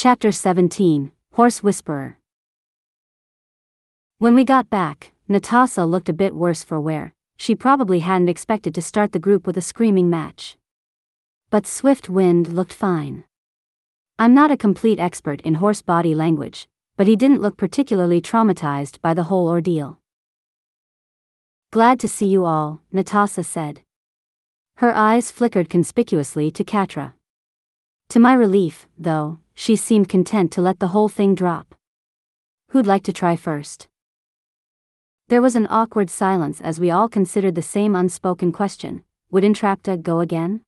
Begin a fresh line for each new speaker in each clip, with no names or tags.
Chapter 17 Horse Whisperer When we got back, Natasha looked a bit worse for wear. She probably hadn't expected to start the group with a screaming match. But Swift Wind looked fine. I'm not a complete expert in horse body language, but he didn't look particularly traumatized by the whole ordeal. Glad to see you all, Natasha said. Her eyes flickered conspicuously to Catra. To my relief, though, she seemed content to let the whole thing drop. Who'd like to try first? There was an awkward silence as we all considered the same unspoken question would Entrapta go again?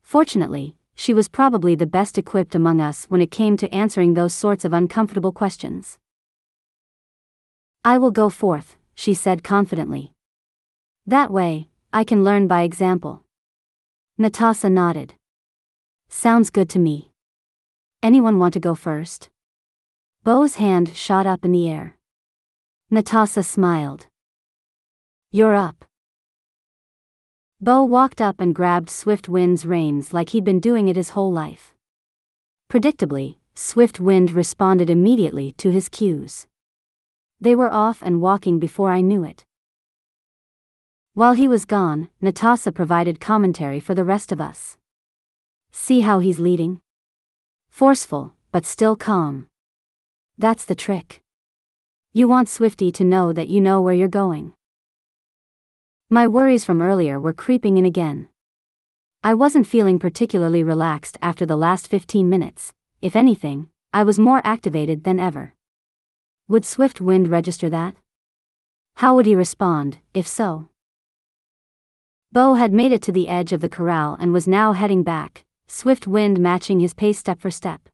Fortunately, she was probably the best equipped among us when it came to answering those sorts of uncomfortable questions. I will go forth, she said confidently. That way, I can learn by example. Natasha nodded. Sounds good to me. Anyone want to go first? Bow's hand shot up in the air. Natasha smiled. You're up. Bow walked up and grabbed Swift Wind's reins like he'd been doing it his whole life. Predictably, Swift Wind responded immediately to his cues. They were off and walking before I knew it. While he was gone, Natasha provided commentary for the rest of us. See how he's leading? Forceful, but still calm. That's the trick. You want Swifty to know that you know where you're going. My worries from earlier were creeping in again. I wasn't feeling particularly relaxed after the last 15 minutes, if anything, I was more activated than ever. Would Swift Wind register that? How would he respond, if so? Bow had made it to the edge of the corral and was now heading back, Swift Wind matching his pace step for step.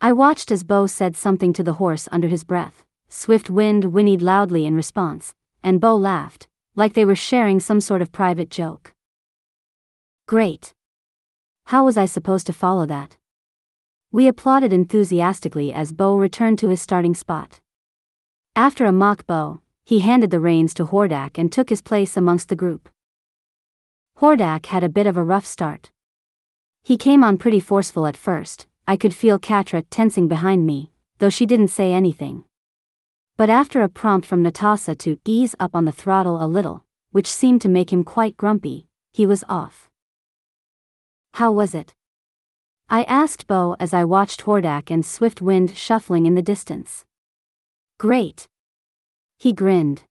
I watched as Bow said something to the horse under his breath. Swift Wind whinnied loudly in response, and Bow laughed, like they were sharing some sort of private joke. Great. How was I supposed to follow that? We applauded enthusiastically as Bow returned to his starting spot. After a mock bow, he handed the reins to Hordak and took his place amongst the group. Hordak had a bit of a rough start. He came on pretty forceful at first, I could feel Catra tensing behind me, though she didn't say anything. But after a prompt from Natasha to ease up on the throttle a little, which seemed to make him quite grumpy, he was off. How was it? I asked Bow as I watched Hordak and Swift Wind shuffling in the distance. Great. He grinned.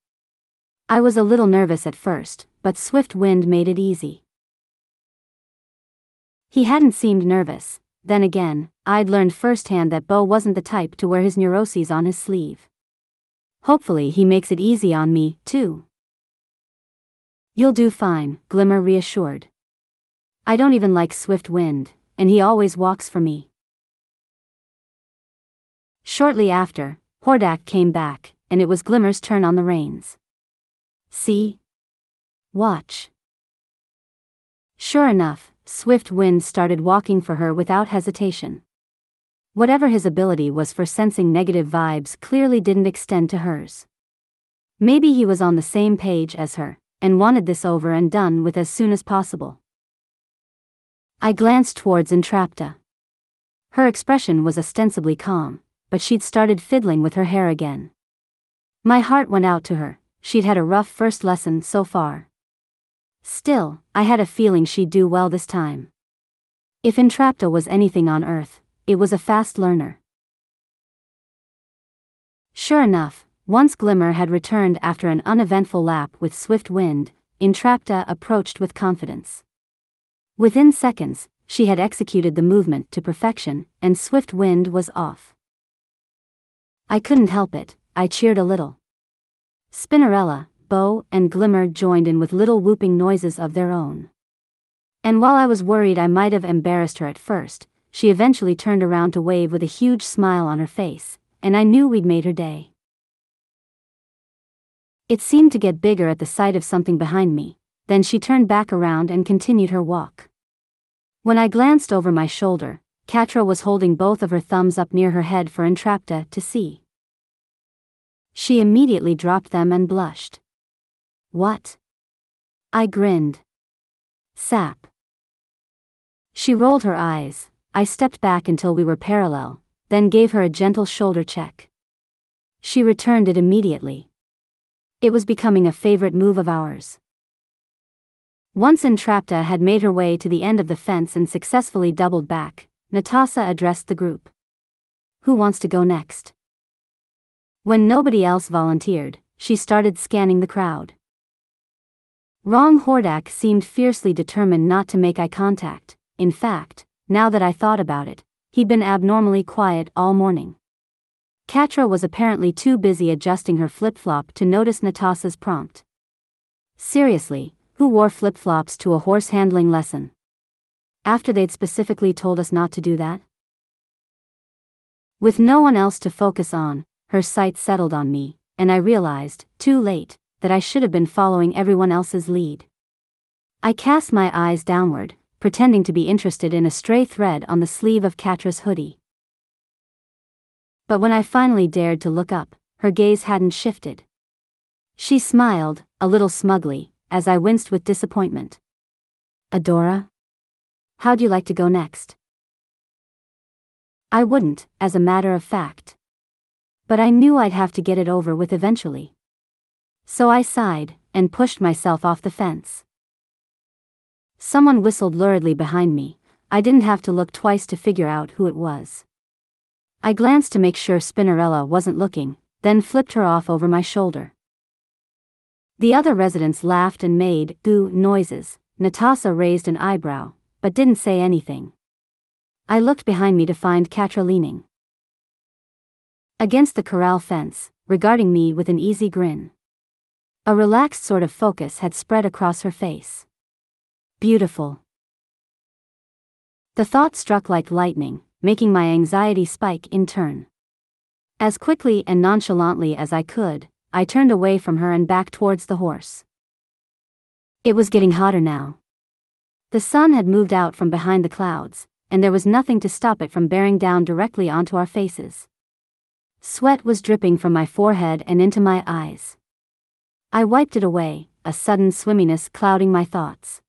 I was a little nervous at first, but Swift Wind made it easy. He hadn't seemed nervous. Then again, I'd learned firsthand that Bow wasn't the type to wear his neuroses on his sleeve. Hopefully he makes it easy on me, too. You'll do fine, Glimmer reassured. I don't even like Swift Wind, and he always walks for me. Shortly after, Hordak came back, and it was Glimmer's turn on the reins. See? Watch. Sure enough, Swift Wind started walking for her without hesitation. Whatever his ability was for sensing negative vibes clearly didn't extend to hers. Maybe he was on the same page as her, and wanted this over and done with as soon as possible. I glanced towards Entrapta. Her expression was ostensibly calm, but she'd started fiddling with her hair again. My heart went out to her, she'd had a rough first lesson so far. Still, I had a feeling she'd do well this time. If Entrapta was anything on Earth, it was a fast learner. Sure enough, once Glimmer had returned after an uneventful lap with Swift Wind, Entrapta approached with confidence. Within seconds, she had executed the movement to perfection, and Swift Wind was off. I couldn't help it, I cheered a little. Spinnerella, Bow and Glimmer joined in with little whooping noises of their own. And while I was worried I might have embarrassed her at first, she eventually turned around to wave with a huge smile on her face, and I knew we'd made her day. It seemed to get bigger at the sight of something behind me, then she turned back around and continued her walk. When I glanced over my shoulder, Catra was holding both of her thumbs up near her head for Entrapta to see. She immediately dropped them and blushed. What? I grinned. Sap. She rolled her eyes, I stepped back until we were parallel, then gave her a gentle shoulder check. She returned it immediately. It was becoming a favorite move of ours. Once Entrapta had made her way to the end of the fence and successfully doubled back, Netossa addressed the group. Who wants to go next? When nobody else volunteered, she started scanning the crowd. Wrong Hordak seemed fiercely determined not to make eye contact. In fact, now that I thought about it, he'd been abnormally quiet all morning. Catra was apparently too busy adjusting her flip-flop to notice Netossa's prompt. Seriously, who wore flip-flops to a horse handling lesson? After they'd specifically told us not to do that? With no one else to focus on, her sight settled on me, and I realized, too late, that I should have been following everyone else's lead. I cast my eyes downward, pretending to be interested in a stray thread on the sleeve of Catra's hoodie. But when I finally dared to look up, her gaze hadn't shifted. She smiled, a little smugly, as I winced with disappointment. Adora? How'd you like to go next? I wouldn't, as a matter of fact. But I knew I'd have to get it over with eventually. So I sighed, and pushed myself off the fence. Someone whistled luridly behind me, I didn't have to look twice to figure out who it was. I glanced to make sure Spinnerella wasn't looking, then flipped her off over my shoulder. The other residents laughed and made goo noises. Netossa raised an eyebrow, but didn't say anything. I looked behind me to find Catra leaning against the corral fence, regarding me with an easy grin. A relaxed sort of focus had spread across her face. Beautiful. The thought struck like lightning, making my anxiety spike in turn. As quickly and nonchalantly as I could, I turned away from her and back towards the horse. It was getting hotter now. The sun had moved out from behind the clouds, and there was nothing to stop it from bearing down directly onto our faces. Sweat was dripping from my forehead and into my eyes. I wiped it away, a sudden swimminess clouding my thoughts.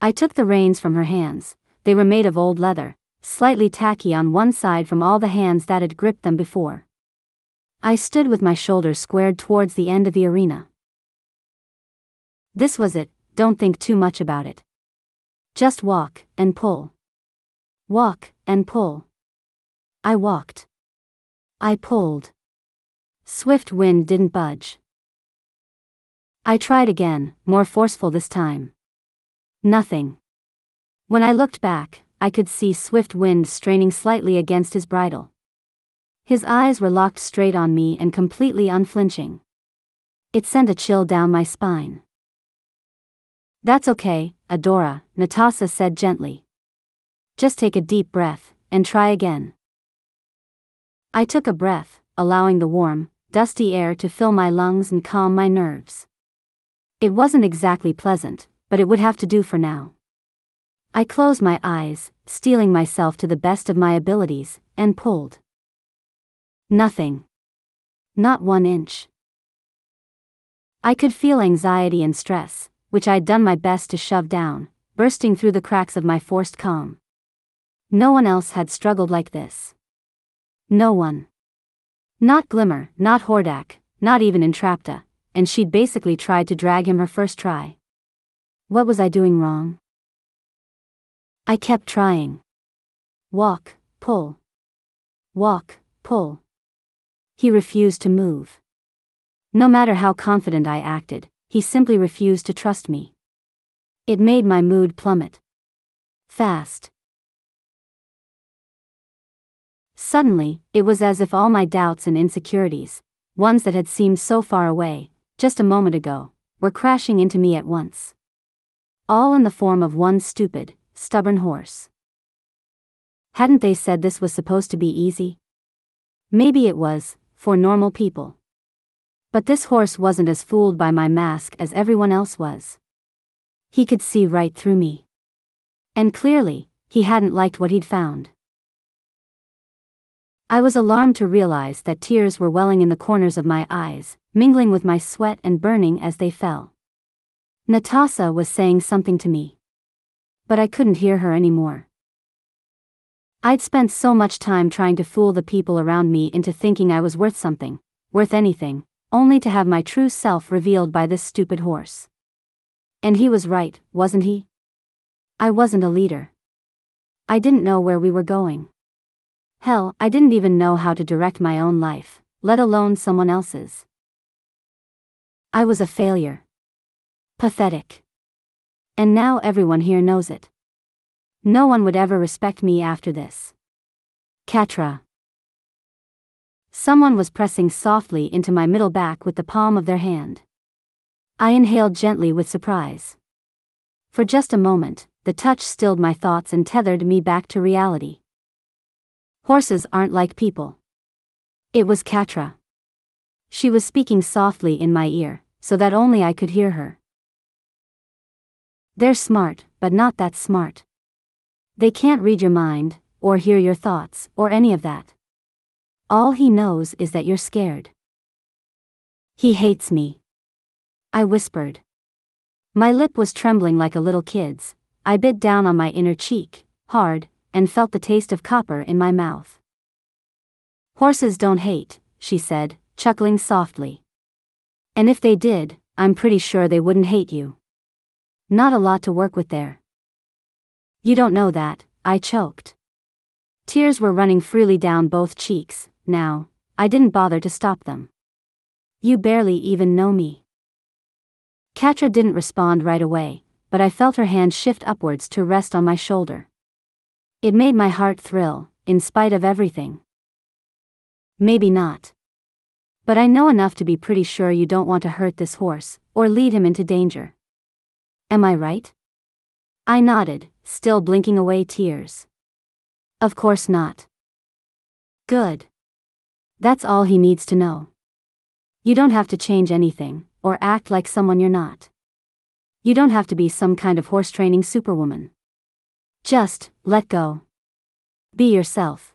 I took the reins from her hands, they were made of old leather, slightly tacky on one side from all the hands that had gripped them before. I stood with my shoulders squared towards the end of the arena. This was it, don't think too much about it. Just walk, and pull. Walk, and pull. I walked. I pulled. Swift wind didn't budge. I tried again, more forceful this time. Nothing. When I looked back, I could see Swift Wind straining slightly against his bridle. His eyes were locked straight on me and completely unflinching. It sent a chill down my spine. That's okay, Adora, Netossa said gently. Just take a deep breath, and try again. I took a breath, allowing the warm, dusty air to fill my lungs and calm my nerves. It wasn't exactly pleasant, but it would have to do for now. I closed my eyes, steeling myself to the best of my abilities, and pulled. Nothing. Not one inch. I could feel anxiety and stress, which I'd done my best to shove down, bursting through the cracks of my forced calm. No one else had struggled like this. No one. Not Glimmer, not Hordak, not even Entrapta, and she'd basically tried to drag him her first try. What was I doing wrong? I kept trying. Walk, pull. Walk, pull. He refused to move. No matter how confident I acted, he simply refused to trust me. It made my mood plummet. Fast. Suddenly, it was as if all my doubts and insecurities, ones that had seemed so far away, just a moment ago, were crashing into me at once. All in the form of one stupid, stubborn horse. Hadn't they said this was supposed to be easy? Maybe it was, for normal people. But this horse wasn't as fooled by my mask as everyone else was. He could see right through me. And clearly, he hadn't liked what he'd found. I was alarmed to realize that tears were welling in the corners of my eyes, mingling with my sweat and burning as they fell. Netossa was saying something to me. but I couldn't hear her anymore. I'd spent so much time trying to fool the people around me into thinking I was worth something, worth anything, only to have my true self revealed by this stupid horse. And he was right, wasn't he? I wasn't a leader. I didn't know where we were going. Hell, I didn't even know how to direct my own life, let alone someone else's. I was a failure. Pathetic. And now everyone here knows it. No one would ever respect me after this. Catra. Someone was pressing softly into my middle back with the palm of their hand. I inhaled gently with surprise. For just a moment, the touch stilled my thoughts and tethered me back to reality. Horses aren't like people. It was Catra. She was speaking softly in my ear, so that only I could hear her. They're smart, but not that smart. They can't read your mind, or hear your thoughts, or any of that. All he knows is that you're scared. He hates me. I whispered. My lip was trembling like a little kid's. I bit down on my inner cheek, hard, and felt the taste of copper in my mouth. Horses don't hate, she said, chuckling softly. And if they did, I'm pretty sure they wouldn't hate you. Not a lot to work with there. You don't know that, I choked. Tears were running freely down both cheeks, now, I didn't bother to stop them. You barely even know me. Catra didn't respond right away, but I felt her hand shift upwards to rest on my shoulder. It made my heart thrill, in spite of everything. Maybe not. But I know enough to be pretty sure you don't want to hurt this horse, or lead him into danger. Am I right? I nodded, still blinking away tears. Of course not. Good. That's all he needs to know. You don't have to change anything, or act like someone you're not. You don't have to be some kind of horse training superwoman. Just, let go. Be yourself.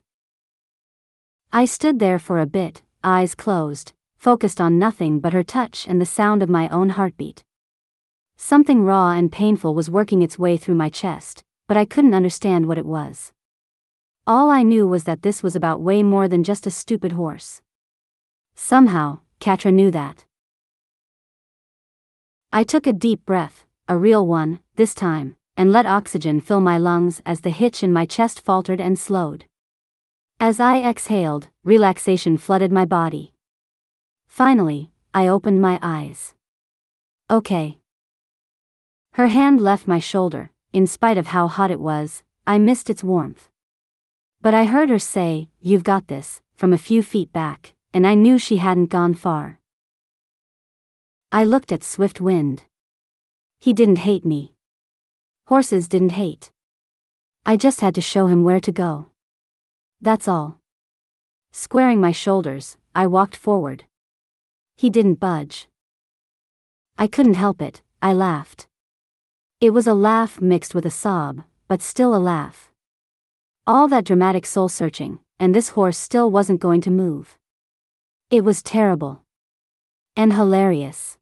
I stood there for a bit, eyes closed, focused on nothing but her touch and the sound of my own heartbeat. Something raw and painful was working its way through my chest, but I couldn't understand what it was. All I knew was that this was about way more than just a stupid horse. Somehow, Catra knew that. I took a deep breath, a real one, this time, and let oxygen fill my lungs as the hitch in my chest faltered and slowed. As I exhaled, relaxation flooded my body. Finally, I opened my eyes. Okay. Her hand left my shoulder, in spite of how hot it was, I missed its warmth. But I heard her say, You've got this, from a few feet back, and I knew she hadn't gone far. I looked at Swift Wind. He didn't hate me. Horses didn't hate. I just had to show him where to go. That's all. Squaring my shoulders, I walked forward. He didn't budge. I couldn't help it, I laughed. It was a laugh mixed with a sob, but still a laugh. All that dramatic soul searching, and this horse still wasn't going to move. It was terrible. And hilarious.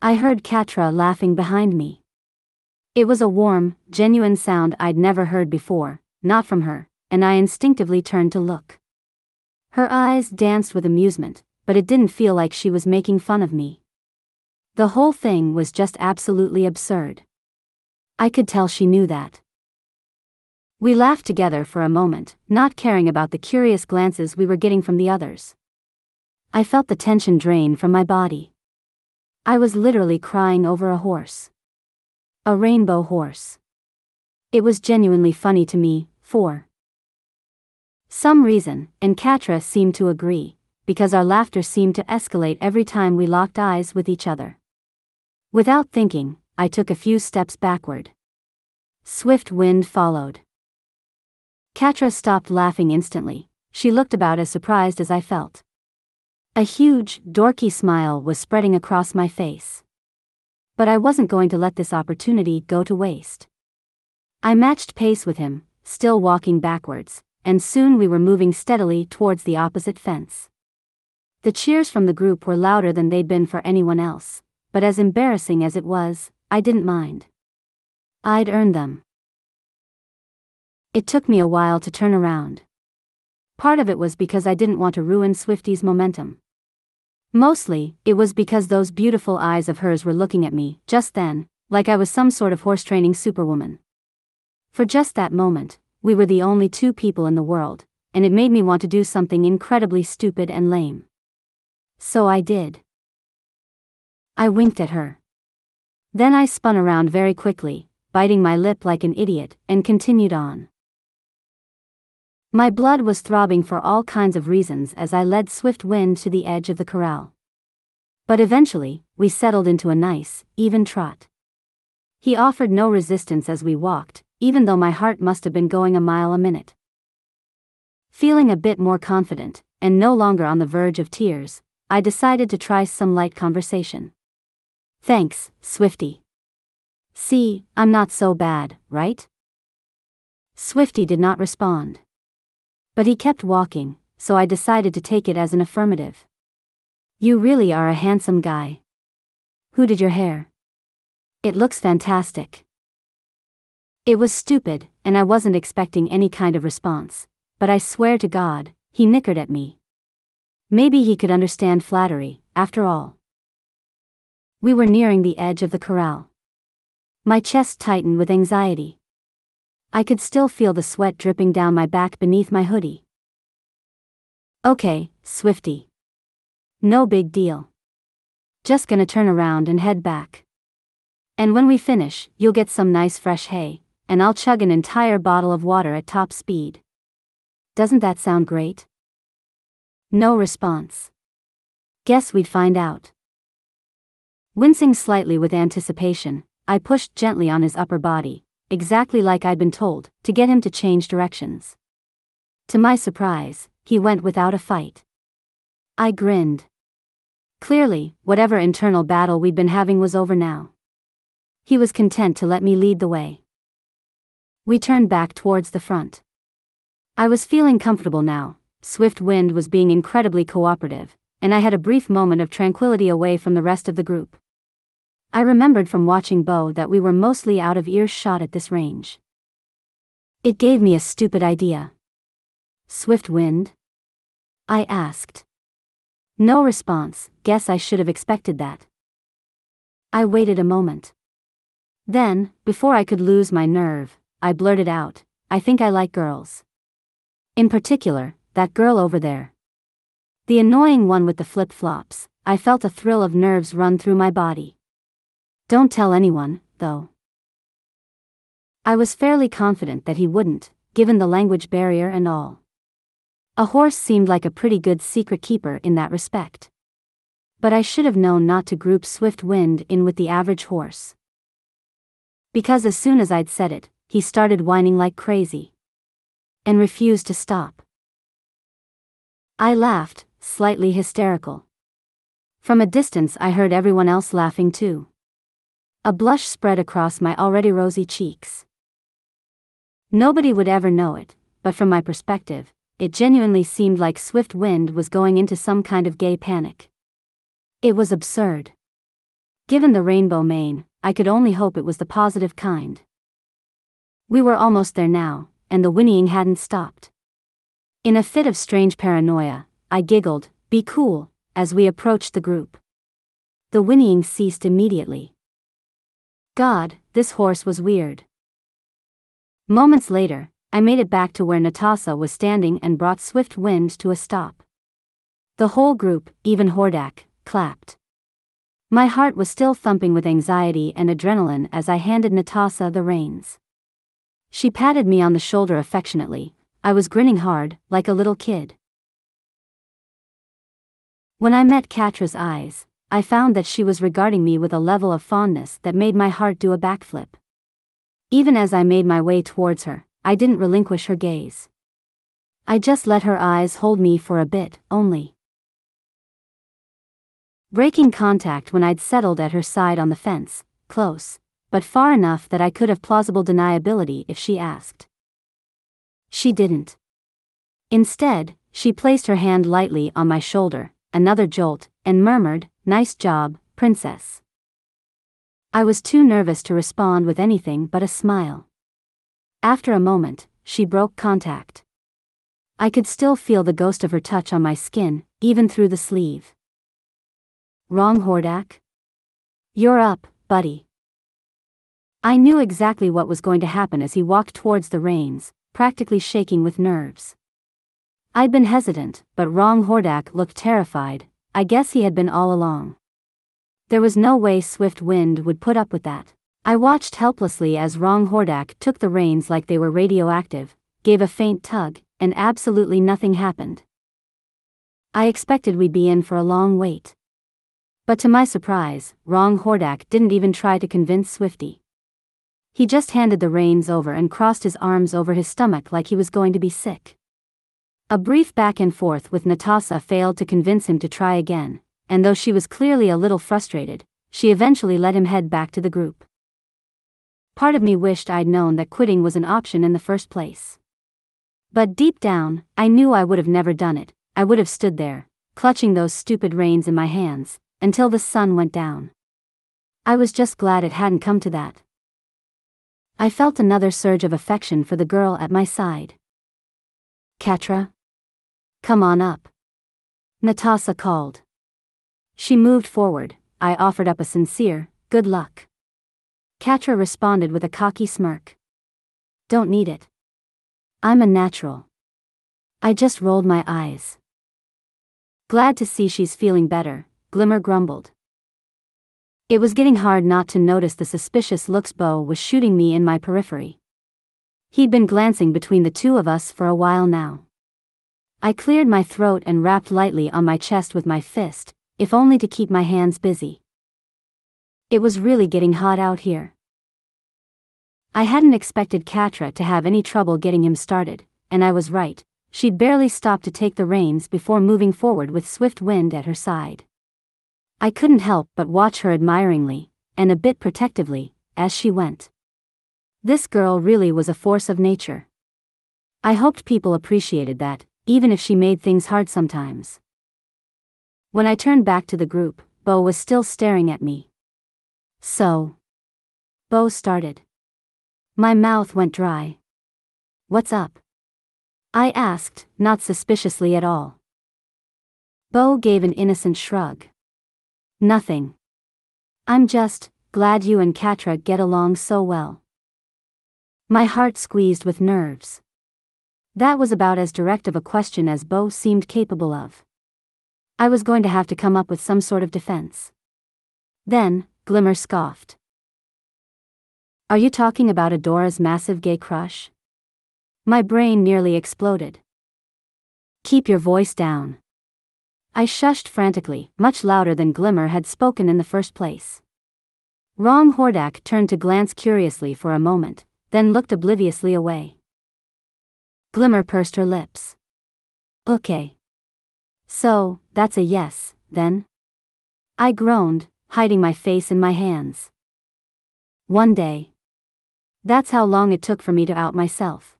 I heard Catra laughing behind me. It was a warm, genuine sound I'd never heard before, not from her, and I instinctively turned to look. Her eyes danced with amusement, but it didn't feel like she was making fun of me. The whole thing was just absolutely absurd. I could tell she knew that. We laughed together for a moment, not caring about the curious glances we were getting from the others. I felt the tension drain from my body. I was literally crying over a horse. A rainbow horse. It was genuinely funny to me, for some reason, and Catra seemed to agree, because our laughter seemed to escalate every time we locked eyes with each other. Without thinking, I took a few steps backward. Swift wind followed. Catra stopped laughing instantly, she looked about as surprised as I felt. A huge, dorky smile was spreading across my face. But I wasn't going to let this opportunity go to waste. I matched pace with him, still walking backwards, and soon we were moving steadily towards the opposite fence. The cheers from the group were louder than they'd been for anyone else, but as embarrassing as it was, I didn't mind. I'd earned them. It took me a while to turn around. Part of it was because I didn't want to ruin Swifty's momentum. Mostly, it was because those beautiful eyes of hers were looking at me, just then, like I was some sort of horse training superwoman. For just that moment, we were the only two people in the world, and it made me want to do something incredibly stupid and lame. So I did. I winked at her. Then I spun around very quickly, biting my lip like an idiot, and continued on. My blood was throbbing for all kinds of reasons as I led Swift Wind to the edge of the corral. But eventually, we settled into a nice, even trot. He offered no resistance as we walked, even though my heart must have been going a mile a minute. Feeling a bit more confident, and no longer on the verge of tears, I decided to try some light conversation. Thanks, Swifty. See, I'm not so bad, right? Swifty did not respond. But he kept walking, so I decided to take it as an affirmative. You really are a handsome guy. Who did your hair? It looks fantastic. It was stupid, and I wasn't expecting any kind of response, but I swear to God, he nickered at me. Maybe he could understand flattery, after all. We were nearing the edge of the corral. My chest tightened with anxiety. I could still feel the sweat dripping down my back beneath my hoodie. Okay, Swifty. No big deal. Just gonna turn around and head back. And when we finish, you'll get some nice fresh hay, and I'll chug an entire bottle of water at top speed. Doesn't that sound great? No response. Guess we'd find out. Wincing slightly with anticipation, I pushed gently on his upper body, exactly like I'd been told, to get him to change directions. To my surprise, he went without a fight. I grinned. Clearly, whatever internal battle we'd been having was over now. He was content to let me lead the way. We turned back towards the front. I was feeling comfortable now, Swift Wind was being incredibly cooperative, and I had a brief moment of tranquility away from the rest of the group. I remembered from watching Bow that we were mostly out of earshot at this range. It gave me a stupid idea. Swift wind? I asked. No response, guess I should have expected that. I waited a moment. Then, before I could lose my nerve, I blurted out, I think I like girls. In particular, that girl over there. The annoying one with the flip flops, I felt a thrill of nerves run through my body. Don't tell anyone, though. I was fairly confident that he wouldn't, given the language barrier and all. A horse seemed like a pretty good secret keeper in that respect. But I should have known not to group Swift Wind in with the average horse. Because as soon as I'd said it, he started whining like crazy. And refused to stop. I laughed, slightly hysterical. From a distance, I heard everyone else laughing too. A blush spread across my already rosy cheeks. Nobody would ever know it, but from my perspective, it genuinely seemed like Swift Wind was going into some kind of gay panic. It was absurd. Given the rainbow mane, I could only hope it was the positive kind. We were almost there now, and the whinnying hadn't stopped. In a fit of strange paranoia, I giggled, Be cool, as we approached the group. The whinnying ceased immediately. God, this horse was weird. Moments later, I made it back to where Natasha was standing and brought Swift Wind to a stop. The whole group, even Hordak, clapped. My heart was still thumping with anxiety and adrenaline as I handed Natasha the reins. She patted me on the shoulder affectionately, I was grinning hard, like a little kid. When I met Catra's eyes, I found that she was regarding me with a level of fondness that made my heart do a backflip. Even as I made my way towards her, I didn't relinquish her gaze. I just let her eyes hold me for a bit, only. Breaking contact when I'd settled at her side on the fence, close, but far enough that I could have plausible deniability if she asked. She didn't. Instead, she placed her hand lightly on my shoulder, another jolt, and murmured, Nice job, princess. I was too nervous to respond with anything but a smile. After a moment, she broke contact. I could still feel the ghost of her touch on my skin, even through the sleeve. Wrong Hordak? You're up, buddy. I knew exactly what was going to happen as he walked towards the reins, practically shaking with nerves. I'd been hesitant, but Wrong Hordak looked terrified, I guess he had been all along. There was no way Swift Wind would put up with that. I watched helplessly as Wrong Hordak took the reins like they were radioactive, gave a faint tug, and absolutely nothing happened. I expected we'd be in for a long wait. But to my surprise, Wrong Hordak didn't even try to convince Swifty. He just handed the reins over and crossed his arms over his stomach like he was going to be sick. A brief back and forth with Natasha failed to convince him to try again, and though she was clearly a little frustrated, she eventually let him head back to the group. Part of me wished I'd known that quitting was an option in the first place. But deep down, I knew I would have never done it, I would have stood there, clutching those stupid reins in my hands, until the sun went down. I was just glad it hadn't come to that. I felt another surge of affection for the girl at my side. Catra? Come on up. Natasha called. She moved forward, I offered up a sincere, good luck. Catra responded with a cocky smirk. Don't need it. I'm a natural. I just rolled my eyes. Glad to see she's feeling better, Glimmer grumbled. It was getting hard not to notice the suspicious looks Bow was shooting me in my periphery. He'd been glancing between the two of us for a while now. I cleared my throat and rapped lightly on my chest with my fist, if only to keep my hands busy. It was really getting hot out here. I hadn't expected Catra to have any trouble getting him started, and I was right, she'd barely stopped to take the reins before moving forward with swift wind at her side. I couldn't help but watch her admiringly, and a bit protectively, as she went. This girl really was a force of nature. I hoped people appreciated that, even if she made things hard sometimes. When I turned back to the group, Bow was still staring at me. So. Bow started. My mouth went dry. What's up? I asked, not suspiciously at all. Bow gave an innocent shrug. Nothing. I'm just glad you and Catra get along so well. My heart squeezed with nerves. That was about as direct of a question as Bow seemed capable of. I was going to have to come up with some sort of defense. Then, Glimmer scoffed. Are you talking about Adora's massive gay crush? My brain nearly exploded. Keep your voice down. I shushed frantically, much louder than Glimmer had spoken in the first place. Wrong Hordak turned to glance curiously for a moment, then looked obliviously away. Glimmer pursed her lips. Okay. So, that's a yes, then? I groaned, hiding my face in my hands. One day. That's how long it took for me to out myself.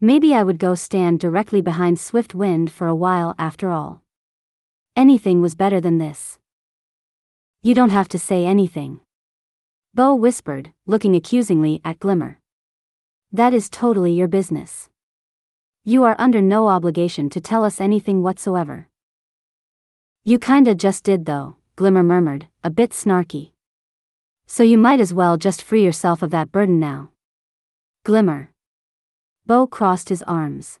Maybe I would go stand directly behind Swift Wind for a while after all. Anything was better than this. You don't have to say anything. Bow whispered, looking accusingly at Glimmer. That is totally your business. You are under no obligation to tell us anything whatsoever. You kinda just did though, Glimmer murmured, a bit snarky. So you might as well just free yourself of that burden now. Glimmer. Bow crossed his arms.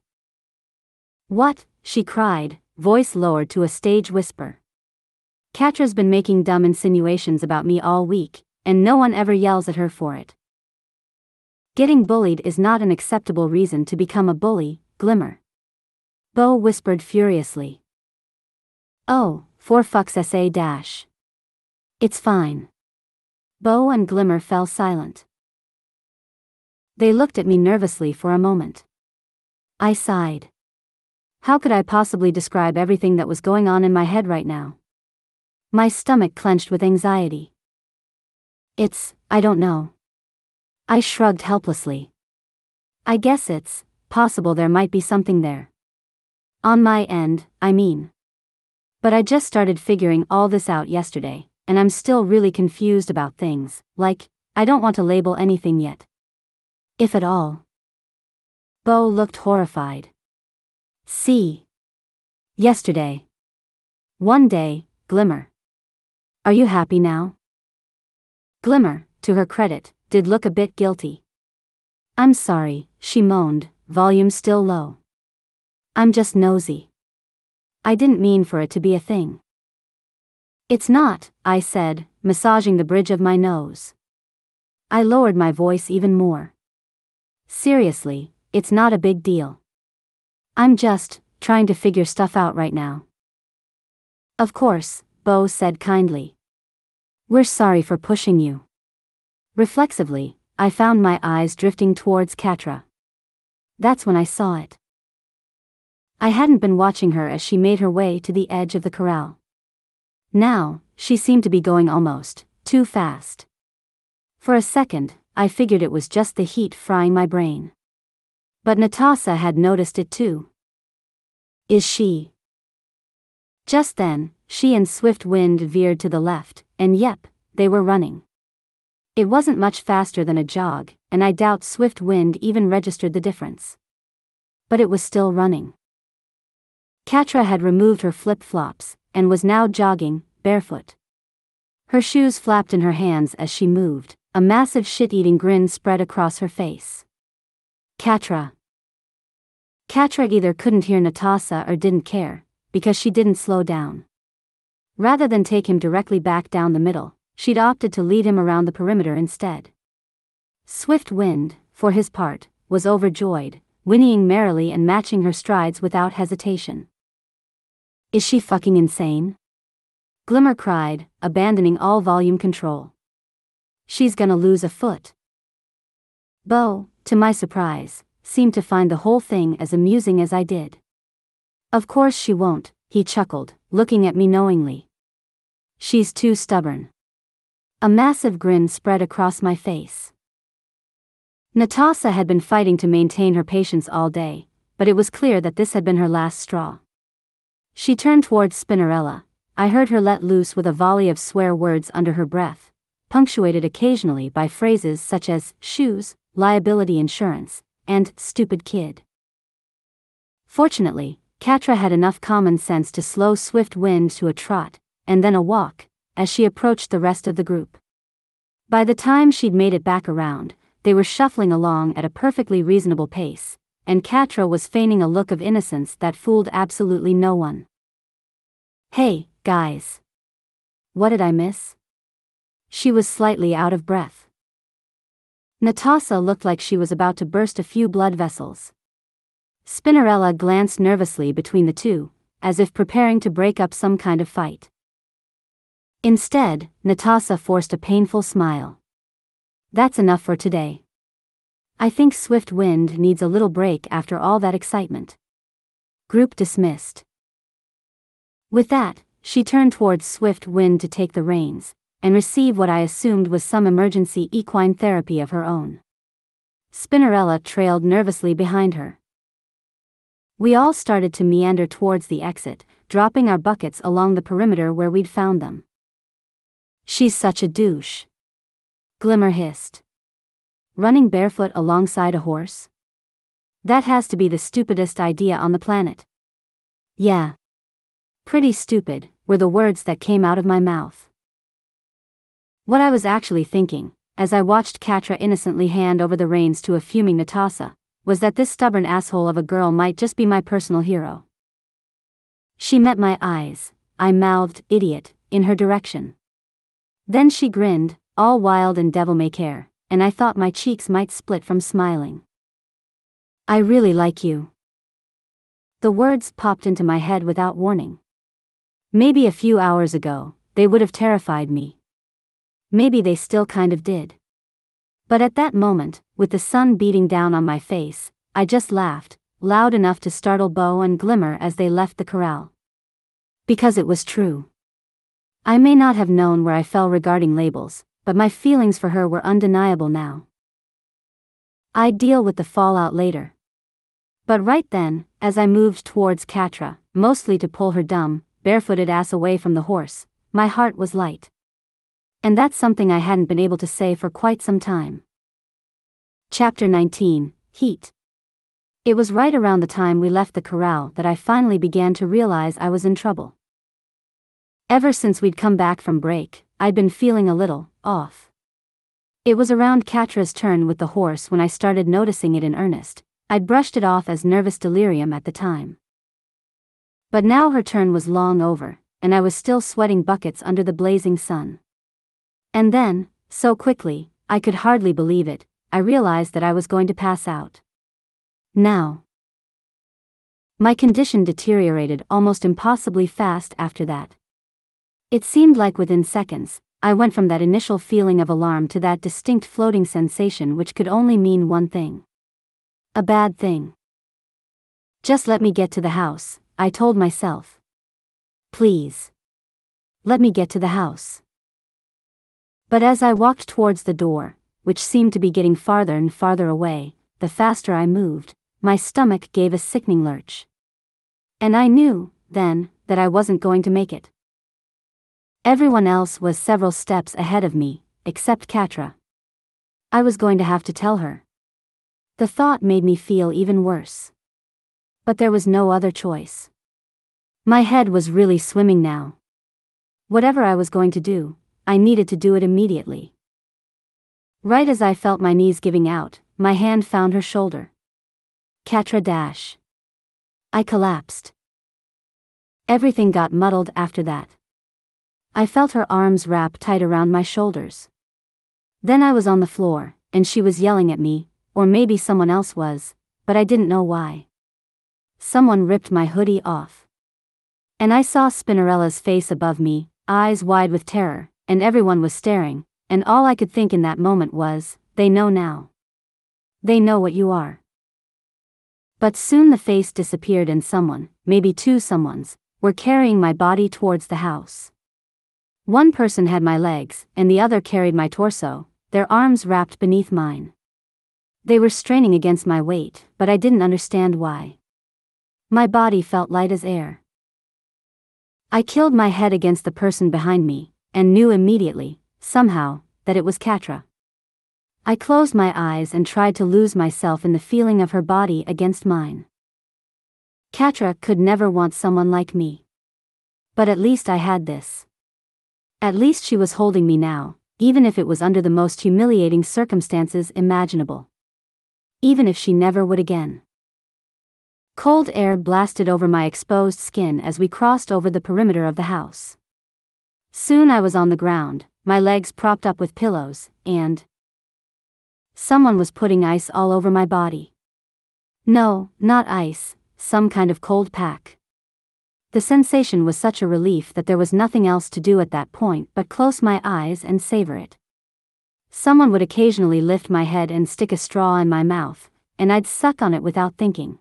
What? she cried, voice lowered to a stage whisper. Catra's been making dumb insinuations about me all week, and no one ever yells at her for it. Getting bullied is not an acceptable reason to become a bully, Glimmer. Bow whispered furiously. Oh, for fuck's sa dash. It's fine. Bow and Glimmer fell silent. They looked at me nervously for a moment. I sighed. How could I possibly describe everything that was going on in my head right now? My stomach clenched with anxiety. It's, I don't know. I shrugged helplessly. I guess it's, possible there might be something there. On my end, I mean. But I just started figuring all this out yesterday, and I'm still really confused about things, like, I don't want to label anything yet. If at all. Bow looked horrified. See. Yesterday. One day, Glimmer. Are you happy now? Glimmer, to her credit, did look a bit guilty. I'm sorry, she moaned, volume still low. I'm just nosy. I didn't mean for it to be a thing. It's not, I said, massaging the bridge of my nose. I lowered my voice even more. Seriously, it's not a big deal. I'm just trying to figure stuff out right now. Of course, Bow said kindly. We're sorry for pushing you. Reflexively, I found my eyes drifting towards Catra. That's when I saw it. I hadn't been watching her as she made her way to the edge of the corral. Now, she seemed to be going almost too fast. For a second, I figured it was just the heat frying my brain. But Netossa had noticed it too. Is she? Just then, she and Swift Wind veered to the left, and yep, they were running. It wasn't much faster than a jog, and I doubt Swift Wind even registered the difference. But it was still running. Catra had removed her flip flops, and was now jogging, barefoot. Her shoes flapped in her hands as she moved, a massive shit eating grin spread across her face. Catra. Catra either couldn't hear Netossa or didn't care, because she didn't slow down. Rather than take him directly back down the middle, she'd opted to lead him around the perimeter instead. Swift Wind, for his part, was overjoyed, whinnying merrily and matching her strides without hesitation. Is she fucking insane? Glimmer cried, abandoning all volume control. She's gonna lose a foot. Bow, to my surprise, seemed to find the whole thing as amusing as I did. Of course she won't, he chuckled, looking at me knowingly. She's too stubborn. A massive grin spread across my face. Netossa had been fighting to maintain her patience all day, but it was clear that this had been her last straw. She turned towards Spinnerella, I heard her let loose with a volley of swear words under her breath, punctuated occasionally by phrases such as shoes, liability insurance, and stupid kid. Fortunately, Catra had enough common sense to slow Swift Wind to a trot, and then a walk, as she approached the rest of the group. By the time she'd made it back around, they were shuffling along at a perfectly reasonable pace, and Catra was feigning a look of innocence that fooled absolutely no one. Hey, Guys. What did I miss? She was slightly out of breath. Netossa looked like she was about to burst a few blood vessels. Spinnerella glanced nervously between the two, as if preparing to break up some kind of fight. Instead, Netossa forced a painful smile. That's enough for today. I think Swift Wind needs a little break after all that excitement. Group dismissed. With that, she turned towards Swift Wind to take the reins, and receive what I assumed was some emergency equine therapy of her own. Spinnerella trailed nervously behind her. We all started to meander towards the exit, dropping our buckets along the perimeter where we'd found them. She's such a douche. Glimmer hissed. Running barefoot alongside a horse? That has to be the stupidest idea on the planet. Yeah. Pretty stupid, were the words that came out of my mouth. What I was actually thinking, as I watched Catra innocently hand over the reins to a fuming Netossa, was that this stubborn asshole of a girl might just be my personal hero. She met my eyes, I mouthed, idiot, in her direction. Then she grinned, all wild and devil may care, and I thought my cheeks might split from smiling. I really like you. The words popped into my head without warning. Maybe a few hours ago, they would have terrified me. Maybe they still kind of did. But at that moment, with the sun beating down on my face, I just laughed, loud enough to startle Bow and Glimmer as they left the corral. Because it was true. I may not have known where I fell regarding labels, but my feelings for her were undeniable now. I'd deal with the fallout later. But right then, as I moved towards Catra, mostly to pull her dumb, barefooted ass away from the horse, my heart was light. And that's something I hadn't been able to say for quite some time. Chapter 19 Heat. It was right around the time we left the corral that I finally began to realize I was in trouble. Ever since we'd come back from break, I'd been feeling a little off. It was around Catra's turn with the horse when I started noticing it in earnest. I'd brushed it off as nervous delirium at the time. But now her turn was long over, and I was still sweating buckets under the blazing sun. And then, so quickly, I could hardly believe it, I realized that I was going to pass out. Now. My condition deteriorated almost impossibly fast after that. It seemed like within seconds, I went from that initial feeling of alarm to that distinct floating sensation which could only mean one thing. A bad thing. Just let me get to the house, I told myself. Please. Let me get to the house. But as I walked towards the door, which seemed to be getting farther and farther away, the faster I moved, my stomach gave a sickening lurch. And I knew, then, that I wasn't going to make it. Everyone else was several steps ahead of me, except Catra. I was going to have to tell her. The thought made me feel even worse. But there was no other choice. My head was really swimming now. Whatever I was going to do, I needed to do it immediately. Right as I felt my knees giving out, my hand found her shoulder. Catra dash. I collapsed. Everything got muddled after that. I felt her arms wrap tight around my shoulders. Then I was on the floor, and she was yelling at me, or maybe someone else was, but I didn't know why. Someone ripped my hoodie off. And I saw Spinnerella's face above me, eyes wide with terror, and everyone was staring, and all I could think in that moment was, they know now. They know what you are. But soon the face disappeared and someone, maybe two someones, were carrying my body towards the house. One person had my legs, and the other carried my torso, their arms wrapped beneath mine. They were straining against my weight, but I didn't understand why. My body felt light as air. I killed my head against the person behind me, and knew immediately, somehow, that it was Catra. I closed my eyes and tried to lose myself in the feeling of her body against mine. Catra could never want someone like me. But at least I had this. At least she was holding me now, even if it was under the most humiliating circumstances imaginable. Even if she never would again. Cold air blasted over my exposed skin as we crossed over the perimeter of the house. Soon I was on the ground, my legs propped up with pillows, and someone was putting ice all over my body. No, not ice, some kind of cold pack. The sensation was such a relief that there was nothing else to do at that point but close my eyes and savor it. Someone would occasionally lift my head and stick a straw in my mouth, and I'd suck on it without thinking.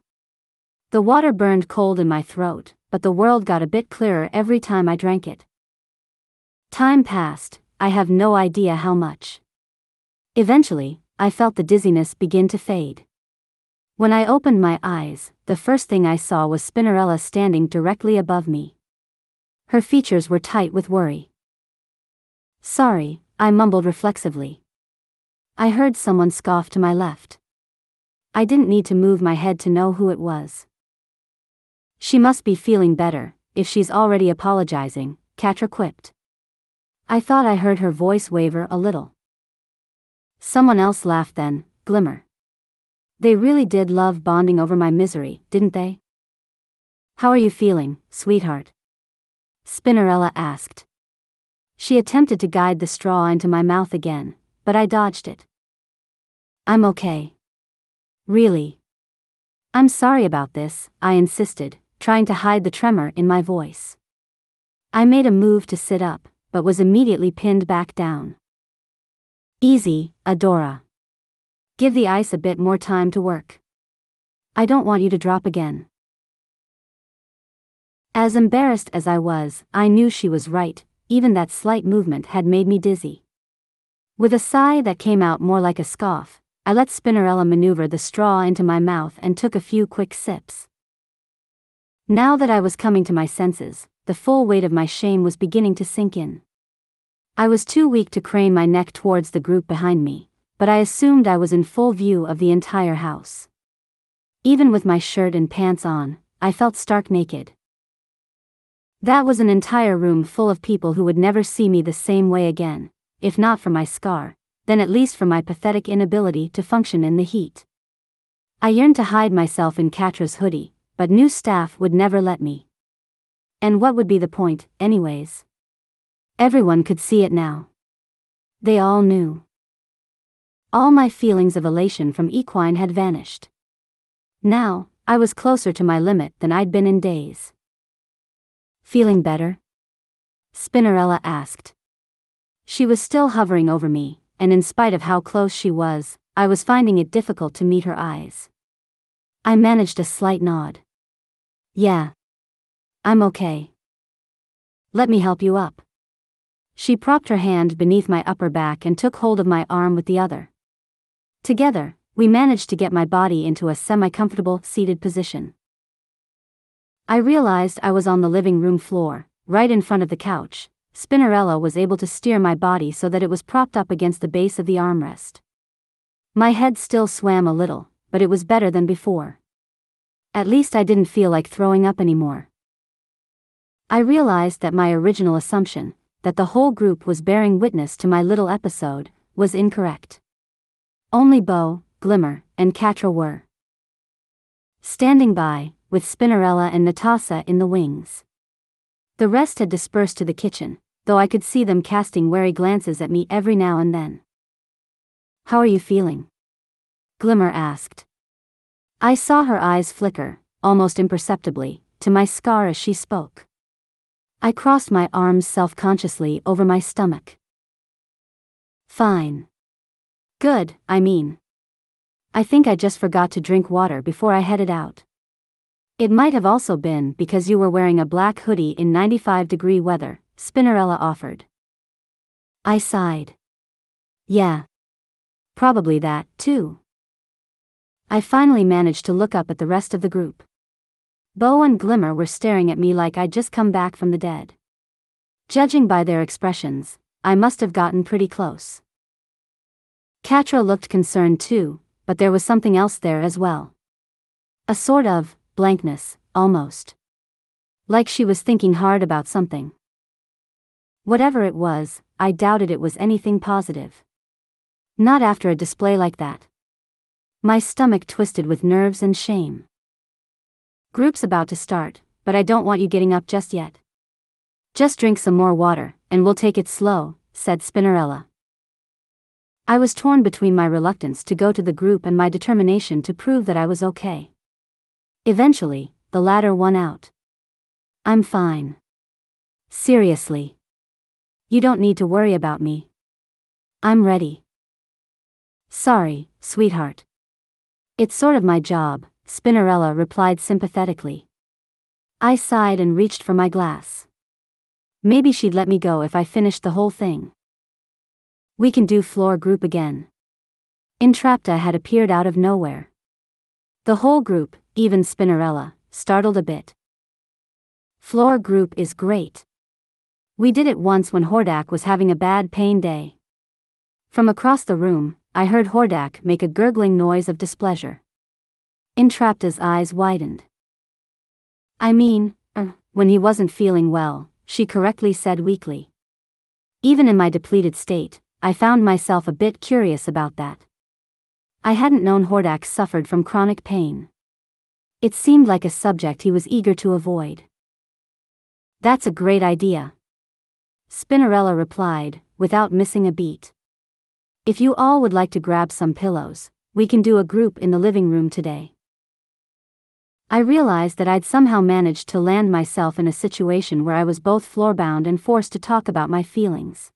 The water burned cold in my throat, but the world got a bit clearer every time I drank it. Time passed, I have no idea how much. Eventually, I felt the dizziness begin to fade. When I opened my eyes, the first thing I saw was Spinnerella standing directly above me. Her features were tight with worry. Sorry, I mumbled reflexively. I heard someone scoff to my left. I didn't need to move my head to know who it was. She must be feeling better, if she's already apologizing, Catra quipped. I thought I heard her voice waver a little. Someone else laughed then, Glimmer. They really did love bonding over my misery, didn't they? How are you feeling, sweetheart? Spinnerella asked. She attempted to guide the straw into my mouth again, but I dodged it. I'm okay. Really? I'm sorry about this, I insisted, trying to hide the tremor in my voice. I made a move to sit up, but was immediately pinned back down. Easy, Adora. Give the ice a bit more time to work. I don't want you to drop again. As embarrassed as I was, I knew she was right, even that slight movement had made me dizzy. With a sigh that came out more like a scoff, I let Spinnerella maneuver the straw into my mouth and took a few quick sips. Now that I was coming to my senses, the full weight of my shame was beginning to sink in. I was too weak to crane my neck towards the group behind me, but I assumed I was in full view of the entire house. Even with my shirt and pants on, I felt stark naked. That was an entire room full of people who would never see me the same way again, if not for my scar, then at least for my pathetic inability to function in the heat. I yearned to hide myself in Catra's hoodie, but new staff would never let me. And what would be the point, anyways? Everyone could see it now. They all knew. All my feelings of elation from equine had vanished. Now, I was closer to my limit than I'd been in days. Feeling better? Spinnerella asked. She was still hovering over me, and in spite of how close she was, I was finding it difficult to meet her eyes. I managed a slight nod. Yeah. I'm okay. Let me help you up. She propped her hand beneath my upper back and took hold of my arm with the other. Together, we managed to get my body into a semi comfortable, seated position. I realized I was on the living room floor, right in front of the couch. Spinnerella was able to steer my body so that it was propped up against the base of the armrest. My head still swam a little, but it was better than before. At least I didn't feel like throwing up anymore. I realized that my original assumption, that the whole group was bearing witness to my little episode, was incorrect. Only Bow, Glimmer, and Catra were. Standing by, with Spinnerella and Netossa in the wings. The rest had dispersed to the kitchen, though I could see them casting wary glances at me every now and then. How are you feeling? Glimmer asked. I saw her eyes flicker, almost imperceptibly, to my scar as she spoke. I crossed my arms self consciously over my stomach. Fine. Good, I mean. I think I just forgot to drink water before I headed out. It might have also been because you were wearing a black hoodie in 95 degree weather, Spinnerella offered. I sighed. Yeah. Probably that, too. I finally managed to look up at the rest of the group. Bow and Glimmer were staring at me like I'd just come back from the dead. Judging by their expressions, I must have gotten pretty close. Catra looked concerned too, but there was something else there as well. A sort of, blankness, almost. Like she was thinking hard about something. Whatever it was, I doubted it was anything positive. Not after a display like that. My stomach twisted with nerves and shame. Group's about to start, but I don't want you getting up just yet. Just drink some more water, and we'll take it slow, said Spinnerella. I was torn between my reluctance to go to the group and my determination to prove that I was okay. Eventually, the latter won out. I'm fine. Seriously. You don't need to worry about me. I'm ready. Sorry, sweetheart. It's sort of my job, Spinnerella replied sympathetically. I sighed and reached for my glass. Maybe she'd let me go if I finished the whole thing. We can do floor group again. Entrapta had appeared out of nowhere. The whole group, even Spinnerella, startled a bit. Floor group is great. We did it once when Hordak was having a bad pain day. From across the room, I heard Hordak make a gurgling noise of displeasure. Entrapta's eyes widened. I mean, er, when he wasn't feeling well, she correctly said weakly. Even in my depleted state, I found myself a bit curious about that. I hadn't known Hordak suffered from chronic pain. It seemed like a subject he was eager to avoid. That's a great idea. Spinnerella replied, without missing a beat. If you all would like to grab some pillows, we can do a group in the living room today. I realized that I'd somehow managed to land myself in a situation where I was both floorbound and forced to talk about my feelings.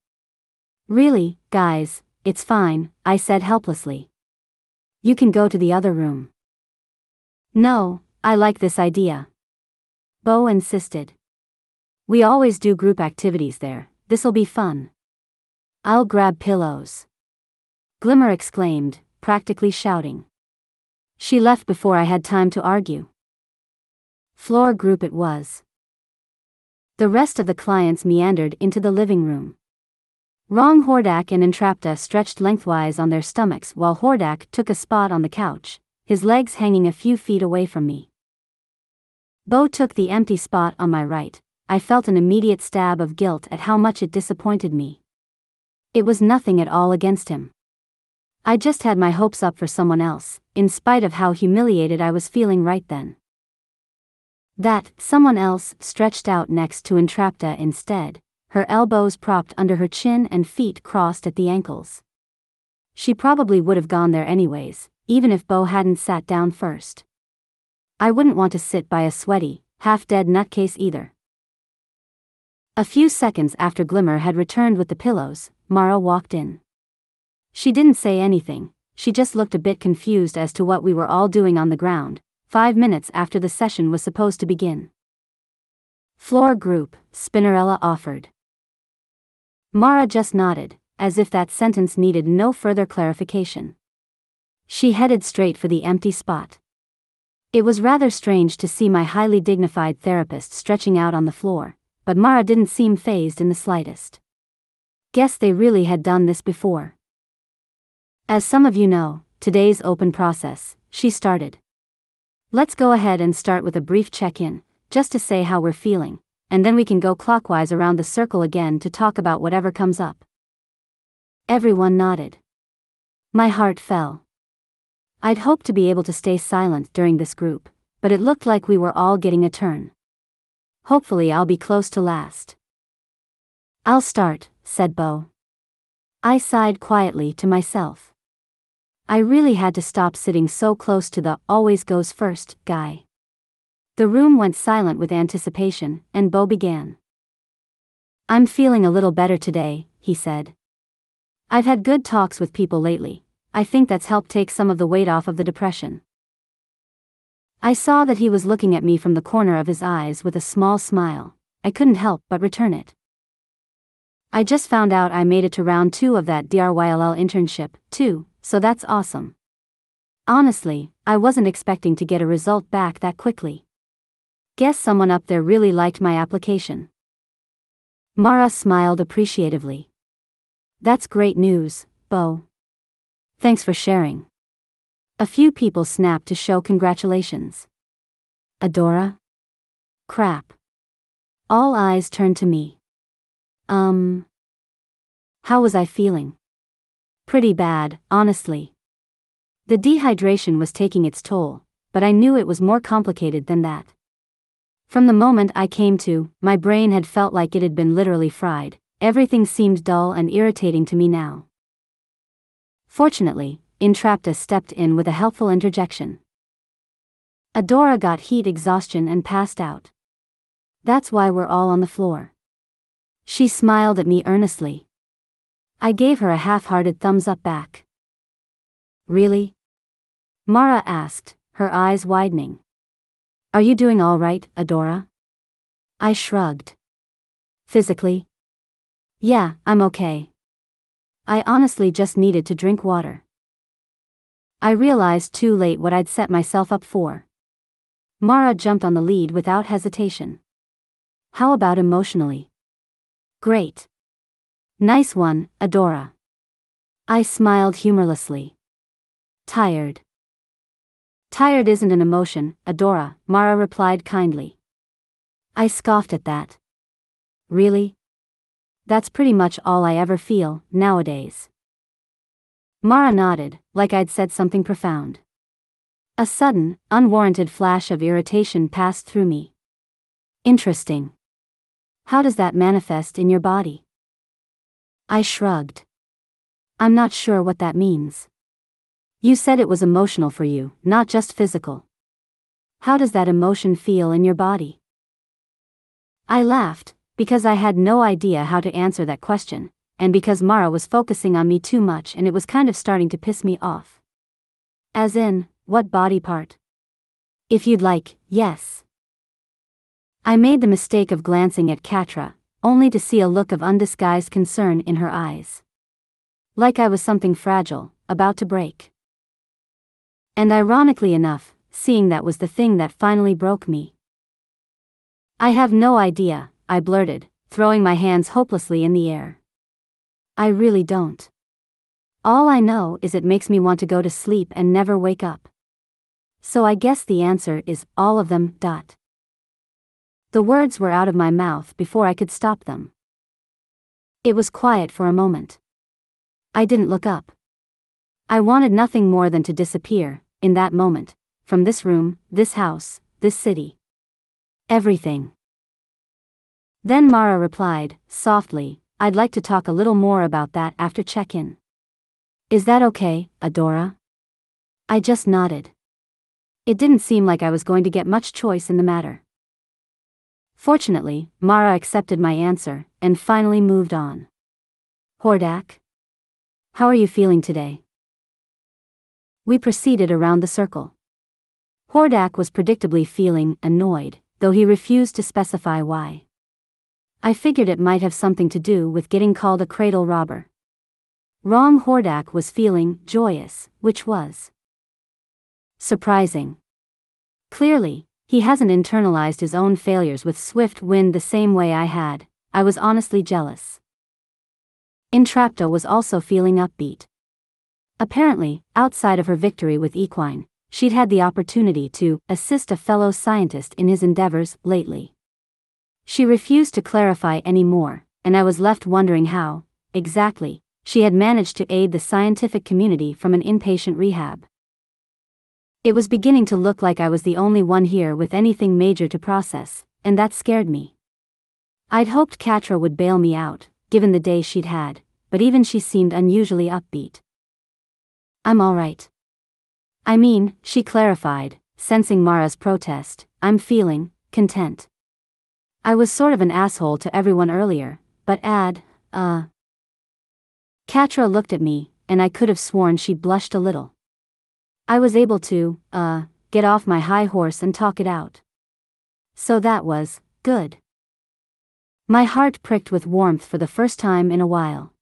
Really, guys, it's fine, I said helplessly. You can go to the other room. No, I like this idea. Bow insisted. We always do group activities there, this'll be fun. I'll grab pillows. Glimmer exclaimed, practically shouting. She left before I had time to argue. Floor group it was. The rest of the clients meandered into the living room. Wrong Hordak and Entrapta stretched lengthwise on their stomachs while Hordak took a spot on the couch, his legs hanging a few feet away from me. Bow took the empty spot on my right. I felt an immediate stab of guilt at how much it disappointed me. It was nothing at all against him. I just had my hopes up for someone else, in spite of how humiliated I was feeling right then. That, someone else, stretched out next to Entrapta instead, her elbows propped under her chin and feet crossed at the ankles. She probably would have gone there anyways, even if Bow hadn't sat down first. I wouldn't want to sit by a sweaty, half dead nutcase either. A few seconds after Glimmer had returned with the pillows, Mara walked in. She didn't say anything, she just looked a bit confused as to what we were all doing on the ground, five minutes after the session was supposed to begin. Floor group, Spinnerella offered. Mara just nodded, as if that sentence needed no further clarification. She headed straight for the empty spot. It was rather strange to see my highly dignified therapist stretching out on the floor, but Mara didn't seem phased in the slightest. Guess they really had done this before. As some of you know, today's open process, she started. Let's go ahead and start with a brief check in, just to say how we're feeling, and then we can go clockwise around the circle again to talk about whatever comes up. Everyone nodded. My heart fell. I'd hoped to be able to stay silent during this group, but it looked like we were all getting a turn. Hopefully, I'll be close to last. I'll start, said Bow. I sighed quietly to myself. I really had to stop sitting so close to the always goes first guy. The room went silent with anticipation, and Bow began. I'm feeling a little better today, he said. I've had good talks with people lately, I think that's helped take some of the weight off of the depression. I saw that he was looking at me from the corner of his eyes with a small smile, I couldn't help but return it. I just found out I made it to round two of that DRYLL internship, too, so that's awesome. Honestly, I wasn't expecting to get a result back that quickly. Guess someone up there really liked my application. Mara smiled appreciatively. That's great news, Bow. Thanks for sharing. A few people snapped to show congratulations. Adora? Crap. All eyes turned to me. Um. How was I feeling? Pretty bad, honestly. The dehydration was taking its toll, but I knew it was more complicated than that. From the moment I came to, my brain had felt like it had been literally fried, everything seemed dull and irritating to me now. Fortunately, Entrapta stepped in with a helpful interjection. Adora got heat exhaustion and passed out. That's why we're all on the floor. She smiled at me earnestly. I gave her a half-hearted thumbs up back. Really? Mara asked, her eyes widening. Are you doing all right, Adora? I shrugged. Physically? Yeah, I'm okay. I honestly just needed to drink water. I realized too late what I'd set myself up for. Mara jumped on the lead without hesitation. How about emotionally? Great. Nice one, Adora. I smiled humorlessly. Tired. Tired isn't an emotion, Adora, Mara replied kindly. I scoffed at that. Really? That's pretty much all I ever feel, nowadays. Mara nodded, like I'd said something profound. A sudden, unwarranted flash of irritation passed through me. Interesting. How does that manifest in your body? I shrugged. I'm not sure what that means. You said it was emotional for you, not just physical. How does that emotion feel in your body? I laughed, because I had no idea how to answer that question, and because Mara was focusing on me too much and it was kind of starting to piss me off. As in, what body part? If you'd like, yes. I made the mistake of glancing at Catra, only to see a look of undisguised concern in her eyes. Like I was something fragile, about to break. And ironically enough, seeing that was the thing that finally broke me. I have no idea, I blurted, throwing my hands hopelessly in the air. I really don't. All I know is it makes me want to go to sleep and never wake up. So I guess the answer is all of them. Dot. The words were out of my mouth before I could stop them. It was quiet for a moment. I didn't look up. I wanted nothing more than to disappear, in that moment, from this room, this house, this city. Everything. Then Mara replied, softly, I'd like to talk a little more about that after check in. Is that okay, Adora? I just nodded. It didn't seem like I was going to get much choice in the matter. Fortunately, Mara accepted my answer and finally moved on. Hordak? How are you feeling today? We proceeded around the circle. Hordak was predictably feeling annoyed, though he refused to specify why. I figured it might have something to do with getting called a cradle robber. Wrong Hordak was feeling joyous, which was surprising. Clearly, he hasn't internalized his own failures with swift wind the same way I had. I was honestly jealous. Entrapta was also feeling upbeat. Apparently, outside of her victory with Equine, she'd had the opportunity to assist a fellow scientist in his endeavors lately. She refused to clarify any more, and I was left wondering how, exactly, she had managed to aid the scientific community from an inpatient rehab. It was beginning to look like I was the only one here with anything major to process, and that scared me. I'd hoped Catra would bail me out, given the day she'd had, but even she seemed unusually upbeat. I'm alright. I mean, she clarified, sensing Mara's protest, I'm feeling content. I was sort of an asshole to everyone earlier, but add, uh. Catra looked at me, and I could have sworn she blushed a little. I was able to, uh, get off my high horse and talk it out. So that was, good. My heart pricked with warmth for the first time in a while.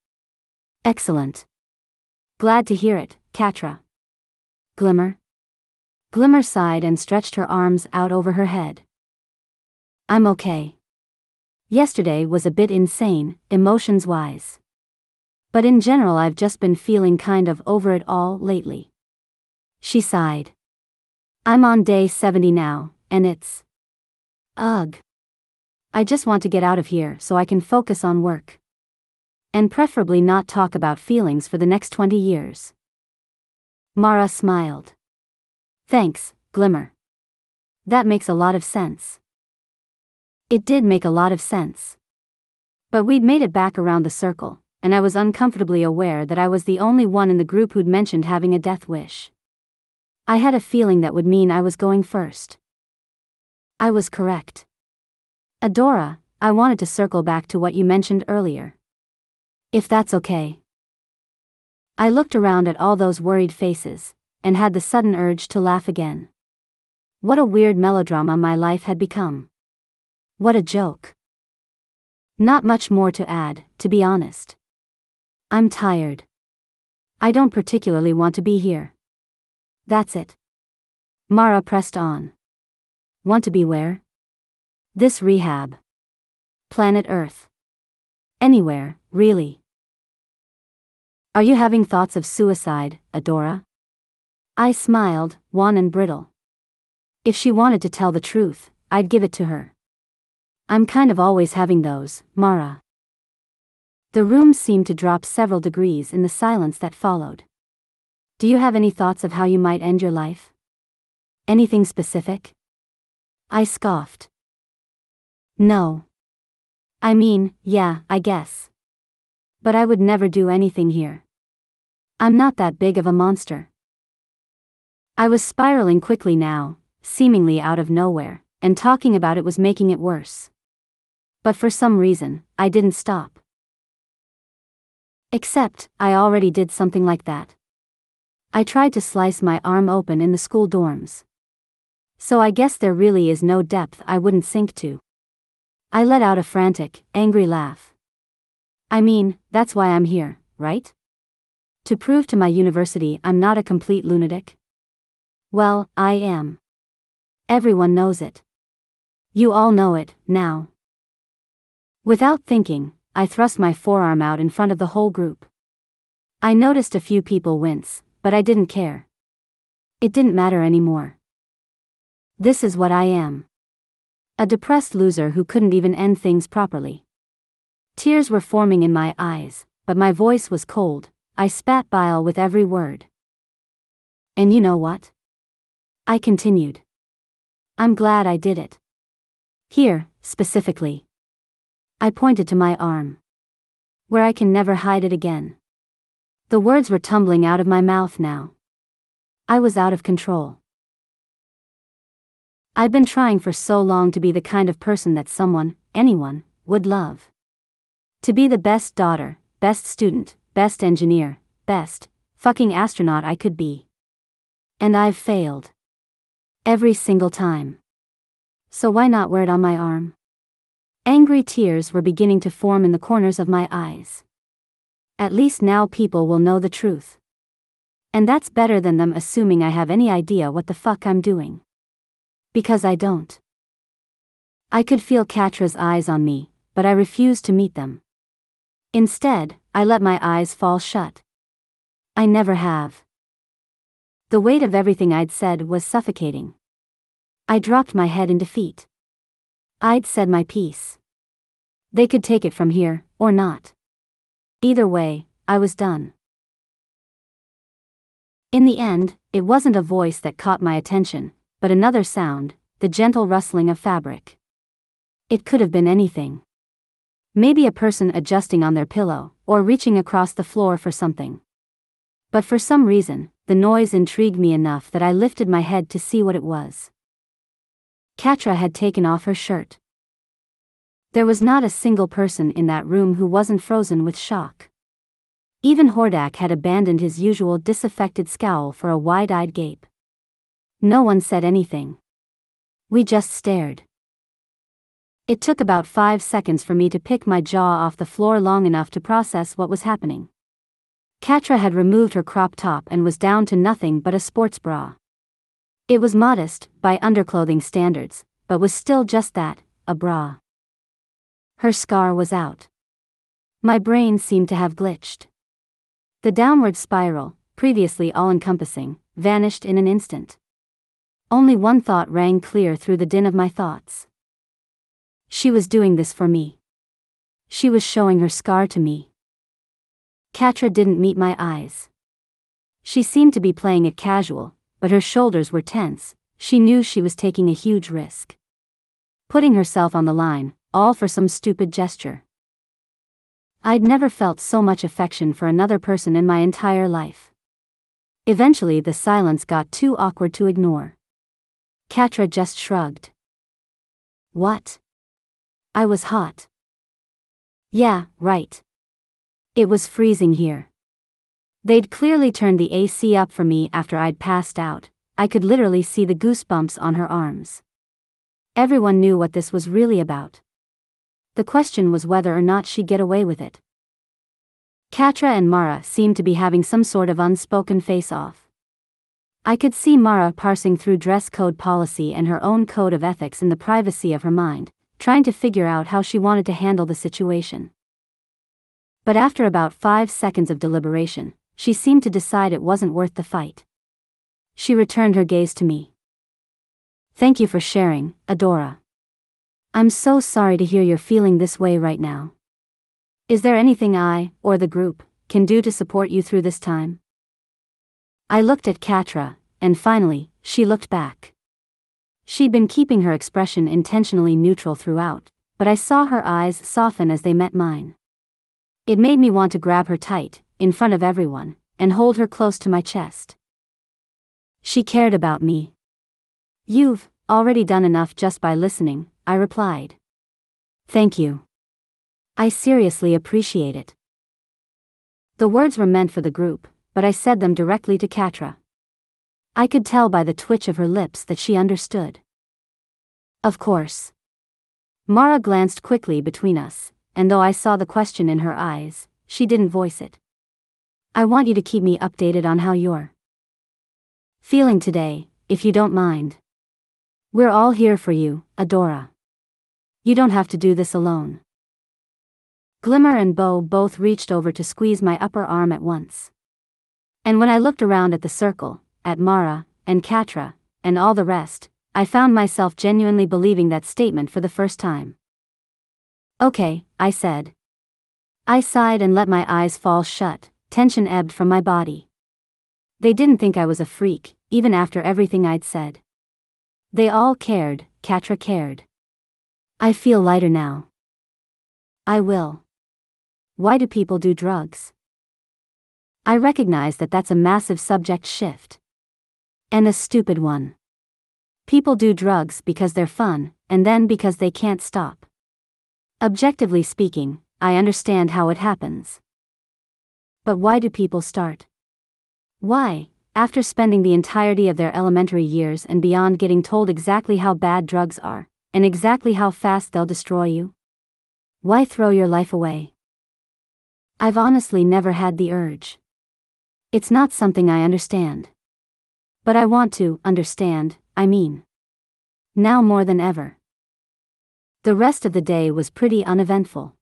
Excellent. Glad to hear it, Catra. Glimmer? Glimmer sighed and stretched her arms out over her head. I'm okay. Yesterday was a bit insane, emotions wise. But in general, I've just been feeling kind of over it all lately. She sighed. I'm on day 70 now, and it's. Ugh. I just want to get out of here so I can focus on work. And preferably not talk about feelings for the next 20 years. Mara smiled. Thanks, Glimmer. That makes a lot of sense. It did make a lot of sense. But we'd made it back around the circle, and I was uncomfortably aware that I was the only one in the group who'd mentioned having a death wish. I had a feeling that would mean I was going first. I was correct. Adora, I wanted to circle back to what you mentioned earlier. If that's okay. I looked around at all those worried faces, and had the sudden urge to laugh again. What a weird melodrama my life had become. What a joke. Not much more to add, to be honest. I'm tired. I don't particularly want to be here. That's it. Mara pressed on. Want to be where? This rehab. Planet Earth. Anywhere, really. Are you having thoughts of suicide, Adora? I smiled, wan and brittle. If she wanted to tell the truth, I'd give it to her. I'm kind of always having those, Mara. The room seemed to drop several degrees in the silence that followed. Do you have any thoughts of how you might end your life? Anything specific? I scoffed. No. I mean, yeah, I guess. But I would never do anything here. I'm not that big of a monster. I was spiraling quickly now, seemingly out of nowhere, and talking about it was making it worse. But for some reason, I didn't stop. Except, I already did something like that. I tried to slice my arm open in the school dorms. So I guess there really is no depth I wouldn't sink to. I let out a frantic, angry laugh. I mean, that's why I'm here, right? To prove to my university I'm not a complete lunatic? Well, I am. Everyone knows it. You all know it, now. Without thinking, I thrust my forearm out in front of the whole group. I noticed a few people wince, but I didn't care. It didn't matter anymore. This is what I am. A depressed loser who couldn't even end things properly. Tears were forming in my eyes, but my voice was cold, I spat bile with every word. And you know what? I continued. I'm glad I did it. Here, specifically. I pointed to my arm. Where I can never hide it again. The words were tumbling out of my mouth now. I was out of control. I'd been trying for so long to be the kind of person that someone, anyone, would love. To be the best daughter, best student, best engineer, best, fucking astronaut I could be. And I've failed. Every single time. So why not wear it on my arm? Angry tears were beginning to form in the corners of my eyes. At least now people will know the truth. And that's better than them assuming I have any idea what the fuck I'm doing. Because I don't. I could feel Catra's eyes on me, but I refused to meet them. Instead, I let my eyes fall shut. I never have. The weight of everything I'd said was suffocating. I dropped my head in defeat. I'd said my piece. They could take it from here, or not. Either way, I was done. In the end, it wasn't a voice that caught my attention, but another sound, the gentle rustling of fabric. It could have been anything. Maybe a person adjusting on their pillow, or reaching across the floor for something. But for some reason, the noise intrigued me enough that I lifted my head to see what it was. Catra had taken off her shirt. There was not a single person in that room who wasn't frozen with shock. Even Hordak had abandoned his usual disaffected scowl for a wide-eyed gape. No one said anything. We just stared. It took about five seconds for me to pick my jaw off the floor long enough to process what was happening. Catra had removed her crop top and was down to nothing but a sports bra. It was modest, by underclothing standards, but was still just that, a bra. Her scar was out. My brain seemed to have glitched. The downward spiral, previously all encompassing, vanished in an instant. Only one thought rang clear through the din of my thoughts. She was doing this for me. She was showing her scar to me. Catra didn't meet my eyes. She seemed to be playing it casual, but her shoulders were tense, she knew she was taking a huge risk. Putting herself on the line, all for some stupid gesture. I'd never felt so much affection for another person in my entire life. Eventually, the silence got too awkward to ignore. Catra just shrugged. What? I was hot. Yeah, right. It was freezing here. They'd clearly turned the AC up for me after I'd passed out, I could literally see the goosebumps on her arms. Everyone knew what this was really about. The question was whether or not she'd get away with it. Catra and Mara seemed to be having some sort of unspoken face-off. I could see Mara parsing through dress code policy and her own code of ethics in the privacy of her mind, trying to figure out how she wanted to handle the situation. But after about five seconds of deliberation, she seemed to decide it wasn't worth the fight. She returned her gaze to me. Thank you for sharing, Adora. I'm so sorry to hear you're feeling this way right now. Is there anything I, or the group, can do to support you through this time? I looked at Catra, and finally, she looked back. She'd been keeping her expression intentionally neutral throughout, but I saw her eyes soften as they met mine. It made me want to grab her tight, in front of everyone, and hold her close to my chest. She cared about me. You've already done enough just by listening, I replied. Thank you. I seriously appreciate it. The words were meant for the group, but I said them directly to Catra. I could tell by the twitch of her lips that she understood. Of course. Mara glanced quickly between us, and though I saw the question in her eyes, she didn't voice it. I want you to keep me updated on how you're feeling today, if you don't mind. We're all here for you, Adora. You don't have to do this alone. Glimmer and Bow both reached over to squeeze my upper arm at once. And when I looked around at the circle, at Mara, and Catra, and all the rest, I found myself genuinely believing that statement for the first time. Okay, I said. I sighed and let my eyes fall shut, tension ebbed from my body. They didn't think I was a freak, even after everything I'd said. They all cared, Catra cared. I feel lighter now. I will. Why do people do drugs? I recognize that that's a massive subject shift. And a stupid one. People do drugs because they're fun, and then because they can't stop. Objectively speaking, I understand how it happens. But why do people start? Why, after spending the entirety of their elementary years and beyond getting told exactly how bad drugs are, and exactly how fast they'll destroy you? Why throw your life away? I've honestly never had the urge. It's not something I understand. But I want to understand, I mean. Now more than ever. The rest of the day was pretty uneventful.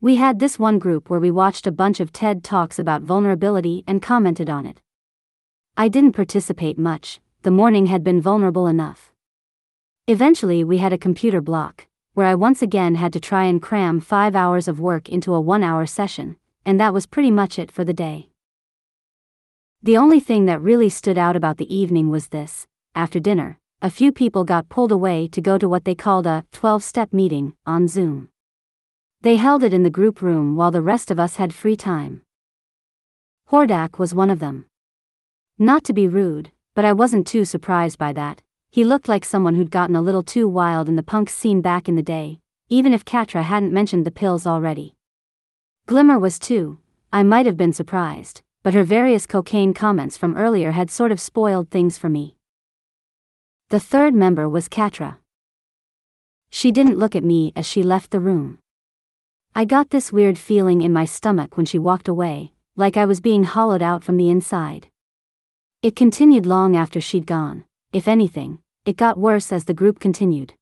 We had this one group where we watched a bunch of TED Talks about vulnerability and commented on it. I didn't participate much, the morning had been vulnerable enough. Eventually, we had a computer block, where I once again had to try and cram five hours of work into a one hour session, and that was pretty much it for the day. The only thing that really stood out about the evening was this after dinner, a few people got pulled away to go to what they called a 12 step meeting on Zoom. They held it in the group room while the rest of us had free time. Hordak was one of them. Not to be rude, but I wasn't too surprised by that, he looked like someone who'd gotten a little too wild in the punk scene back in the day, even if Catra hadn't mentioned the pills already. Glimmer was too, I might have been surprised, but her various cocaine comments from earlier had sort of spoiled things for me. The third member was Catra. She didn't look at me as she left the room. I got this weird feeling in my stomach when she walked away, like I was being hollowed out from the inside. It continued long after she'd gone, if anything, it got worse as the group continued.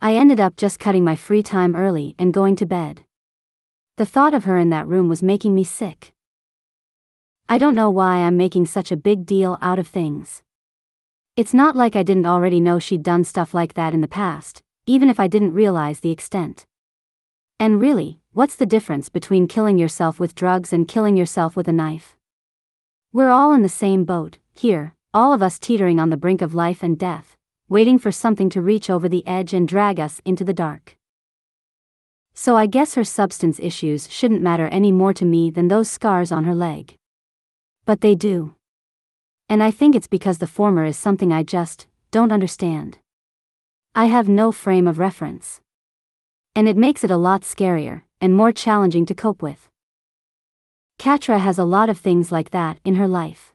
I ended up just cutting my free time early and going to bed. The thought of her in that room was making me sick. I don't know why I'm making such a big deal out of things. It's not like I didn't already know she'd done stuff like that in the past, even if I didn't realize the extent. And really, what's the difference between killing yourself with drugs and killing yourself with a knife? We're all in the same boat, here, all of us teetering on the brink of life and death, waiting for something to reach over the edge and drag us into the dark. So I guess her substance issues shouldn't matter any more to me than those scars on her leg. But they do. And I think it's because the former is something I just don't understand. I have no frame of reference. And it makes it a lot scarier and more challenging to cope with. Catra has a lot of things like that in her life.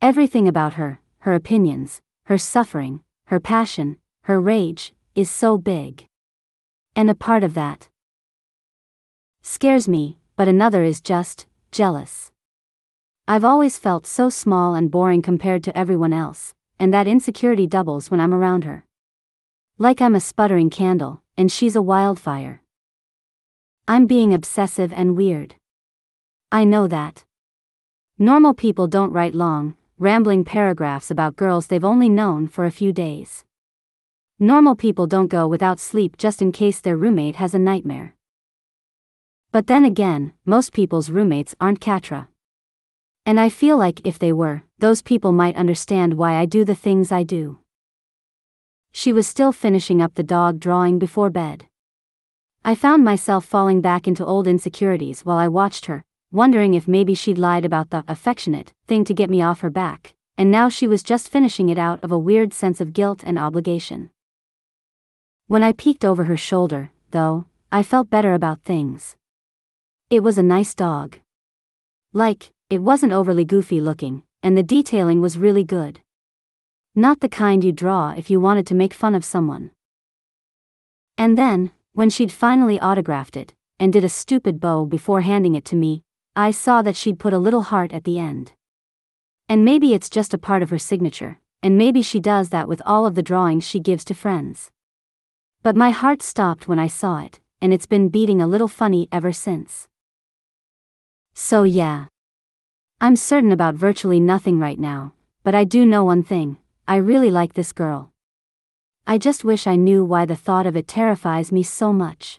Everything about her, her opinions, her suffering, her passion, her rage, is so big. And a part of that scares me, but another is just jealous. I've always felt so small and boring compared to everyone else, and that insecurity doubles when I'm around her. Like I'm a sputtering candle, and she's a wildfire. I'm being obsessive and weird. I know that. Normal people don't write long, rambling paragraphs about girls they've only known for a few days. Normal people don't go without sleep just in case their roommate has a nightmare. But then again, most people's roommates aren't Catra. And I feel like if they were, those people might understand why I do the things I do. She was still finishing up the dog drawing before bed. I found myself falling back into old insecurities while I watched her, wondering if maybe she'd lied about the affectionate thing to get me off her back, and now she was just finishing it out of a weird sense of guilt and obligation. When I peeked over her shoulder, though, I felt better about things. It was a nice dog. Like, it wasn't overly goofy looking, and the detailing was really good. Not the kind you draw if you wanted to make fun of someone. And then, when she'd finally autographed it, and did a stupid bow before handing it to me, I saw that she'd put a little heart at the end. And maybe it's just a part of her signature, and maybe she does that with all of the drawings she gives to friends. But my heart stopped when I saw it, and it's been beating a little funny ever since. So yeah. I'm certain about virtually nothing right now, but I do know one thing I really like this girl. I just wish I knew why the thought of it terrifies me so much.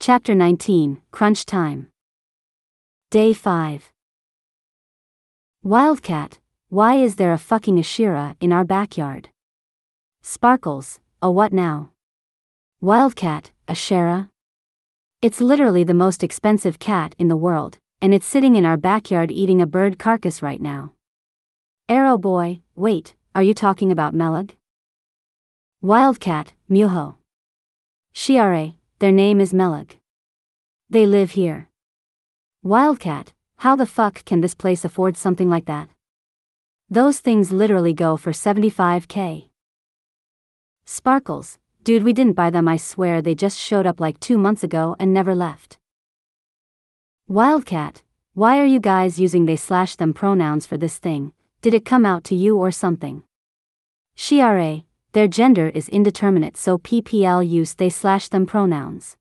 Chapter 19 Crunch Time. Day 5. Wildcat, why is there a fucking Ashira in our backyard? Sparkles, a what now? Wildcat, Ashira? It's literally the most expensive cat in the world, and it's sitting in our backyard eating a bird carcass right now. Arrow boy, wait, are you talking about Melog? Wildcat, Muho. Shiare, their name is Melog. They live here. Wildcat, how the fuck can this place afford something like that? Those things literally go for 75k. Sparkles, dude, we didn't buy them, I swear they just showed up like two months ago and never left. Wildcat, why are you guys using they slash them pronouns for this thing? Did it come out to you or something? Shiare, their gender is indeterminate so PPL use they slash them pronouns.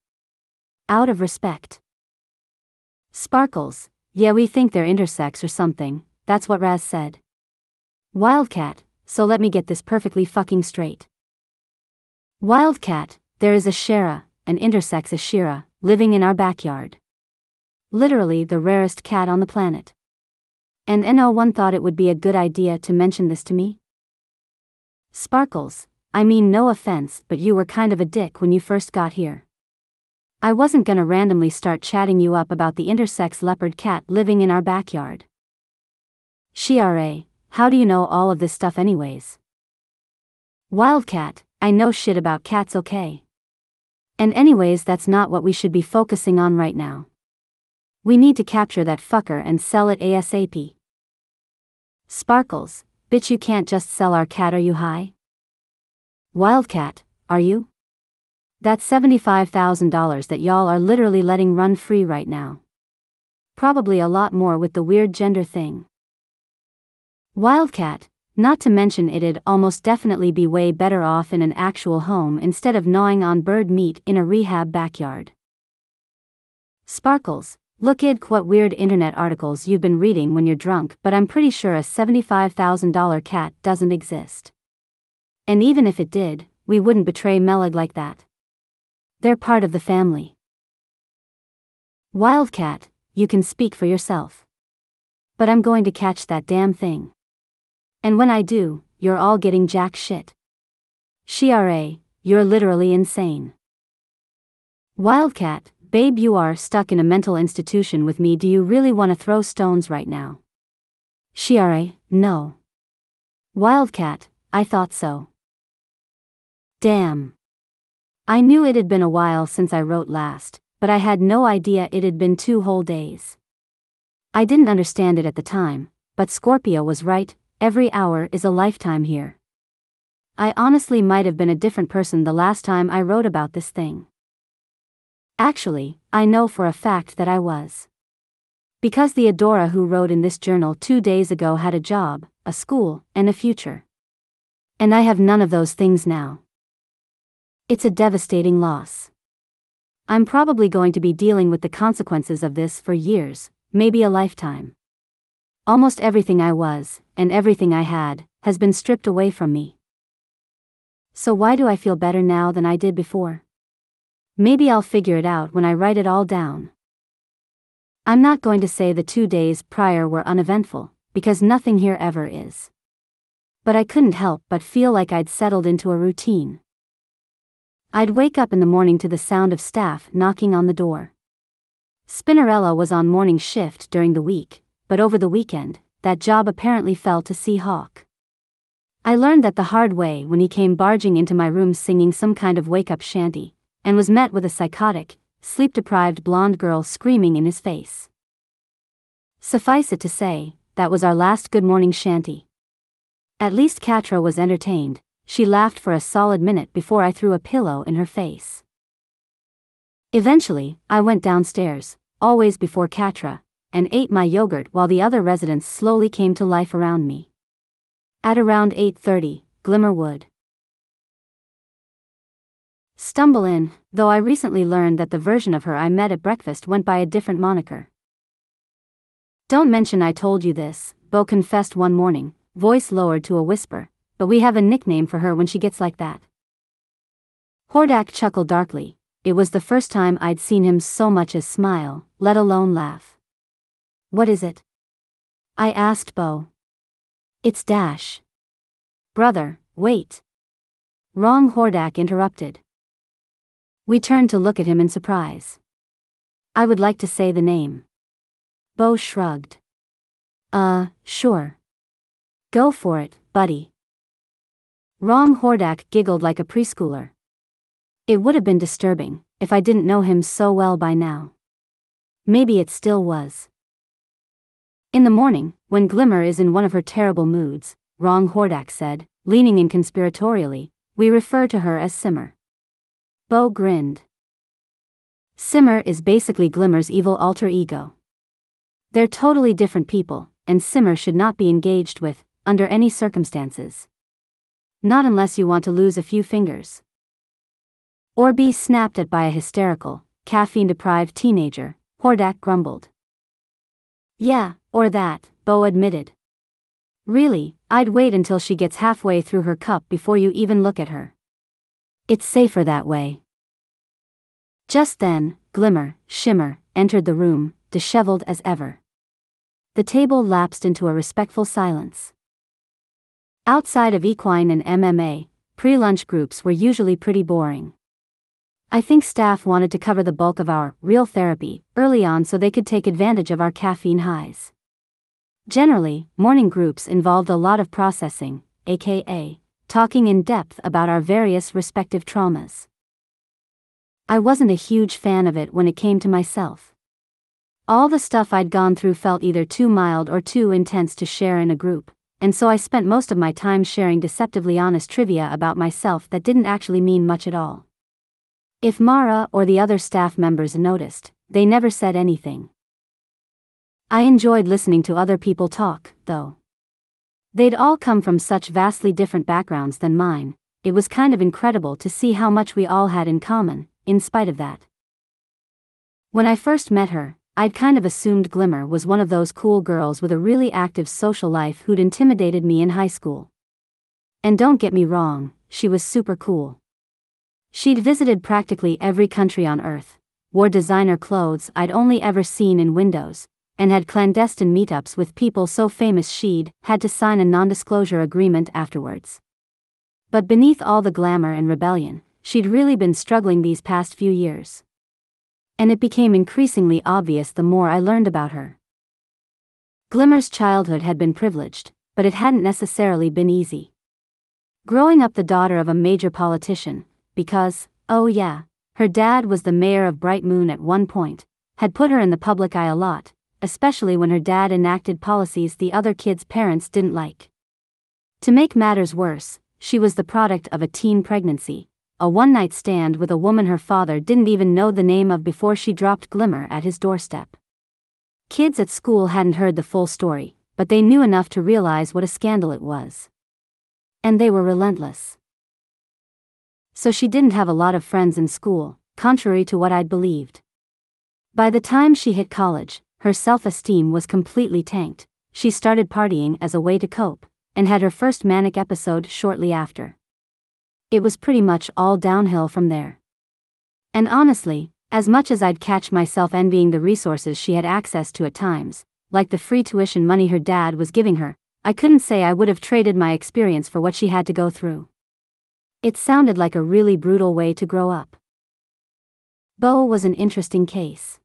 Out of respect. Sparkles, yeah we think they're intersex or something, that's what Razz said. Wildcat, so let me get this perfectly fucking straight. Wildcat, there is a Shara, an intersex Ashera, living in our backyard literally the rarest cat on the planet. And NO1 thought it would be a good idea to mention this to me? Sparkles, I mean no offense, but you were kind of a dick when you first got here. I wasn't gonna randomly start chatting you up about the intersex leopard cat living in our backyard. Shiare, how do you know all of this stuff anyways? Wildcat, I know shit about cats okay. And anyways that's not what we should be focusing on right now. We need to capture that fucker and sell it ASAP. Sparkles, bitch, you can't just sell our cat, are you high? Wildcat, are you? That's $75,000 that y'all are literally letting run free right now. Probably a lot more with the weird gender thing. Wildcat, not to mention it'd almost definitely be way better off in an actual home instead of gnawing on bird meat in a rehab backyard. Sparkles, Look at what weird internet articles you've been reading when you're drunk, but I'm pretty sure a $75,000 cat doesn't exist. And even if it did, we wouldn't betray Melog like that. They're part of the family. Wildcat, you can speak for yourself. But I'm going to catch that damn thing. And when I do, you're all getting jack shit. Shiare, you're literally insane. Wildcat, Babe, you are stuck in a mental institution with me. Do you really want to throw stones right now? Shiare, no. Wildcat, I thought so. Damn. I knew it had been a while since I wrote last, but I had no idea it had been two whole days. I didn't understand it at the time, but Scorpia was right, every hour is a lifetime here. I honestly might have been a different person the last time I wrote about this thing. Actually, I know for a fact that I was. Because the Adora who wrote in this journal two days ago had a job, a school, and a future. And I have none of those things now. It's a devastating loss. I'm probably going to be dealing with the consequences of this for years, maybe a lifetime. Almost everything I was, and everything I had, has been stripped away from me. So why do I feel better now than I did before? Maybe I'll figure it out when I write it all down. I'm not going to say the two days prior were uneventful, because nothing here ever is. But I couldn't help but feel like I'd settled into a routine. I'd wake up in the morning to the sound of staff knocking on the door. Spinnerella was on morning shift during the week, but over the weekend, that job apparently fell to Seahawk. I learned that the hard way when he came barging into my room singing some kind of wake up shanty, and was met with a psychotic, sleep deprived blonde girl screaming in his face. Suffice it to say, that was our last good morning shanty. At least Catra was entertained, she laughed for a solid minute before I threw a pillow in her face. Eventually, I went downstairs, always before Catra, and ate my yogurt while the other residents slowly came to life around me. At around 8:30, Glimmer would. Stumble in, though I recently learned that the version of her I met at breakfast went by a different moniker. Don't mention I told you this, Bow confessed one morning, voice lowered to a whisper, but we have a nickname for her when she gets like that. Hordak chuckled darkly. It was the first time I'd seen him so much as smile, let alone laugh. What is it? I asked Bow. It's Dash. Brother, wait. Wrong Hordak interrupted. We turned to look at him in surprise. I would like to say the name. Bow shrugged. Uh, sure. Go for it, buddy. Wrong Hordak giggled like a preschooler. It would have been disturbing if I didn't know him so well by now. Maybe it still was. In the morning, when Glimmer is in one of her terrible moods, Wrong Hordak said, leaning in conspiratorially, we refer to her as Simmer. Bow grinned. Simmer is basically Glimmer's evil alter ego. They're totally different people, and Simmer should not be engaged with, under any circumstances. Not unless you want to lose a few fingers. Or be snapped at by a hysterical, caffeine deprived teenager, Hordak grumbled. Yeah, or that, Bow admitted. Really, I'd wait until she gets halfway through her cup before you even look at her. It's safer that way. Just then, Glimmer, Simmer, entered the room, disheveled as ever. The table lapsed into a respectful silence. Outside of equine and MMA, pre lunch groups were usually pretty boring. I think staff wanted to cover the bulk of our real therapy early on so they could take advantage of our caffeine highs. Generally, morning groups involved a lot of processing, aka, talking in depth about our various respective traumas. I wasn't a huge fan of it when it came to myself. All the stuff I'd gone through felt either too mild or too intense to share in a group, and so I spent most of my time sharing deceptively honest trivia about myself that didn't actually mean much at all. If Mara or the other staff members noticed, they never said anything. I enjoyed listening to other people talk, though. They'd all come from such vastly different backgrounds than mine, it was kind of incredible to see how much we all had in common, in spite of that. When I first met her, I'd kind of assumed Glimmer was one of those cool girls with a really active social life who'd intimidated me in high school. And don't get me wrong, she was super cool. She'd visited practically every country on Earth, wore designer clothes I'd only ever seen in windows, and had clandestine meetups with people so famous she'd had to sign a non-disclosure agreement afterwards. But beneath all the glamour and rebellion, she'd really been struggling these past few years. And it became increasingly obvious the more I learned about her. Glimmer's childhood had been privileged, but it hadn't necessarily been easy. Growing up the daughter of a major politician, because, oh yeah, her dad was the mayor of Bright Moon at one point, had put her in the public eye a lot, especially when her dad enacted policies the other kids' parents didn't like. To make matters worse, she was the product of a teen pregnancy, a one night stand with a woman her father didn't even know the name of before she dropped Glimmer at his doorstep. Kids at school hadn't heard the full story, but they knew enough to realize what a scandal it was. And they were relentless so she didn't have a lot of friends in school, contrary to what I'd believed. By the time she hit college, her self esteem was completely tanked. She started partying as a way to cope, and had her first manic episode shortly after. It was pretty much all downhill from there. And honestly, as much as I'd catch myself envying the resources she had access to at times, like the free tuition money her dad was giving her, I couldn't say I would have traded my experience for what she had to go through. It sounded like a really brutal way to grow up. Bow was an interesting case.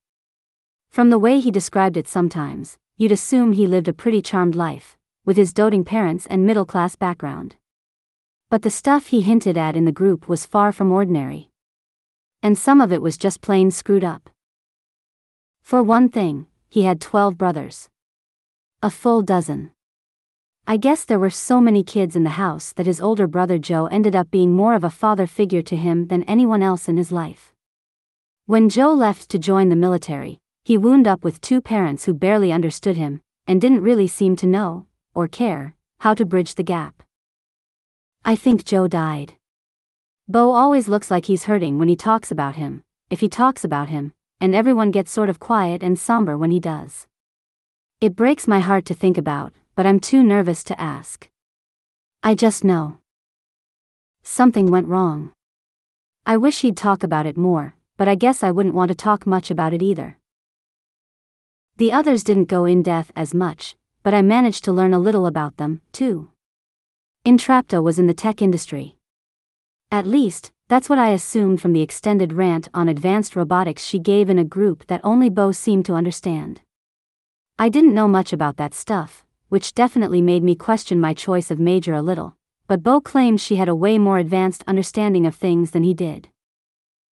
From the way he described it sometimes, you'd assume he lived a pretty charmed life, with his doting parents and middle class background. But the stuff he hinted at in the group was far from ordinary. And some of it was just plain screwed up. For one thing, he had 12 brothers. A full dozen. I guess there were so many kids in the house that his older brother Joe ended up being more of a father figure to him than anyone else in his life. When Joe left to join the military, he wound up with two parents who barely understood him, and didn't really seem to know, or care, how to bridge the gap. I think Joe died. Bow always looks like he's hurting when he talks about him, if he talks about him, and everyone gets sort of quiet and somber when he does. It breaks my heart to think about, but I'm too nervous to ask. I just know. Something went wrong. I wish he'd talk about it more, but I guess I wouldn't want to talk much about it either. The others didn't go in depth as much, but I managed to learn a little about them, too. Entrapta was in the tech industry. At least, that's what I assumed from the extended rant on advanced robotics she gave in a group that only Bow seemed to understand. I didn't know much about that stuff, which definitely made me question my choice of major a little, but Bow claimed she had a way more advanced understanding of things than he did.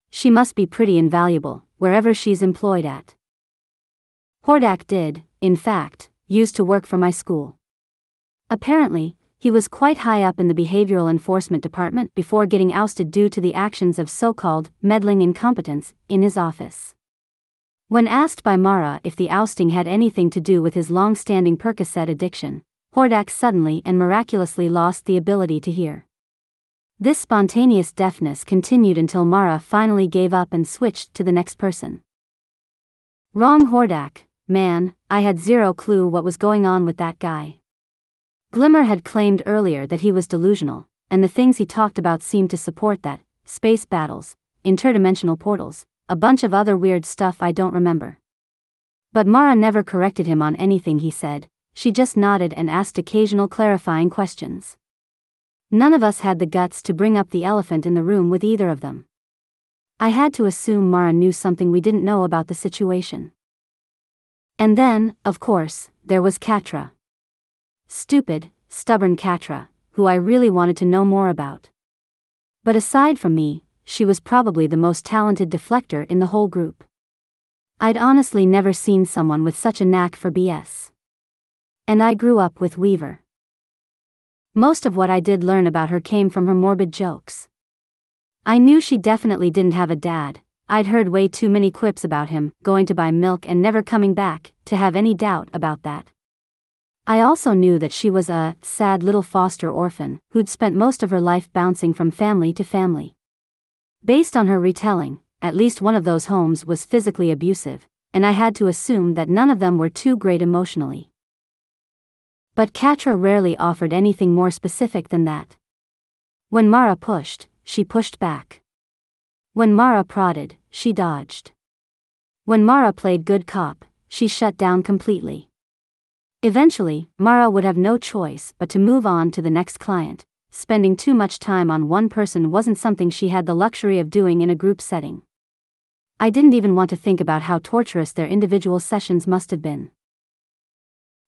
She must be pretty invaluable, wherever she's employed at. Hordak did, in fact, used to work for my school. Apparently, he was quite high up in the behavioral enforcement department before getting ousted due to the actions of so called meddling incompetence in his office. When asked by Mara if the ousting had anything to do with his long standing Percocet addiction, Hordak suddenly and miraculously lost the ability to hear. This spontaneous deafness continued until Mara finally gave up and switched to the next person. Wrong Hordak, man, I had zero clue what was going on with that guy. Glimmer had claimed earlier that he was delusional, and the things he talked about seemed to support that space battles, interdimensional portals, a bunch of other weird stuff I don't remember. But Mara never corrected him on anything he said, she just nodded and asked occasional clarifying questions. None of us had the guts to bring up the elephant in the room with either of them. I had to assume Mara knew something we didn't know about the situation. And then, of course, there was Catra. Stupid, stubborn Catra, who I really wanted to know more about. But aside from me, she was probably the most talented deflector in the whole group. I'd honestly never seen someone with such a knack for BS. And I grew up with Weaver. Most of what I did learn about her came from her morbid jokes. I knew she definitely didn't have a dad, I'd heard way too many quips about him, going to buy milk and never coming back, to have any doubt about that. I also knew that she was a sad little foster orphan who'd spent most of her life bouncing from family to family. Based on her retelling, at least one of those homes was physically abusive, and I had to assume that none of them were too great emotionally. But Catra rarely offered anything more specific than that. When Mara pushed, she pushed back. When Mara prodded, she dodged. When Mara played good cop, she shut down completely. Eventually, Mara would have no choice but to move on to the next client. Spending too much time on one person wasn't something she had the luxury of doing in a group setting. I didn't even want to think about how torturous their individual sessions must have been.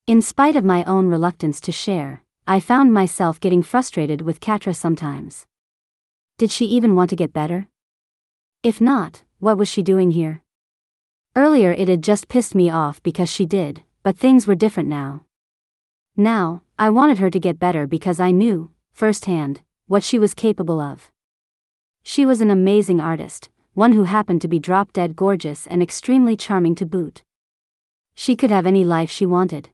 In spite of my own reluctance to share, I found myself getting frustrated with Catra sometimes. Did she even want to get better? If not, what was she doing here? Earlier it had just pissed me off because she did, but things were different now. Now, I wanted her to get better because I knew, firsthand, what she was capable of. She was an amazing artist, one who happened to be drop dead gorgeous and extremely charming to boot. She could have any life she wanted.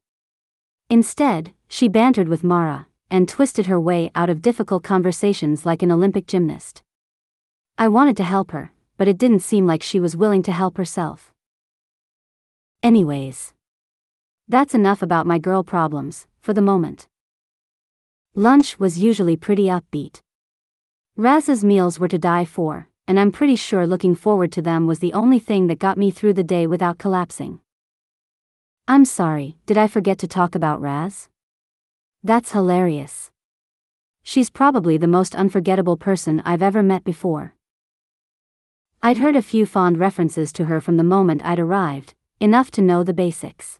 Instead, she bantered with Mara, and twisted her way out of difficult conversations like an Olympic gymnast. I wanted to help her, but it didn't seem like she was willing to help herself. Anyways. That's enough about my girl problems, for the moment. Lunch was usually pretty upbeat. Razz's meals were to die for, and I'm pretty sure looking forward to them was the only thing that got me through the day without collapsing. I'm sorry, did I forget to talk about Razz? That's hilarious. She's probably the most unforgettable person I've ever met before. I'd heard a few fond references to her from the moment I'd arrived, enough to know the basics.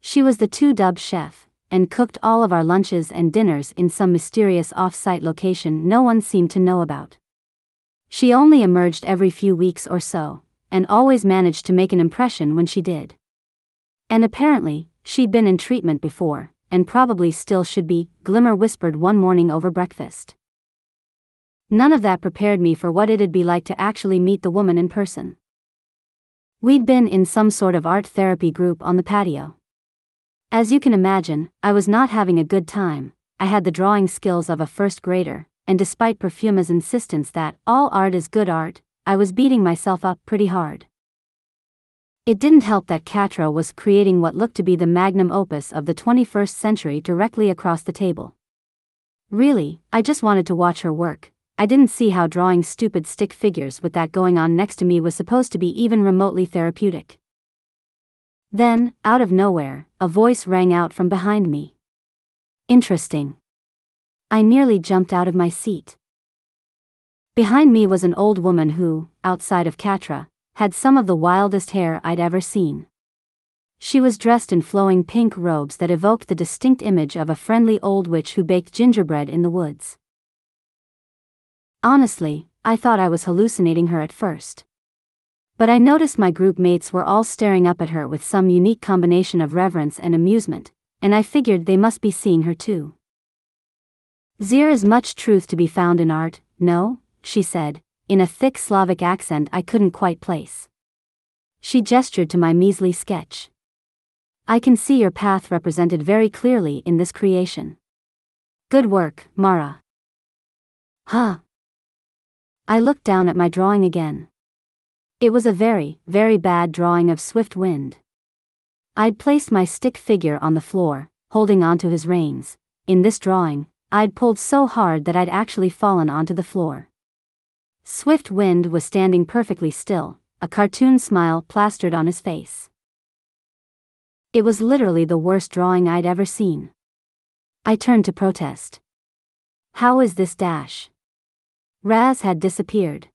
She was the two dub chef, and cooked all of our lunches and dinners in some mysterious off site location no one seemed to know about. She only emerged every few weeks or so, and always managed to make an impression when she did. And apparently, she'd been in treatment before, and probably still should be, Glimmer whispered one morning over breakfast. None of that prepared me for what it'd be like to actually meet the woman in person. We'd been in some sort of art therapy group on the patio. As you can imagine, I was not having a good time, I had the drawing skills of a first grader, and despite Perfuma's insistence that all art is good art, I was beating myself up pretty hard. It didn't help that Catra was creating what looked to be the magnum opus of the 21st century directly across the table. Really, I just wanted to watch her work. I didn't see how drawing stupid stick figures with that going on next to me was supposed to be even remotely therapeutic. Then, out of nowhere, a voice rang out from behind me. Interesting. I nearly jumped out of my seat. Behind me was an old woman who, outside of Catra, had some of the wildest hair I'd ever seen. She was dressed in flowing pink robes that evoked the distinct image of a friendly old witch who baked gingerbread in the woods. Honestly, I thought I was hallucinating her at first. But I noticed my group mates were all staring up at her with some unique combination of reverence and amusement, and I figured they must be seeing her too. There is much truth to be found in art, no? she said, in a thick Slavic accent I couldn't quite place. She gestured to my measly sketch. I can see your path represented very clearly in this creation. Good work, Mara. Huh. I looked down at my drawing again. It was a very, very bad drawing of Swift Wind. I'd placed my stick figure on the floor, holding onto his reins. In this drawing, I'd pulled so hard that I'd actually fallen onto the floor. Swift Wind was standing perfectly still, a cartoon smile plastered on his face. It was literally the worst drawing I'd ever seen. I turned to protest. How is this dash? Razz had disappeared.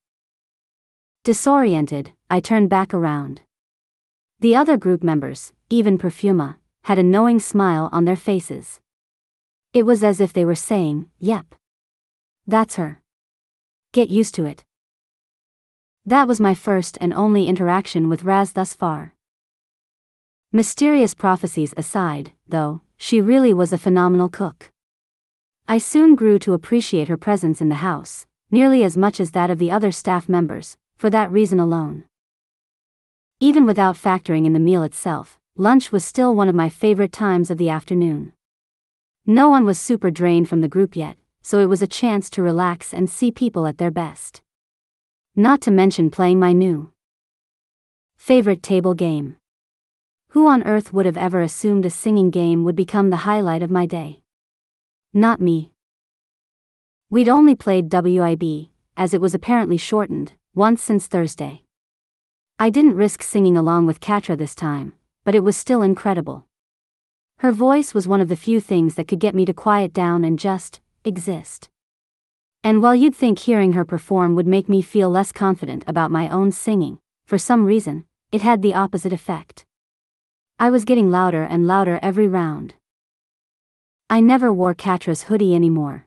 Disoriented, I turned back around. The other group members, even Perfuma, had a knowing smile on their faces. It was as if they were saying, Yep. That's her. Get used to it. That was my first and only interaction with Razz thus far. Mysterious prophecies aside, though, she really was a phenomenal cook. I soon grew to appreciate her presence in the house, nearly as much as that of the other staff members, for that reason alone. Even without factoring in the meal itself, lunch was still one of my favorite times of the afternoon. No one was super drained from the group yet, so it was a chance to relax and see people at their best. Not to mention playing my new favorite table game. Who on earth would have ever assumed a singing game would become the highlight of my day? Not me. We'd only played WIB, as it was apparently shortened, once since Thursday. I didn't risk singing along with Catra this time, but it was still incredible. Her voice was one of the few things that could get me to quiet down and just exist. And while you'd think hearing her perform would make me feel less confident about my own singing, for some reason, it had the opposite effect. I was getting louder and louder every round. I never wore Catra's hoodie anymore.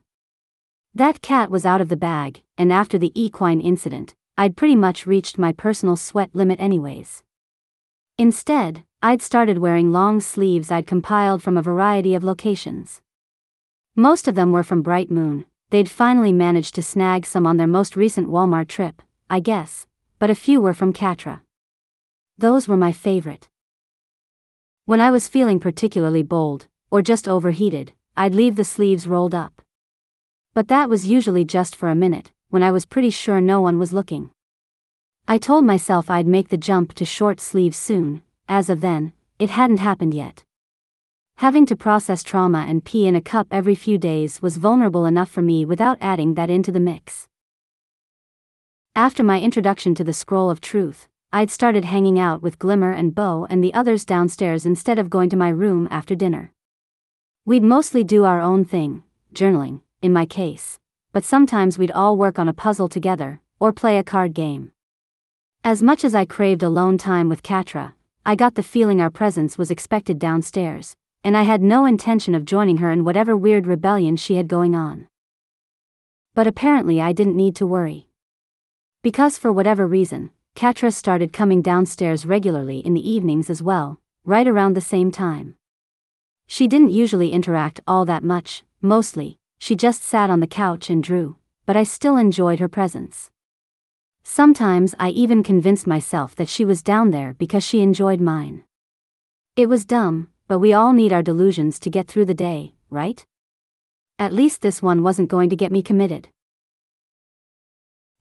That cat was out of the bag, and after the equine incident, I'd pretty much reached my personal sweat limit anyways. Instead, I'd started wearing long sleeves I'd compiled from a variety of locations. Most of them were from Bright Moon, they'd finally managed to snag some on their most recent Walmart trip, I guess, but a few were from Catra. Those were my favorite. When I was feeling particularly bold, or just overheated, I'd leave the sleeves rolled up. But that was usually just for a minute, when I was pretty sure no one was looking. I told myself I'd make the jump to short sleeves soon, as of then, it hadn't happened yet. Having to process trauma and pee in a cup every few days was vulnerable enough for me without adding that into the mix. After my introduction to the Scroll of Truth, I'd started hanging out with Glimmer and Bow and the others downstairs instead of going to my room after dinner. We'd mostly do our own thing, journaling, in my case, but sometimes we'd all work on a puzzle together, or play a card game. As much as I craved alone time with Catra, I got the feeling our presence was expected downstairs, and I had no intention of joining her in whatever weird rebellion she had going on. But apparently I didn't need to worry. Because for whatever reason, Catra started coming downstairs regularly in the evenings as well, right around the same time. She didn't usually interact all that much, mostly, she just sat on the couch and drew, but I still enjoyed her presence. Sometimes I even convinced myself that she was down there because she enjoyed mine. It was dumb, but we all need our delusions to get through the day, right? At least this one wasn't going to get me committed.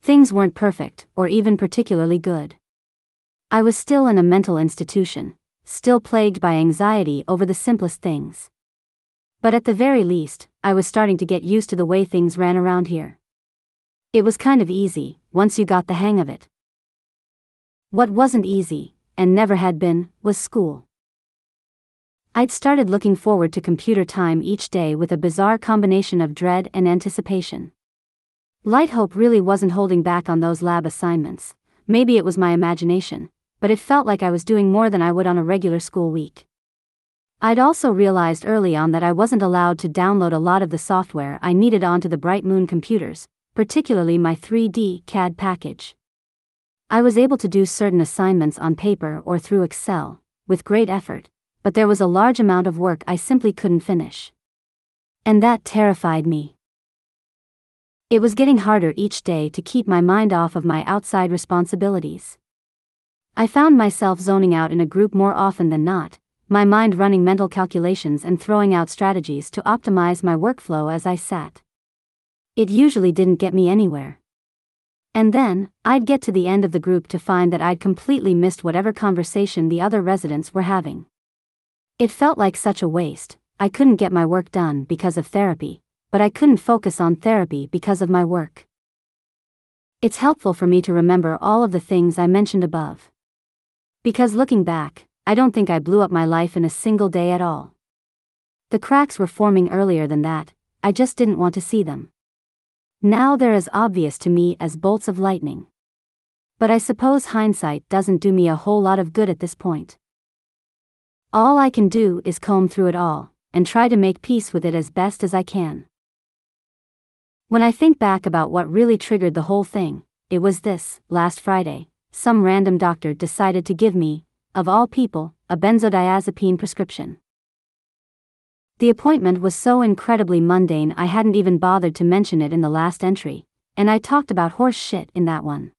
Things weren't perfect, or even particularly good. I was still in a mental institution, still plagued by anxiety over the simplest things. But at the very least, I was starting to get used to the way things ran around here. It was kind of easy, once you got the hang of it. What wasn't easy, and never had been, was school. I'd started looking forward to computer time each day with a bizarre combination of dread and anticipation. Light Hope really wasn't holding back on those lab assignments, maybe it was my imagination, but it felt like I was doing more than I would on a regular school week. I'd also realized early on that I wasn't allowed to download a lot of the software I needed onto the Bright Moon computers, particularly my 3D CAD package. I was able to do certain assignments on paper or through Excel, with great effort, but there was a large amount of work I simply couldn't finish. And that terrified me. It was getting harder each day to keep my mind off of my outside responsibilities. I found myself zoning out in a group more often than not, my mind running mental calculations and throwing out strategies to optimize my workflow as I sat. It usually didn't get me anywhere. And then, I'd get to the end of the group to find that I'd completely missed whatever conversation the other residents were having. It felt like such a waste, I couldn't get my work done because of therapy, but I couldn't focus on therapy because of my work. It's helpful for me to remember all of the things I mentioned above. Because looking back, I don't think I blew up my life in a single day at all. The cracks were forming earlier than that, I just didn't want to see them. Now they're as obvious to me as bolts of lightning. But I suppose hindsight doesn't do me a whole lot of good at this point. All I can do is comb through it all, and try to make peace with it as best as I can. When I think back about what really triggered the whole thing, it was this last Friday some random doctor decided to give me, of all people, a benzodiazepine prescription. The appointment was so incredibly mundane I hadn't even bothered to mention it in the last entry, and I talked about horse shit in that one.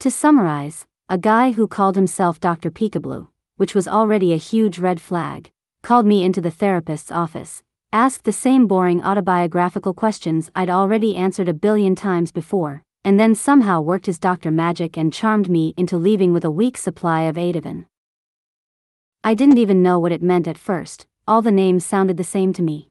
To summarize, a guy who called himself Dr. Peekaboo, which was already a huge red flag, called me into the therapist's office, asked the same boring autobiographical questions I'd already answered a billion times before, and then somehow worked his doctor magic and charmed me into leaving with a week's supply of Ativan. I didn't even know what it meant at first, all the names sounded the same to me.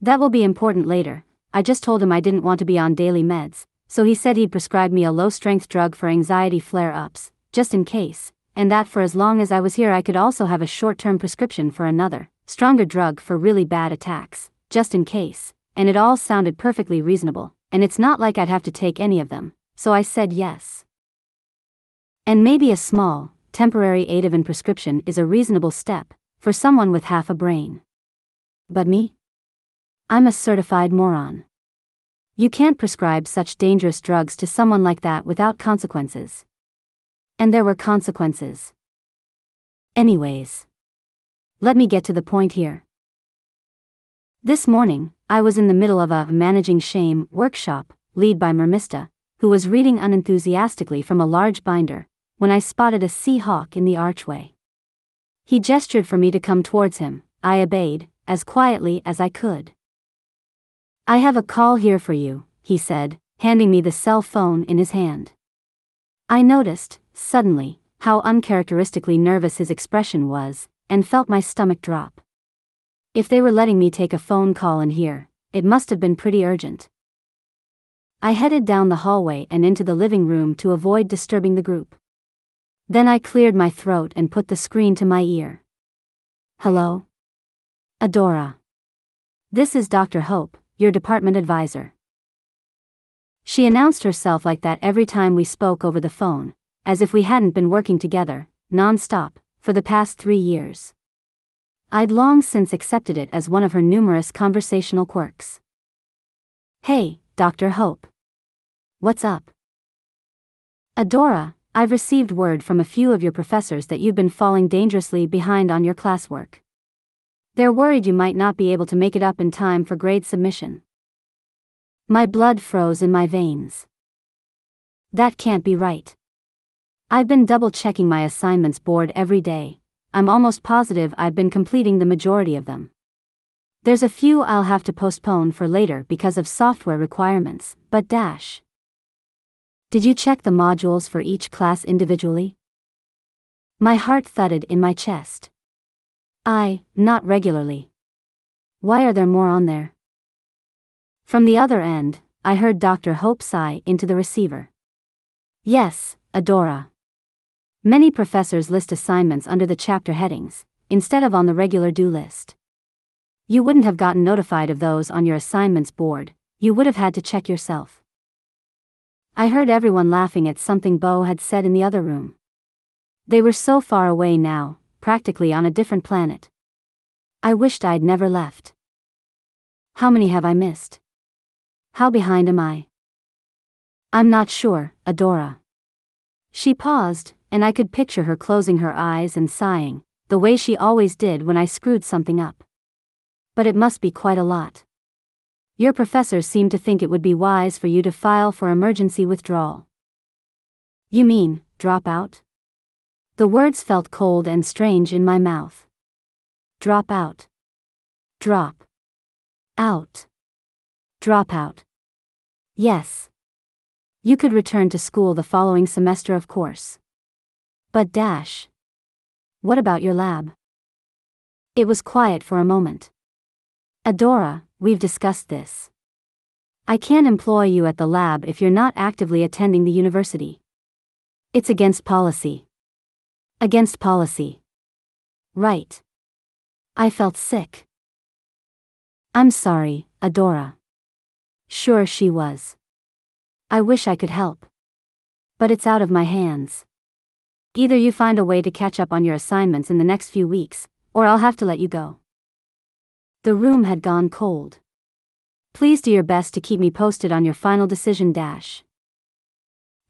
That will be important later, I just told him I didn't want to be on daily meds, so he said he'd prescribe me a low strength drug for anxiety flare ups, just in case, and that for as long as I was here I could also have a short term prescription for another, stronger drug for really bad attacks, just in case, and it all sounded perfectly reasonable and it's not like I'd have to take any of them, so I said yes. And maybe a small, temporary Ativan prescription is a reasonable step, for someone with half a brain. But me? I'm a certified moron. You can't prescribe such dangerous drugs to someone like that without consequences. And there were consequences. Anyways. Let me get to the point here. This morning, I was in the middle of a Managing Shame workshop, lead by Mermista, who was reading unenthusiastically from a large binder, when I spotted a sea hawk in the archway. He gestured for me to come towards him, I obeyed, as quietly as I could. I have a call here for you, he said, handing me the cell phone in his hand. I noticed, suddenly, how uncharacteristically nervous his expression was, and felt my stomach drop. If they were letting me take a phone call in here, it must have been pretty urgent. I headed down the hallway and into the living room to avoid disturbing the group. Then I cleared my throat and put the screen to my ear. Hello? Adora. This is Dr. Hope, your department advisor. She announced herself like that every time we spoke over the phone, as if we hadn't been working together, non-stop, for the past three years. I'd long since accepted it as one of her numerous conversational quirks. Hey, Dr. Hope. What's up? Adora, I've received word from a few of your professors that you've been falling dangerously behind on your classwork. They're worried you might not be able to make it up in time for grade submission. My blood froze in my veins. That can't be right. I've been double checking my assignments board every day, I'm almost positive I've been completing the majority of them. There's a few I'll have to postpone for later because of software requirements, but dash. Did you check the modules for each class individually? My heart thudded in my chest. I, not regularly. Why are there more on there? From the other end, I heard Dr. Hope sigh into the receiver. Yes, Adora. Many professors list assignments under the chapter headings, instead of on the regular do list. You wouldn't have gotten notified of those on your assignments board, you would have had to check yourself. I heard everyone laughing at something Bow had said in the other room. They were so far away now, practically on a different planet. I wished I'd never left. How many have I missed? How behind am I? I'm not sure, Adora. She paused, and I could picture her closing her eyes and sighing, the way she always did when I screwed something up. But it must be quite a lot. Your professors seem to think it would be wise for you to file for emergency withdrawal. You mean, drop out? The words felt cold and strange in my mouth. Drop out. Drop. Out. Drop out. Yes. You could return to school the following semester, of course. But Dash. What about your lab? It was quiet for a moment. Adora, we've discussed this. I can't employ you at the lab if you're not actively attending the university. It's against policy. Against policy. Right. I felt sick. I'm sorry, Adora. Sure she was. I wish I could help. But it's out of my hands. Either you find a way to catch up on your assignments in the next few weeks, or I'll have to let you go. The room had gone cold. Please do your best to keep me posted on your final decision dash.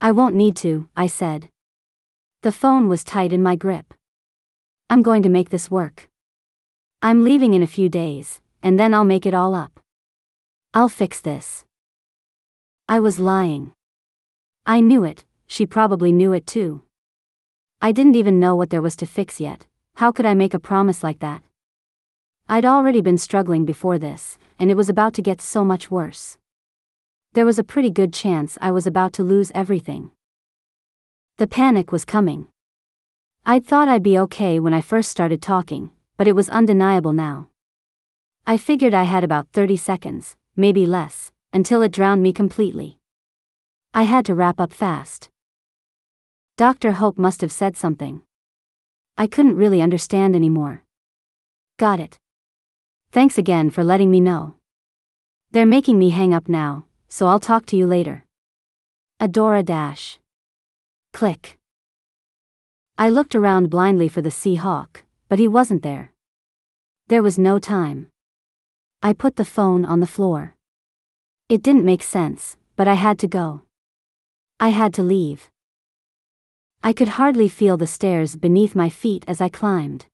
I won't need to, I said. The phone was tight in my grip. I'm going to make this work. I'm leaving in a few days, and then I'll make it all up. I'll fix this. I was lying. I knew it, she probably knew it too. I didn't even know what there was to fix yet, how could I make a promise like that? I'd already been struggling before this, and it was about to get so much worse. There was a pretty good chance I was about to lose everything. The panic was coming. I'd thought I'd be okay when I first started talking, but it was undeniable now. I figured I had about 30 seconds, maybe less, until it drowned me completely. I had to wrap up fast. Dr. Hope must have said something. I couldn't really understand anymore. Got it. Thanks again for letting me know. They're making me hang up now, so I'll talk to you later. Adora Dash. Click. I looked around blindly for the Seahawk, but he wasn't there. There was no time. I put the phone on the floor. It didn't make sense, but I had to go. I had to leave. I could hardly feel the stairs beneath my feet as I climbed.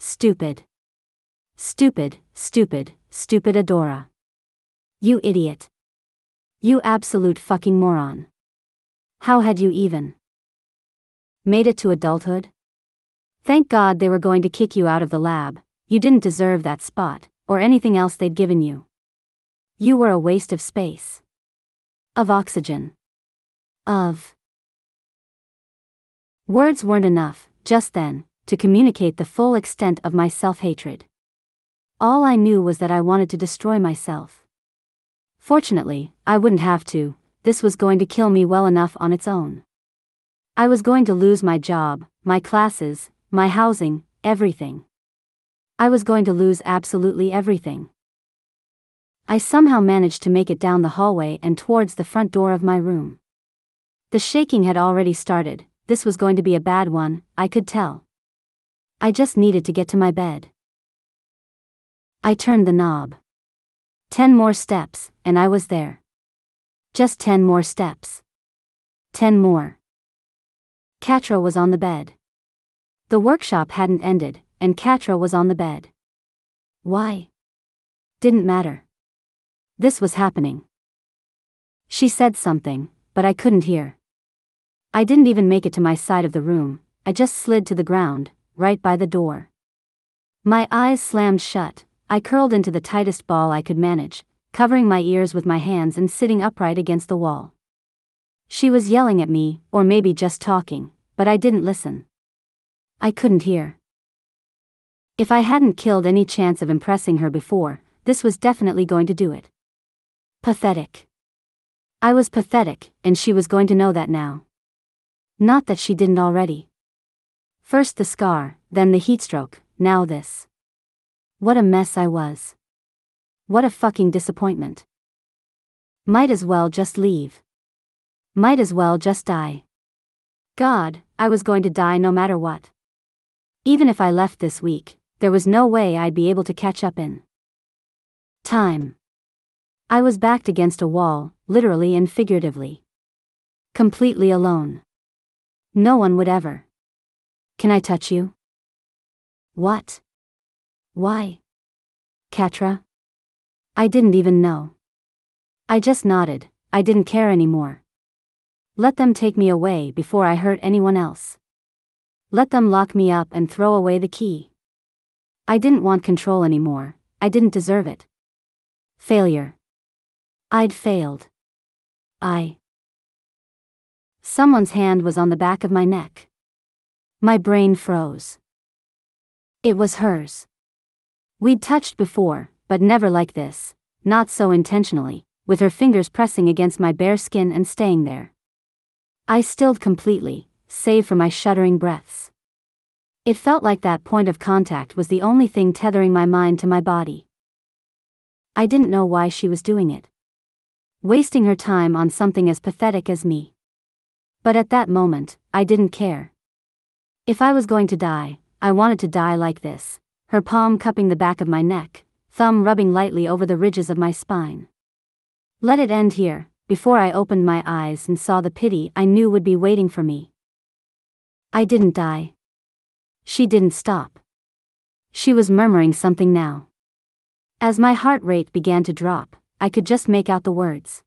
Stupid. Stupid, stupid, stupid Adora. You idiot. You absolute fucking moron. How had you even made it to adulthood? Thank God they were going to kick you out of the lab, you didn't deserve that spot, or anything else they'd given you. You were a waste of space. Of oxygen. Of. Words weren't enough, just then, to communicate the full extent of my self hatred. All I knew was that I wanted to destroy myself. Fortunately, I wouldn't have to, this was going to kill me well enough on its own. I was going to lose my job, my classes, my housing, everything. I was going to lose absolutely everything. I somehow managed to make it down the hallway and towards the front door of my room. The shaking had already started, this was going to be a bad one, I could tell. I just needed to get to my bed. I turned the knob. Ten more steps, and I was there. Just ten more steps. Ten more. Catra was on the bed. The workshop hadn't ended, and Catra was on the bed. Why? Didn't matter. This was happening. She said something, but I couldn't hear. I didn't even make it to my side of the room, I just slid to the ground, right by the door. My eyes slammed shut, I curled into the tightest ball I could manage, covering my ears with my hands and sitting upright against the wall. She was yelling at me, or maybe just talking, but I didn't listen. I couldn't hear. If I hadn't killed any chance of impressing her before, this was definitely going to do it. Pathetic. I was pathetic, and she was going to know that now. Not that she didn't already. First the scar, then the heatstroke, now this. What a mess I was. What a fucking disappointment. Might as well just leave. Might as well just die. God, I was going to die no matter what. Even if I left this week, there was no way I'd be able to catch up in time. I was backed against a wall, literally and figuratively. Completely alone. No one would ever. Can I touch you? What? Why? Catra? I didn't even know. I just nodded, I didn't care anymore. Let them take me away before I hurt anyone else. Let them lock me up and throw away the key. I didn't want control anymore, I didn't deserve it. Failure. I'd failed. I. Someone's hand was on the back of my neck. My brain froze. It was hers. We'd touched before, but never like this, not so intentionally, with her fingers pressing against my bare skin and staying there. I stilled completely, save for my shuddering breaths. It felt like that point of contact was the only thing tethering my mind to my body. I didn't know why she was doing it. Wasting her time on something as pathetic as me. But at that moment, I didn't care. If I was going to die, I wanted to die like this, her palm cupping the back of my neck, thumb rubbing lightly over the ridges of my spine. Let it end here, before I opened my eyes and saw the pity I knew would be waiting for me. I didn't die. She didn't stop. She was murmuring something now. As my heart rate began to drop, I could just make out the words.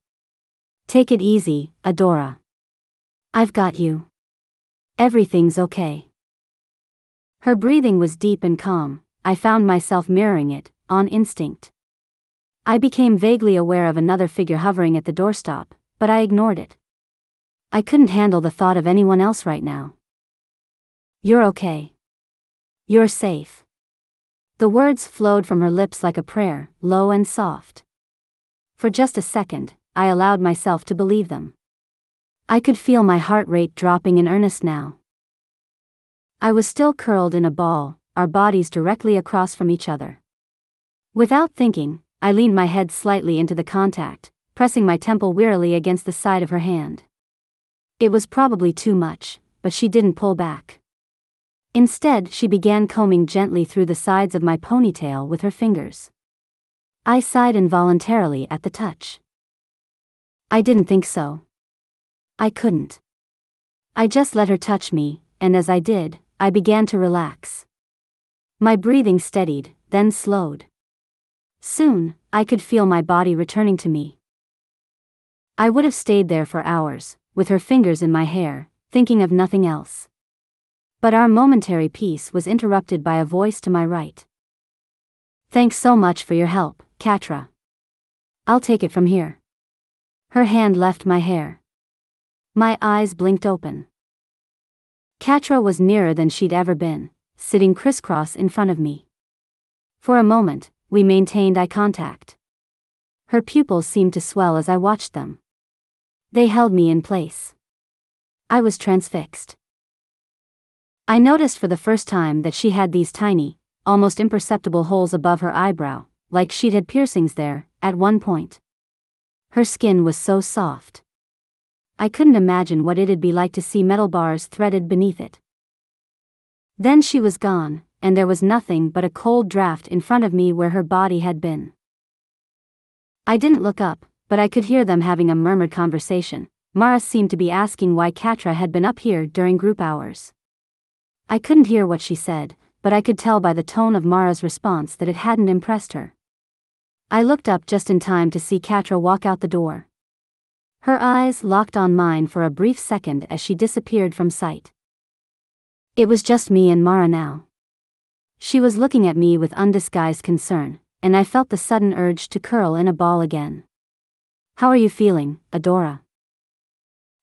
Take it easy, Adora. I've got you. Everything's okay. Her breathing was deep and calm, I found myself mirroring it, on instinct. I became vaguely aware of another figure hovering at the doorstop, but I ignored it. I couldn't handle the thought of anyone else right now. You're okay. You're safe. The words flowed from her lips like a prayer, low and soft. For just a second, I allowed myself to believe them. I could feel my heart rate dropping in earnest now. I was still curled in a ball, our bodies directly across from each other. Without thinking, I leaned my head slightly into the contact, pressing my temple wearily against the side of her hand. It was probably too much, but she didn't pull back. Instead, she began combing gently through the sides of my ponytail with her fingers. I sighed involuntarily at the touch. I didn't think so. I couldn't. I just let her touch me, and as I did, I began to relax. My breathing steadied, then slowed. Soon, I could feel my body returning to me. I would have stayed there for hours, with her fingers in my hair, thinking of nothing else. But our momentary peace was interrupted by a voice to my right. Thanks so much for your help, Catra. I'll take it from here. Her hand left my hair. My eyes blinked open. Catra was nearer than she'd ever been, sitting crisscross in front of me. For a moment, we maintained eye contact. Her pupils seemed to swell as I watched them. They held me in place. I was transfixed. I noticed for the first time that she had these tiny, almost imperceptible holes above her eyebrow, like she'd had piercings there, at one point. Her skin was so soft. I couldn't imagine what it'd be like to see metal bars threaded beneath it. Then she was gone, and there was nothing but a cold draft in front of me where her body had been. I didn't look up, but I could hear them having a murmured conversation. Mara seemed to be asking why Catra had been up here during group hours. I couldn't hear what she said, but I could tell by the tone of Mara's response that it hadn't impressed her. I looked up just in time to see Catra walk out the door. Her eyes locked on mine for a brief second as she disappeared from sight. It was just me and Mara now. She was looking at me with undisguised concern, and I felt the sudden urge to curl in a ball again. How are you feeling, Adora?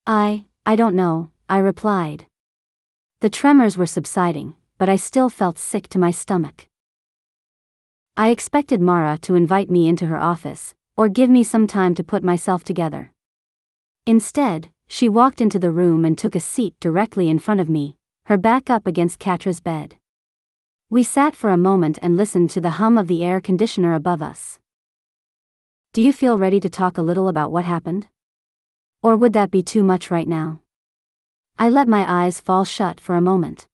I, I don't know, I replied. The tremors were subsiding, but I still felt sick to my stomach. I expected Mara to invite me into her office, or give me some time to put myself together. Instead, she walked into the room and took a seat directly in front of me, her back up against Catra's bed. We sat for a moment and listened to the hum of the air conditioner above us. Do you feel ready to talk a little about what happened? Or would that be too much right now? I let my eyes fall shut for a moment.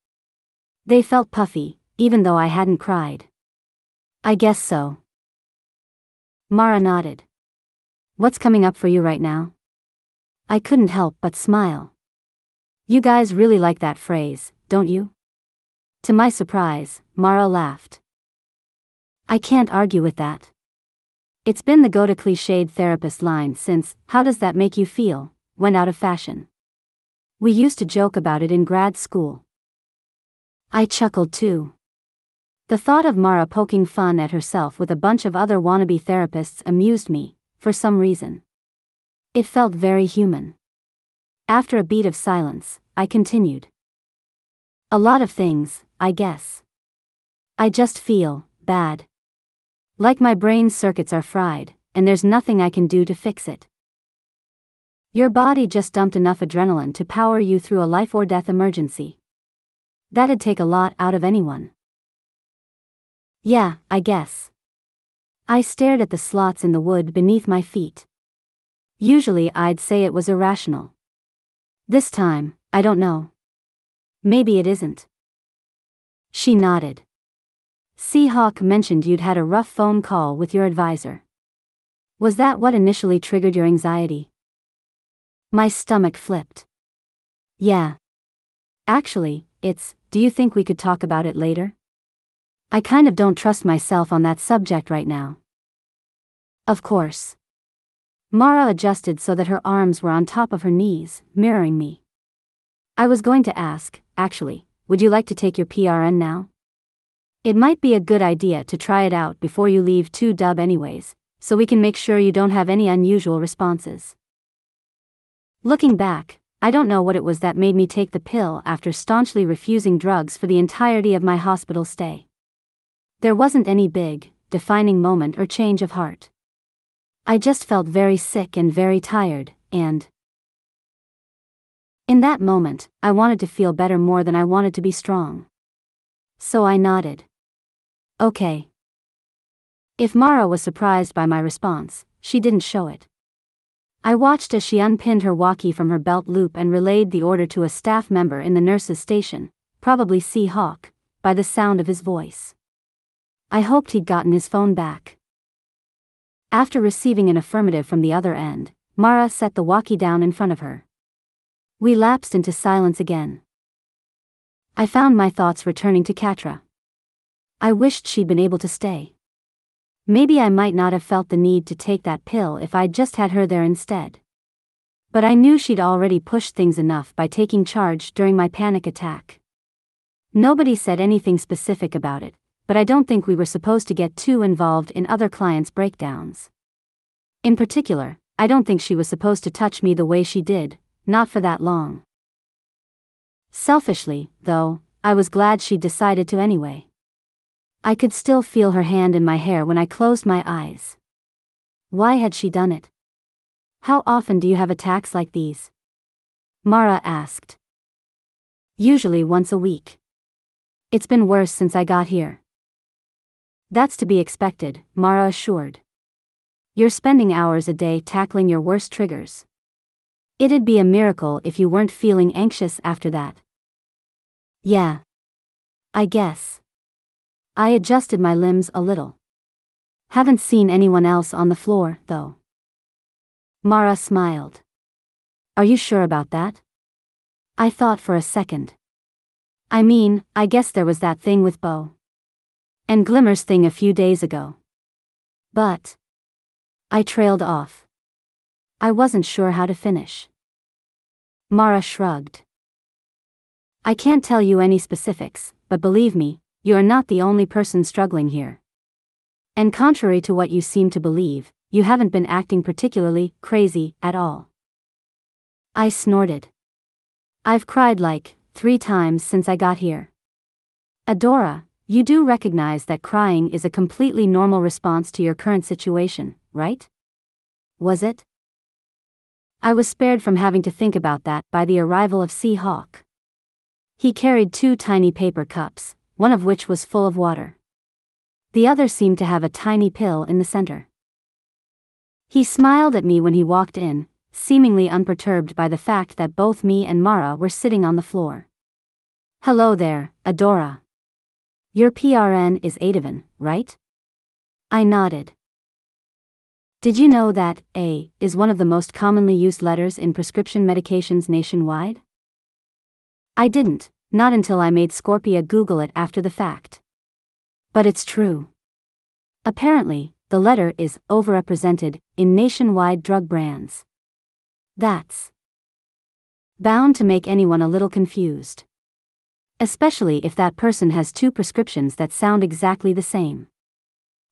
They felt puffy, even though I hadn't cried. I guess so. Mara nodded. What's coming up for you right now? I couldn't help but smile. You guys really like that phrase, don't you? To my surprise, Mara laughed. I can't argue with that. It's been the go to cliched therapist line since, how does that make you feel, went out of fashion. We used to joke about it in grad school. I chuckled too. The thought of Mara poking fun at herself with a bunch of other wannabe therapists amused me, for some reason. It felt very human. After a beat of silence, I continued. A lot of things, I guess. I just feel bad. Like my brain circuits are fried, and there's nothing I can do to fix it. Your body just dumped enough adrenaline to power you through a life or death emergency. That'd take a lot out of anyone. Yeah, I guess. I stared at the slots in the wood beneath my feet. Usually I'd say it was irrational. This time, I don't know. Maybe it isn't. She nodded. Seahawk mentioned you'd had a rough phone call with your advisor. Was that what initially triggered your anxiety? My stomach flipped. Yeah. Actually, it's, do you think we could talk about it later? I kind of don't trust myself on that subject right now. Of course. Mara adjusted so that her arms were on top of her knees, mirroring me. I was going to ask, actually, would you like to take your PRN now? It might be a good idea to try it out before you leave 2-dub anyways, so we can make sure you don't have any unusual responses. Looking back, I don't know what it was that made me take the pill after staunchly refusing drugs for the entirety of my hospital stay. There wasn't any big, defining moment or change of heart. I just felt very sick and very tired, and. In that moment, I wanted to feel better more than I wanted to be strong. So I nodded. Okay. If Mara was surprised by my response, she didn't show it. I watched as she unpinned her walkie from her belt loop and relayed the order to a staff member in the nurse's station, probably Sea Hawk, by the sound of his voice. I hoped he'd gotten his phone back. After receiving an affirmative from the other end, Mara set the walkie down in front of her. We lapsed into silence again. I found my thoughts returning to Catra. I wished she'd been able to stay. Maybe I might not have felt the need to take that pill if I'd just had her there instead. But I knew she'd already pushed things enough by taking charge during my panic attack. Nobody said anything specific about it, but I don't think we were supposed to get too involved in other clients' breakdowns. In particular, I don't think she was supposed to touch me the way she did, not for that long. Selfishly, though, I was glad she'd decided to anyway. I could still feel her hand in my hair when I closed my eyes. Why had she done it? How often do you have attacks like these? Mara asked. Usually once a week. It's been worse since I got here. That's to be expected, Mara assured. You're spending hours a day tackling your worst triggers. It'd be a miracle if you weren't feeling anxious after that. Yeah. I guess. I adjusted my limbs a little. Haven't seen anyone else on the floor, though. Mara smiled. Are you sure about that? I thought for a second. I mean, I guess there was that thing with Bow. And Glimmer's thing a few days ago. But. I trailed off. I wasn't sure how to finish. Mara shrugged. I can't tell you any specifics, but believe me, you are not the only person struggling here. And contrary to what you seem to believe, you haven't been acting particularly crazy at all. I snorted. I've cried like, three times since I got here. Adora, you do recognize that crying is a completely normal response to your current situation, right? Was it? I was spared from having to think about that by the arrival of Seahawk. He carried two tiny paper cups, one of which was full of water. The other seemed to have a tiny pill in the center. He smiled at me when he walked in, seemingly unperturbed by the fact that both me and Mara were sitting on the floor. Hello there, Adora. Your PRN is Ativan, right? I nodded. Did you know that A is one of the most commonly used letters in prescription medications nationwide? I didn't, not until I made Scorpia Google it after the fact. But it's true. Apparently, the letter is overrepresented in nationwide drug brands. That's bound to make anyone a little confused especially if that person has two prescriptions that sound exactly the same.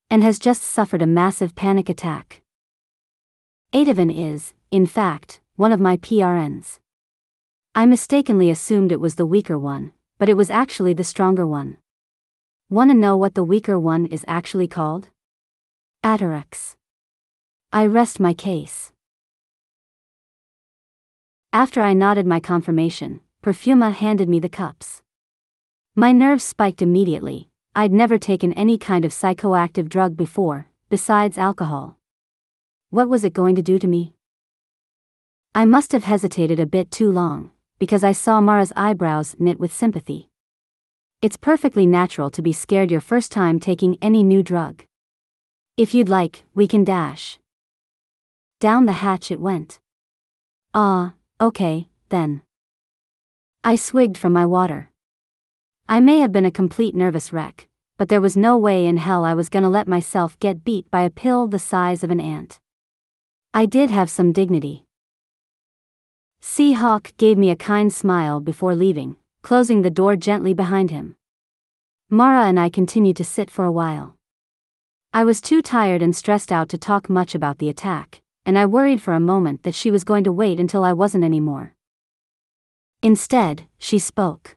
And has just suffered a massive panic attack. Ativan is, in fact, one of my PRNs. I mistakenly assumed it was the weaker one, but it was actually the stronger one. Wanna know what the weaker one is actually called? Atarax. I rest my case. After I nodded my confirmation, Perfuma handed me the cups. My nerves spiked immediately. I'd never taken any kind of psychoactive drug before, besides alcohol. What was it going to do to me? I must have hesitated a bit too long, because I saw Mara's eyebrows knit with sympathy. It's perfectly natural to be scared your first time taking any new drug. If you'd like, we can dash. Down the hatch it went. Ah, okay, then. I swigged from my water. I may have been a complete nervous wreck, but there was no way in hell I was gonna let myself get beat by a pill the size of an ant. I did have some dignity. Seahawk gave me a kind smile before leaving, closing the door gently behind him. Mara and I continued to sit for a while. I was too tired and stressed out to talk much about the attack, and I worried for a moment that she was going to wait until I wasn't anymore. Instead, she spoke.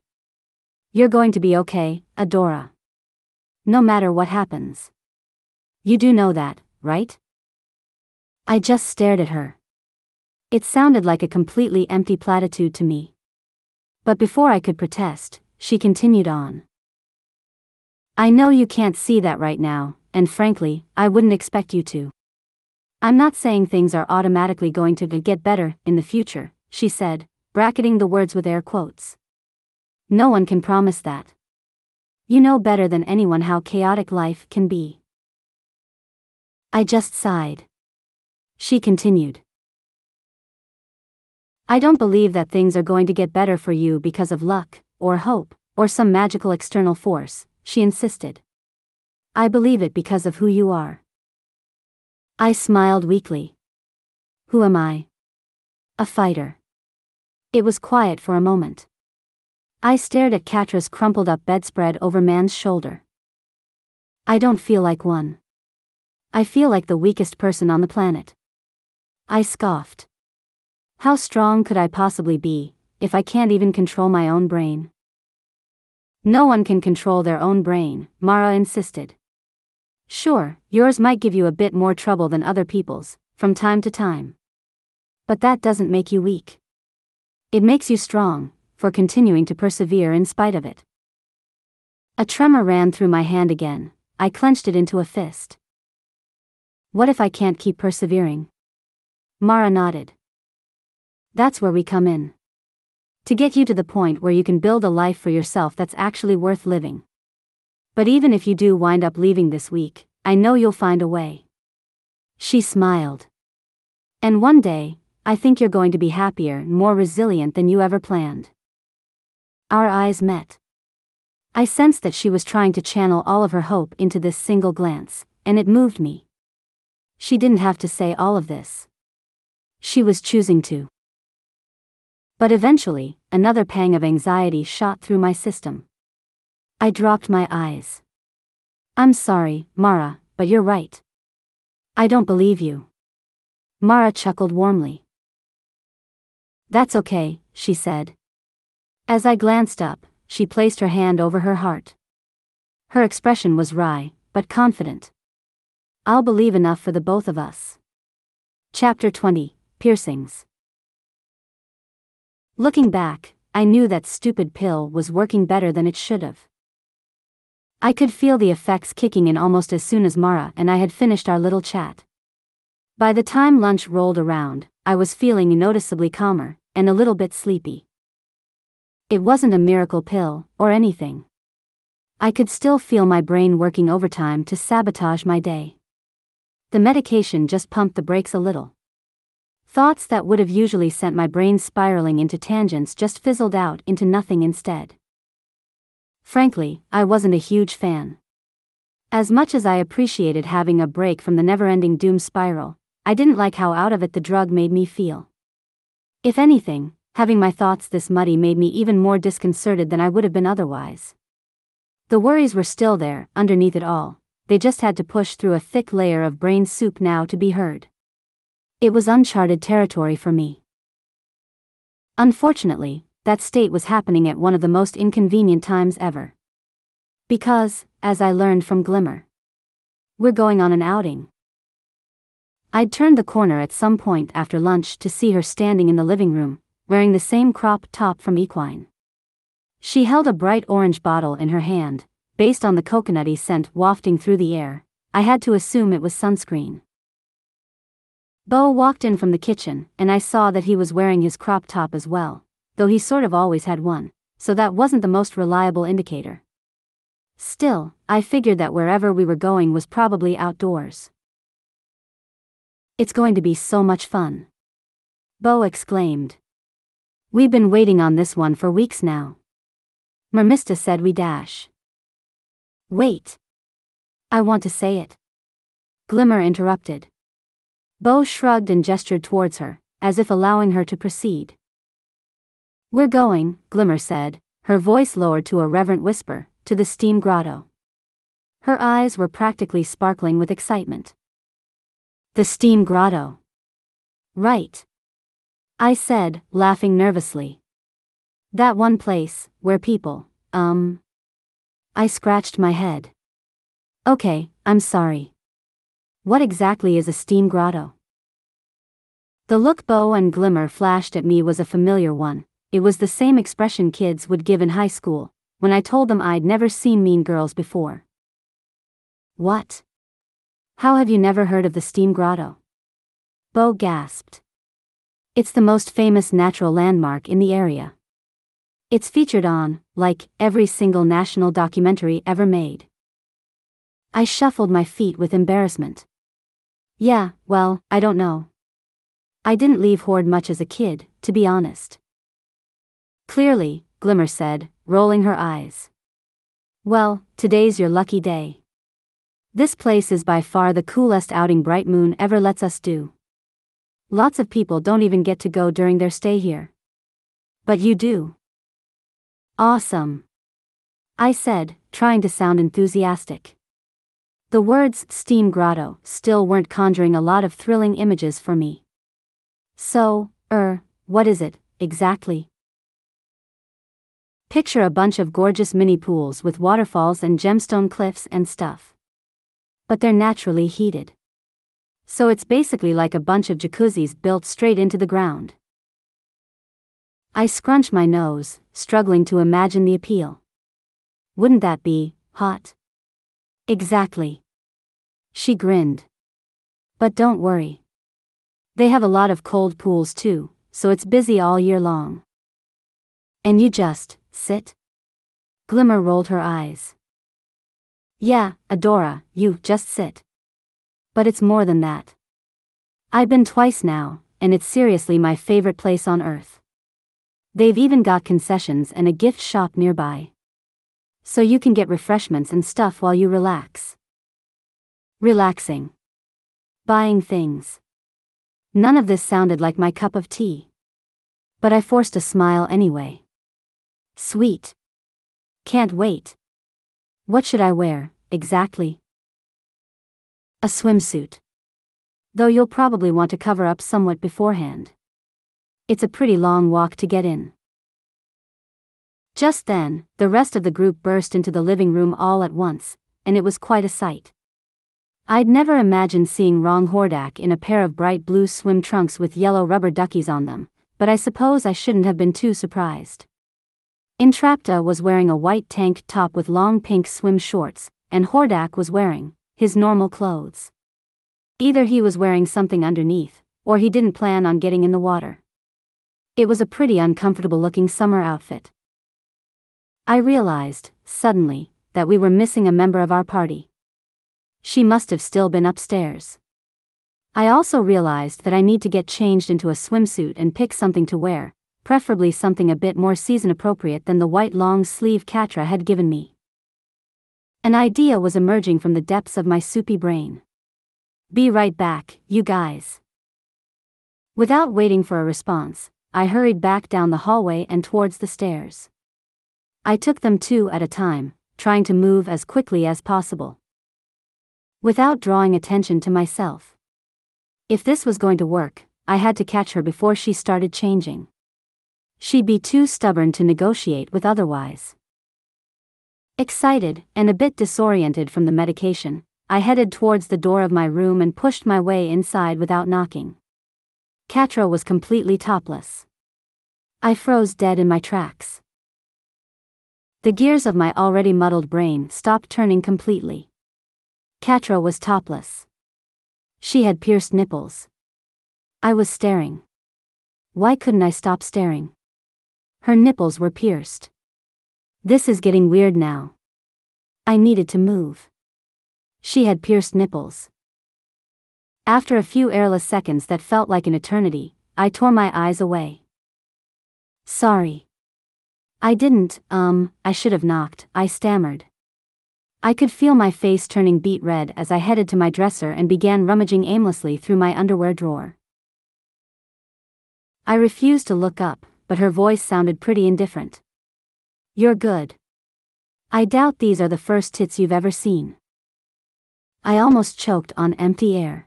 You're going to be okay, Adora. No matter what happens. You do know that, right? I just stared at her. It sounded like a completely empty platitude to me. But before I could protest, she continued on. I know you can't see that right now, and frankly, I wouldn't expect you to. I'm not saying things are automatically going to get better in the future, she said, bracketing the words with air quotes. No one can promise that. You know better than anyone how chaotic life can be. I just sighed. She continued. I don't believe that things are going to get better for you because of luck, or hope, or some magical external force, she insisted. I believe it because of who you are. I smiled weakly. Who am I? A fighter. It was quiet for a moment. I stared at Catra's crumpled up bedspread over Man's shoulder. I don't feel like one. I feel like the weakest person on the planet. I scoffed. How strong could I possibly be, if I can't even control my own brain? No one can control their own brain, Mara insisted. Sure, yours might give you a bit more trouble than other people's, from time to time. But that doesn't make you weak. It makes you strong, for continuing to persevere in spite of it. A tremor ran through my hand again, I clenched it into a fist. What if I can't keep persevering? Mara nodded. That's where we come in. To get you to the point where you can build a life for yourself that's actually worth living. But even if you do wind up leaving this week, I know you'll find a way. She smiled. And one day, I think you're going to be happier and more resilient than you ever planned. Our eyes met. I sensed that she was trying to channel all of her hope into this single glance, and it moved me. She didn't have to say all of this. She was choosing to. But eventually, another pang of anxiety shot through my system. I dropped my eyes. I'm sorry, Mara, but you're right. I don't believe you. Mara chuckled warmly. That's okay, she said. As I glanced up, she placed her hand over her heart. Her expression was wry, but confident. I'll believe enough for the both of us. Chapter 20 Piercings. Looking back, I knew that stupid pill was working better than it should have. I could feel the effects kicking in almost as soon as Mara and I had finished our little chat. By the time lunch rolled around, I was feeling noticeably calmer and a little bit sleepy. It wasn't a miracle pill, or anything. I could still feel my brain working overtime to sabotage my day. The medication just pumped the brakes a little. Thoughts that would have usually sent my brain spiraling into tangents just fizzled out into nothing instead. Frankly, I wasn't a huge fan. As much as I appreciated having a break from the never ending doom spiral, I didn't like how out of it the drug made me feel. If anything, Having my thoughts this muddy made me even more disconcerted than I would have been otherwise. The worries were still there, underneath it all, they just had to push through a thick layer of brain soup now to be heard. It was uncharted territory for me. Unfortunately, that state was happening at one of the most inconvenient times ever. Because, as I learned from Glimmer, we're going on an outing. I'd turned the corner at some point after lunch to see her standing in the living room, wearing the same crop top from Equine. She held a bright orange bottle in her hand, based on the coconutty scent wafting through the air, I had to assume it was sunscreen. Bow walked in from the kitchen, and I saw that he was wearing his crop top as well, though he sort of always had one, so that wasn't the most reliable indicator. Still, I figured that wherever we were going was probably outdoors. It's going to be so much fun. Bow exclaimed. We've been waiting on this one for weeks now. Mermista said we dash. Wait. I want to say it. Glimmer interrupted. Bow shrugged and gestured towards her, as if allowing her to proceed. We're going, Glimmer said, her voice lowered to a reverent whisper, to the steam grotto. Her eyes were practically sparkling with excitement. The steam grotto. Right. I said, laughing nervously. That one place, where people, um. I scratched my head. Okay, I'm sorry. What exactly is a steam grotto? The look Bow and Glimmer flashed at me was a familiar one. It was the same expression kids would give in high school, when I told them I'd never seen Mean Girls before. What? How have you never heard of the steam grotto? Bow gasped. It's the most famous natural landmark in the area. It's featured on, like, every single national documentary ever made. I shuffled my feet with embarrassment. Yeah, well, I don't know. I didn't leave Horde much as a kid, to be honest. Clearly, Glimmer said, rolling her eyes. Well, today's your lucky day. This place is by far the coolest outing Bright Moon ever lets us do. Lots of people don't even get to go during their stay here. But you do. Awesome. I said, trying to sound enthusiastic. The words steam grotto still weren't conjuring a lot of thrilling images for me. So, er, what is it, exactly? Picture a bunch of gorgeous mini pools with waterfalls and gemstone cliffs and stuff. But they're naturally heated. So it's basically like a bunch of jacuzzis built straight into the ground. I scrunch my nose, struggling to imagine the appeal. Wouldn't that be hot? Exactly. She grinned. But don't worry. They have a lot of cold pools too, so it's busy all year long. And you just sit? Glimmer rolled her eyes. Yeah, Adora, you just sit. But it's more than that. I've been twice now, and it's seriously my favorite place on earth. They've even got concessions and a gift shop nearby. So you can get refreshments and stuff while you relax. Relaxing. Buying things. None of this sounded like my cup of tea. But I forced a smile anyway. Sweet. Can't wait. What should I wear, exactly? A swimsuit. Though you'll probably want to cover up somewhat beforehand. It's a pretty long walk to get in. Just then, the rest of the group burst into the living room all at once, and it was quite a sight. I'd never imagined seeing Wrong Hordak in a pair of bright blue swim trunks with yellow rubber duckies on them, but I suppose I shouldn't have been too surprised. Entrapta was wearing a white tank top with long pink swim shorts, and Hordak was wearing his normal clothes. Either he was wearing something underneath, or he didn't plan on getting in the water. It was a pretty uncomfortable looking summer outfit. I realized, suddenly, that we were missing a member of our party. She must have still been upstairs. I also realized that I need to get changed into a swimsuit and pick something to wear, preferably something a bit more season appropriate than the white long sleeve Catra had given me. An idea was emerging from the depths of my soupy brain. Be right back, you guys. Without waiting for a response, I hurried back down the hallway and towards the stairs. I took them two at a time, trying to move as quickly as possible. Without drawing attention to myself. If this was going to work, I had to catch her before she started changing. She'd be too stubborn to negotiate with otherwise. Excited, and a bit disoriented from the medication, I headed towards the door of my room and pushed my way inside without knocking. Catra was completely topless. I froze dead in my tracks. The gears of my already muddled brain stopped turning completely. Catra was topless. She had pierced nipples. I was staring. Why couldn't I stop staring? Her nipples were pierced. This is getting weird now. I needed to move. She had pierced nipples. After a few airless seconds that felt like an eternity, I tore my eyes away. Sorry. I didn't, um, I should have knocked, I stammered. I could feel my face turning beet red as I headed to my dresser and began rummaging aimlessly through my underwear drawer. I refused to look up, but her voice sounded pretty indifferent. You're good. I doubt these are the first tits you've ever seen. I almost choked on empty air.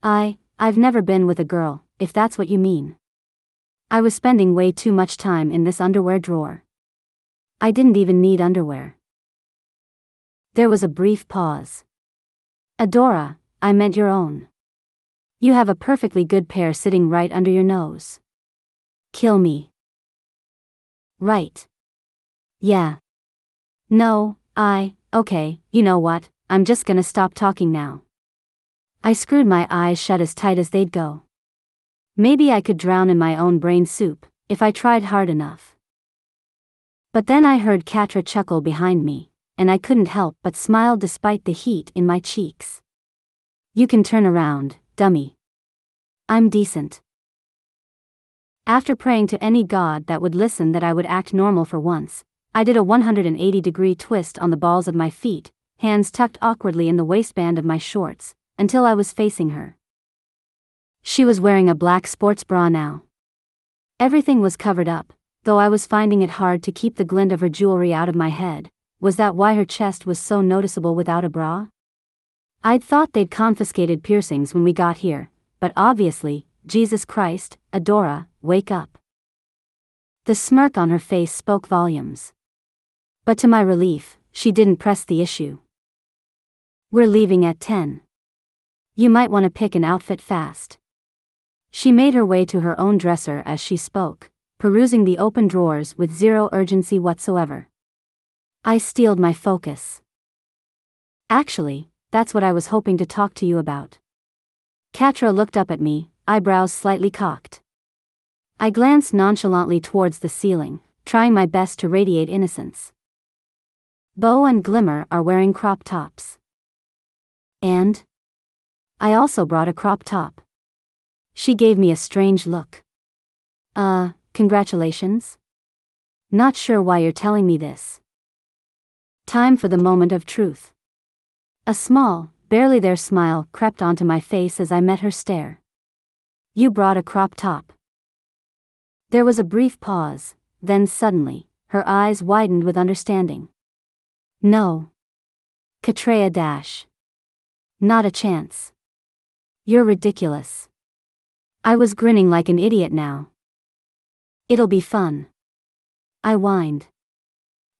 I, I've never been with a girl, if that's what you mean. I was spending way too much time in this underwear drawer. I didn't even need underwear. There was a brief pause. Adora, I meant your own. You have a perfectly good pair sitting right under your nose. Kill me. Right. Yeah. No, I, okay, you know what, I'm just gonna stop talking now. I screwed my eyes shut as tight as they'd go. Maybe I could drown in my own brain soup, if I tried hard enough. But then I heard Catra chuckle behind me, and I couldn't help but smile despite the heat in my cheeks. You can turn around, dummy. I'm decent. After praying to any god that would listen that I would act normal for once, I did a 180 degree twist on the balls of my feet, hands tucked awkwardly in the waistband of my shorts, until I was facing her. She was wearing a black sports bra now. Everything was covered up, though I was finding it hard to keep the glint of her jewelry out of my head. Was that why her chest was so noticeable without a bra? I'd thought they'd confiscated piercings when we got here, but obviously, Jesus Christ, Adora, wake up. The smirk on her face spoke volumes. But to my relief, she didn't press the issue. We're leaving at 10. You might want to pick an outfit fast. She made her way to her own dresser as she spoke, perusing the open drawers with zero urgency whatsoever. I steeled my focus. Actually, that's what I was hoping to talk to you about. Catra looked up at me, eyebrows slightly cocked. I glanced nonchalantly towards the ceiling, trying my best to radiate innocence. Bow and Glimmer are wearing crop tops. And? I also brought a crop top. She gave me a strange look. Uh, congratulations? Not sure why you're telling me this. Time for the moment of truth. A small, barely there smile crept onto my face as I met her stare. You brought a crop top. There was a brief pause, then suddenly, her eyes widened with understanding. No. Katreya Dash. Not a chance. You're ridiculous. I was grinning like an idiot now, It'll be fun. I whined.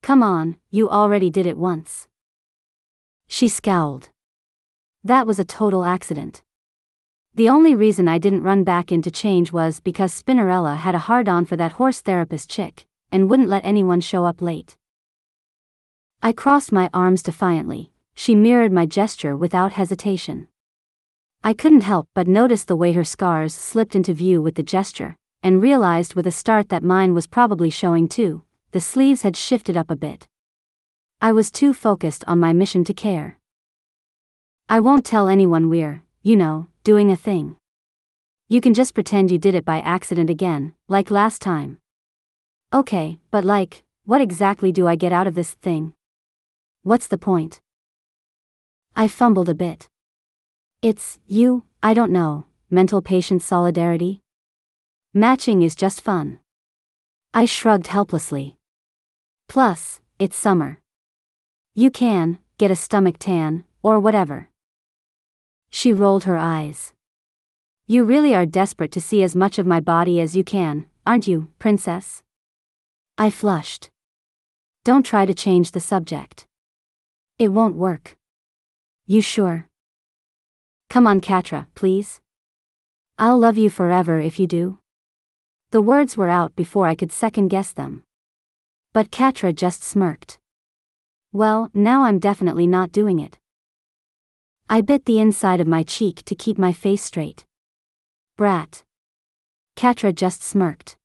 Come on, you already did it once. She scowled. That was a total accident. The only reason I didn't run back in to change was because Spinnerella had a hard on for that horse therapist chick, and wouldn't let anyone show up late. I crossed my arms defiantly, she mirrored my gesture without hesitation. I couldn't help but notice the way her scars slipped into view with the gesture, and realized with a start that mine was probably showing too, the sleeves had shifted up a bit. I was too focused on my mission to care. I won't tell anyone we're, you know, doing a thing. You can just pretend you did it by accident again, like last time. Okay, but like, what exactly do I get out of this thing? What's the point? I fumbled a bit. It's, you, I don't know, mental patient solidarity? Matching is just fun. I shrugged helplessly. Plus, it's summer. You can, get a stomach tan, or whatever. She rolled her eyes. You really are desperate to see as much of my body as you can, aren't you, princess? I flushed. Don't try to change the subject. It won't work. You sure? Come on, Catra, please. I'll love you forever if you do. The words were out before I could second guess them. But Catra just smirked. Well, now I'm definitely not doing it. I bit the inside of my cheek to keep my face straight. Brat. Catra just smirked.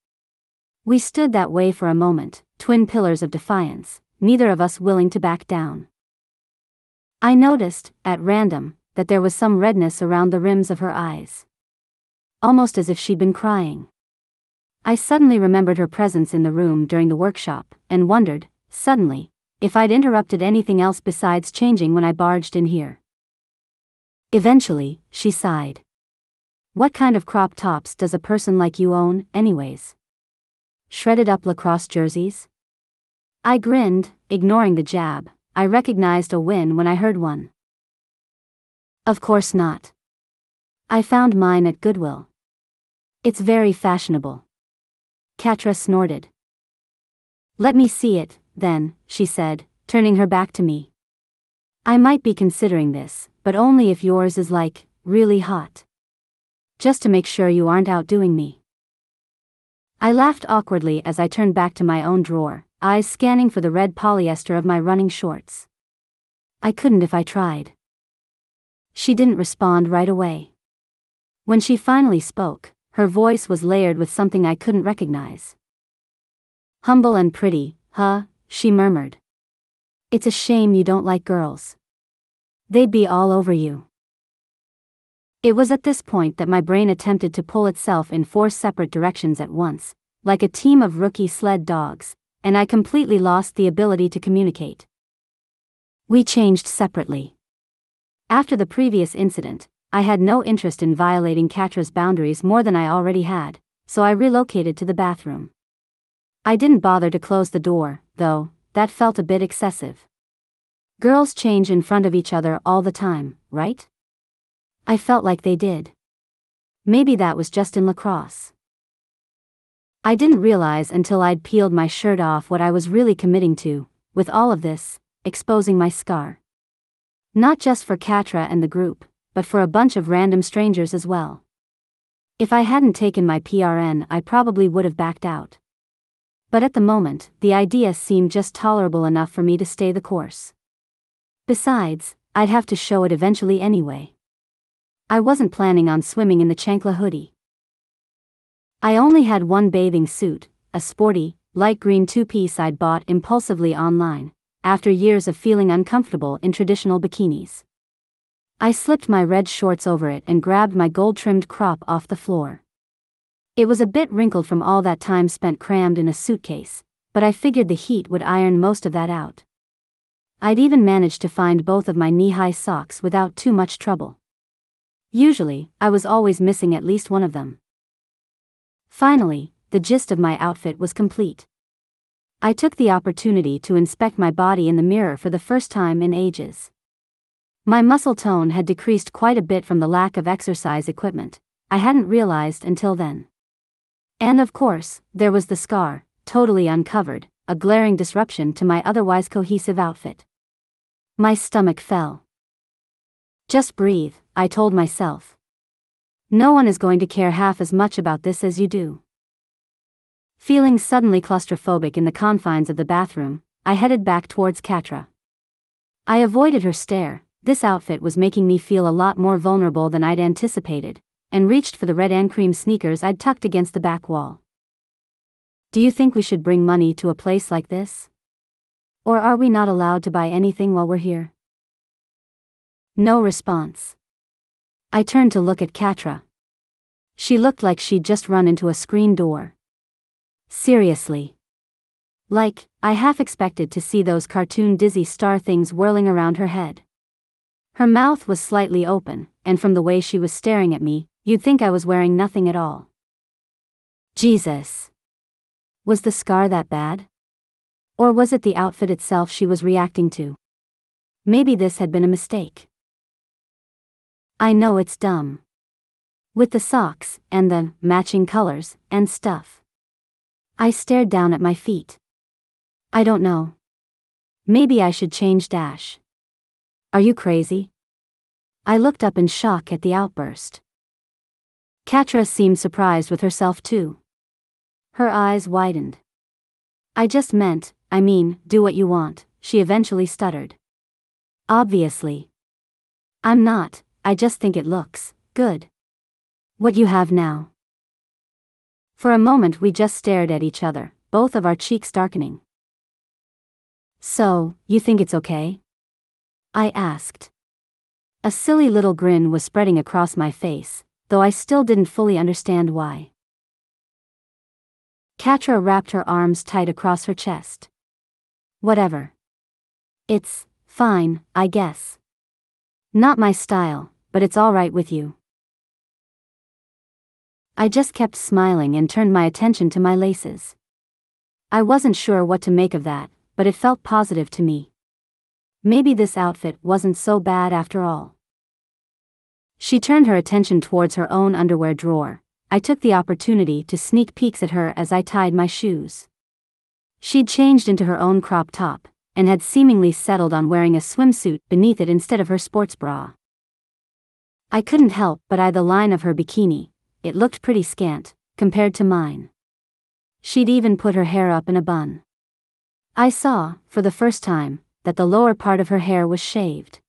We stood that way for a moment, twin pillars of defiance, neither of us willing to back down. I noticed, at random, that there was some redness around the rims of her eyes. Almost as if she'd been crying. I suddenly remembered her presence in the room during the workshop, and wondered, suddenly, if I'd interrupted anything else besides changing when I barged in here. Eventually, she sighed. What kind of crop tops does a person like you own, anyways? Shredded up lacrosse jerseys? I grinned, ignoring the jab. I recognized a win when I heard one. Of course not. I found mine at Goodwill. It's very fashionable. Catra snorted. Let me see it, then, she said, turning her back to me. I might be considering this, but only if yours is like, really hot. Just to make sure you aren't outdoing me. I laughed awkwardly as I turned back to my own drawer, eyes scanning for the red polyester of my running shorts. I couldn't if I tried. She didn't respond right away. When she finally spoke, her voice was layered with something I couldn't recognize. Humble and pretty, huh? she murmured. It's a shame you don't like girls. They'd be all over you. It was at this point that my brain attempted to pull itself in four separate directions at once, like a team of rookie sled dogs, and I completely lost the ability to communicate. We changed separately. After the previous incident, I had no interest in violating Catra's boundaries more than I already had, so I relocated to the bathroom. I didn't bother to close the door, though, that felt a bit excessive. Girls change in front of each other all the time, right? I felt like they did. Maybe that was just in lacrosse. I didn't realize until I'd peeled my shirt off what I was really committing to, with all of this, exposing my scar. Not just for Catra and the group, but for a bunch of random strangers as well. If I hadn't taken my PRN, I probably would have backed out. But at the moment, the idea seemed just tolerable enough for me to stay the course. Besides, I'd have to show it eventually anyway. I wasn't planning on swimming in the Chankla hoodie. I only had one bathing suit, a sporty, light green two piece I'd bought impulsively online, after years of feeling uncomfortable in traditional bikinis. I slipped my red shorts over it and grabbed my gold trimmed crop off the floor. It was a bit wrinkled from all that time spent crammed in a suitcase, but I figured the heat would iron most of that out. I'd even managed to find both of my knee-high socks without too much trouble. Usually, I was always missing at least one of them. Finally, the gist of my outfit was complete. I took the opportunity to inspect my body in the mirror for the first time in ages. My muscle tone had decreased quite a bit from the lack of exercise equipment, I hadn't realized until then. And of course, there was the scar, totally uncovered, a glaring disruption to my otherwise cohesive outfit. My stomach fell. Just breathe, I told myself. No one is going to care half as much about this as you do. Feeling suddenly claustrophobic in the confines of the bathroom, I headed back towards Catra. I avoided her stare, this outfit was making me feel a lot more vulnerable than I'd anticipated, and reached for the red and cream sneakers I'd tucked against the back wall. Do you think we should bring money to a place like this? Or are we not allowed to buy anything while we're here? No response. I turned to look at Catra. She looked like she'd just run into a screen door. Seriously. Like, I half expected to see those cartoon dizzy star things whirling around her head. Her mouth was slightly open, and from the way she was staring at me, you'd think I was wearing nothing at all. Jesus. Was the scar that bad? Or was it the outfit itself she was reacting to? Maybe this had been a mistake. I know it's dumb. With the socks, and the matching colors, and stuff. I stared down at my feet. I don't know. Maybe I should change Dash. Are you crazy? I looked up in shock at the outburst. Catra seemed surprised with herself too. Her eyes widened. I just meant, I mean, do what you want, she eventually stuttered. Obviously. I'm not, I just think it looks good. What you have now. For a moment we just stared at each other, both of our cheeks darkening. So, you think it's okay? I asked. A silly little grin was spreading across my face, though I still didn't fully understand why. Catra wrapped her arms tight across her chest. Whatever. It's fine, I guess. Not my style, but it's alright with you. I just kept smiling and turned my attention to my laces. I wasn't sure what to make of that, but it felt positive to me. Maybe this outfit wasn't so bad after all. She turned her attention towards her own underwear drawer. I took the opportunity to sneak peeks at her as I tied my shoes. She'd changed into her own crop top, and had seemingly settled on wearing a swimsuit beneath it instead of her sports bra. I couldn't help but eye the line of her bikini, it looked pretty scant, compared to mine. She'd even put her hair up in a bun. I saw, for the first time, that the lower part of her hair was shaved.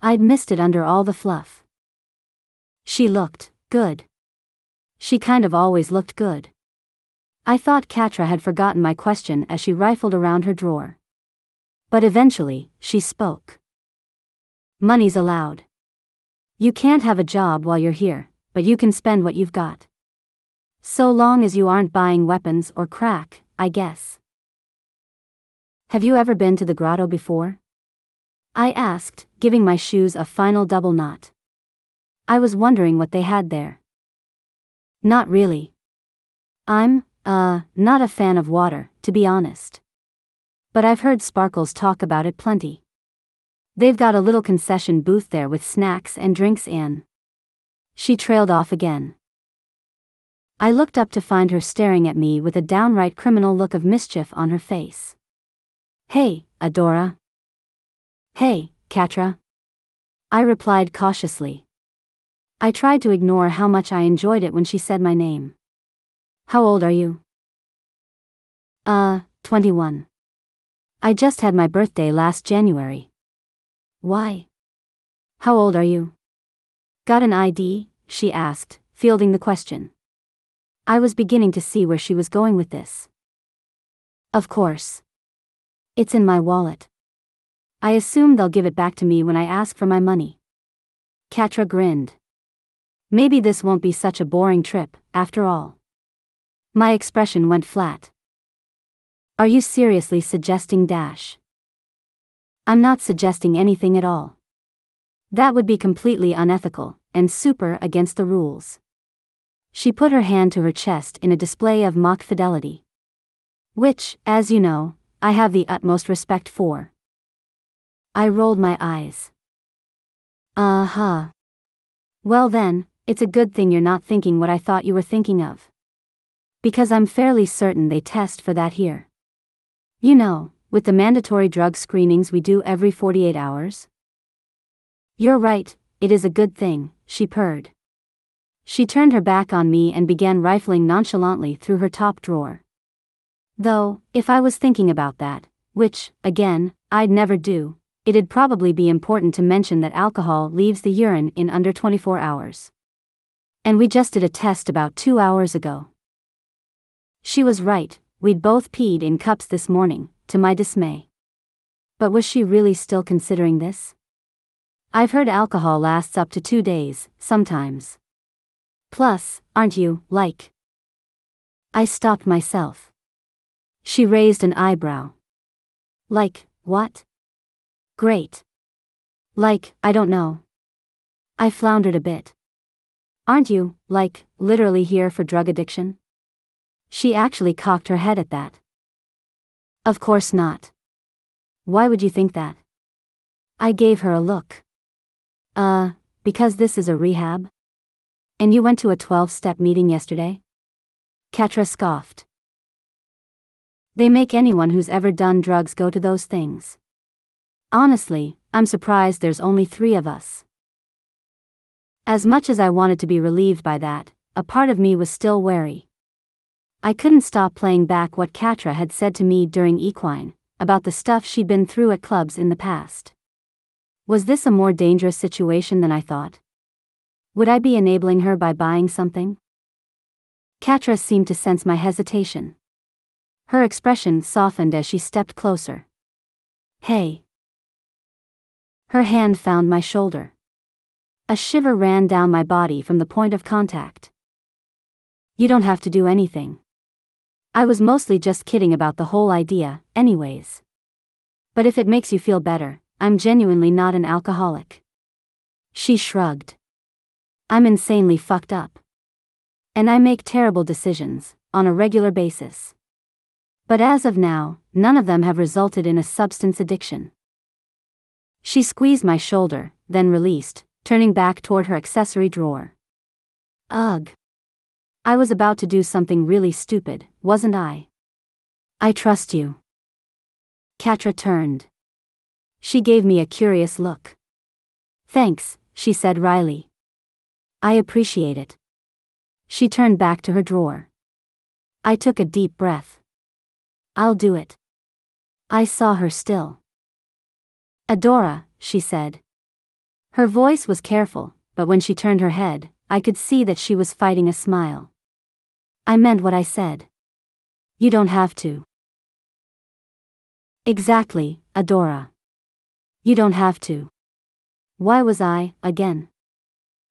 I'd missed it under all the fluff. She looked good. She kind of always looked good. I thought Catra had forgotten my question as she rifled around her drawer. But eventually, she spoke. Money's allowed. You can't have a job while you're here, but you can spend what you've got. So long as you aren't buying weapons or crack, I guess. Have you ever been to the grotto before? I asked, giving my shoes a final double knot. I was wondering what they had there. Not really. I'm, uh, not a fan of water, to be honest. But I've heard Sparkles talk about it plenty. They've got a little concession booth there with snacks and drinks in. She trailed off again. I looked up to find her staring at me with a downright criminal look of mischief on her face. Hey, Adora. Hey, Catra. I replied cautiously. I tried to ignore how much I enjoyed it when she said my name. How old are you? Uh, 21. I just had my birthday last January. Why? How old are you? Got an ID? she asked, fielding the question. I was beginning to see where she was going with this. Of course. It's in my wallet. I assume they'll give it back to me when I ask for my money. Catra grinned. Maybe this won't be such a boring trip, after all. My expression went flat. Are you seriously suggesting Dash? I'm not suggesting anything at all. That would be completely unethical, and super against the rules. She put her hand to her chest in a display of mock fidelity. Which, as you know, I have the utmost respect for. I rolled my eyes. Uh huh. Well then, it's a good thing you're not thinking what I thought you were thinking of. Because I'm fairly certain they test for that here. You know, with the mandatory drug screenings we do every 48 hours? You're right, it is a good thing, she purred. She turned her back on me and began rifling nonchalantly through her top drawer. Though, if I was thinking about that, which, again, I'd never do, it'd probably be important to mention that alcohol leaves the urine in under 24 hours. And we just did a test about two hours ago. She was right, we'd both peed in cups this morning, to my dismay. But was she really still considering this? I've heard alcohol lasts up to two days, sometimes. Plus, aren't you, like? I stopped myself. She raised an eyebrow. Like, what? Great. Like, I don't know. I floundered a bit. Aren't you, like, literally here for drug addiction? She actually cocked her head at that. Of course not. Why would you think that? I gave her a look. Uh, because this is a rehab? And you went to a 12 step meeting yesterday? Catra scoffed. They make anyone who's ever done drugs go to those things. Honestly, I'm surprised there's only three of us. As much as I wanted to be relieved by that, a part of me was still wary. I couldn't stop playing back what Catra had said to me during equine, about the stuff she'd been through at clubs in the past. Was this a more dangerous situation than I thought? Would I be enabling her by buying something? Catra seemed to sense my hesitation. Her expression softened as she stepped closer. Hey. Her hand found my shoulder. A shiver ran down my body from the point of contact. You don't have to do anything. I was mostly just kidding about the whole idea, anyways. But if it makes you feel better, I'm genuinely not an alcoholic. She shrugged. I'm insanely fucked up. And I make terrible decisions, on a regular basis. But as of now, none of them have resulted in a substance addiction. She squeezed my shoulder, then released, turning back toward her accessory drawer. Ugh. I was about to do something really stupid, wasn't I? I trust you. Catra turned. She gave me a curious look. Thanks, she said wryly. I appreciate it. She turned back to her drawer. I took a deep breath. I'll do it. I saw her still. Adora, she said. Her voice was careful, but when she turned her head, I could see that she was fighting a smile. I meant what I said. You don't have to. Exactly, Adora. You don't have to. Why was I, again?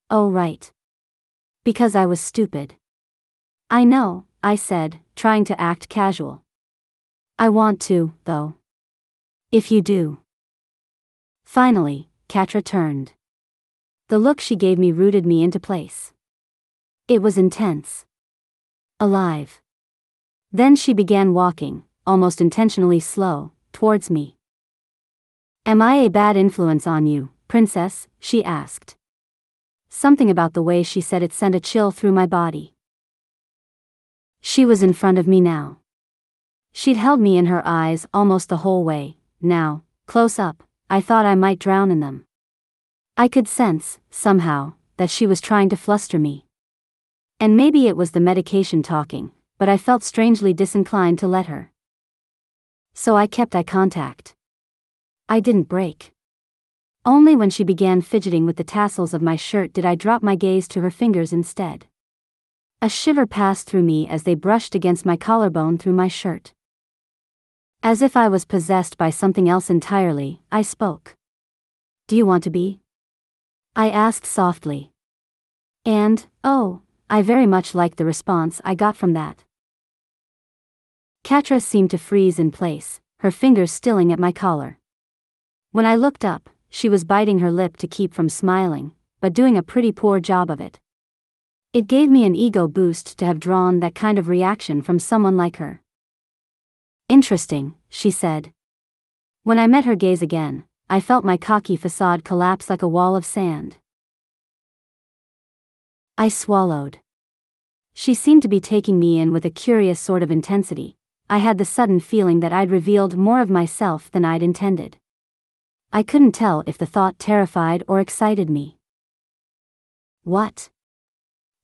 Oh, right. Because I was stupid. I know, I said, trying to act casual. I want to, though. If you do. Finally, Catra turned. The look she gave me rooted me into place. It was intense alive. Then she began walking, almost intentionally slow, towards me. Am I a bad influence on you, princess? she asked. Something about the way she said it sent a chill through my body. She was in front of me now. She'd held me in her eyes almost the whole way, now, close up, I thought I might drown in them. I could sense, somehow, that she was trying to fluster me. And maybe it was the medication talking, but I felt strangely disinclined to let her. So I kept eye contact. I didn't break. Only when she began fidgeting with the tassels of my shirt did I drop my gaze to her fingers instead. A shiver passed through me as they brushed against my collarbone through my shirt. As if I was possessed by something else entirely, I spoke. Do you want to be? I asked softly. And, oh, I very much liked the response I got from that. Catra seemed to freeze in place, her fingers stilling at my collar. When I looked up, she was biting her lip to keep from smiling, but doing a pretty poor job of it. It gave me an ego boost to have drawn that kind of reaction from someone like her. Interesting, she said. When I met her gaze again, I felt my cocky facade collapse like a wall of sand. I swallowed. She seemed to be taking me in with a curious sort of intensity. I had the sudden feeling that I'd revealed more of myself than I'd intended. I couldn't tell if the thought terrified or excited me. What?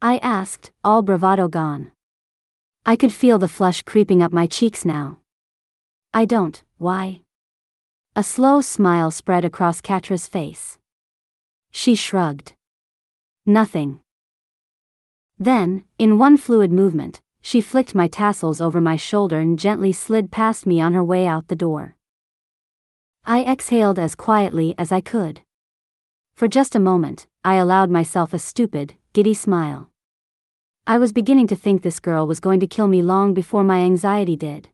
I asked, all bravado gone. I could feel the flush creeping up my cheeks now. I don't, why? A slow smile spread across Catra's face. She shrugged. Nothing. Then, in one fluid movement, she flicked my tassels over my shoulder and gently slid past me on her way out the door. I exhaled as quietly as I could. For just a moment, I allowed myself a stupid, giddy smile. I was beginning to think this girl was going to kill me long before my anxiety did.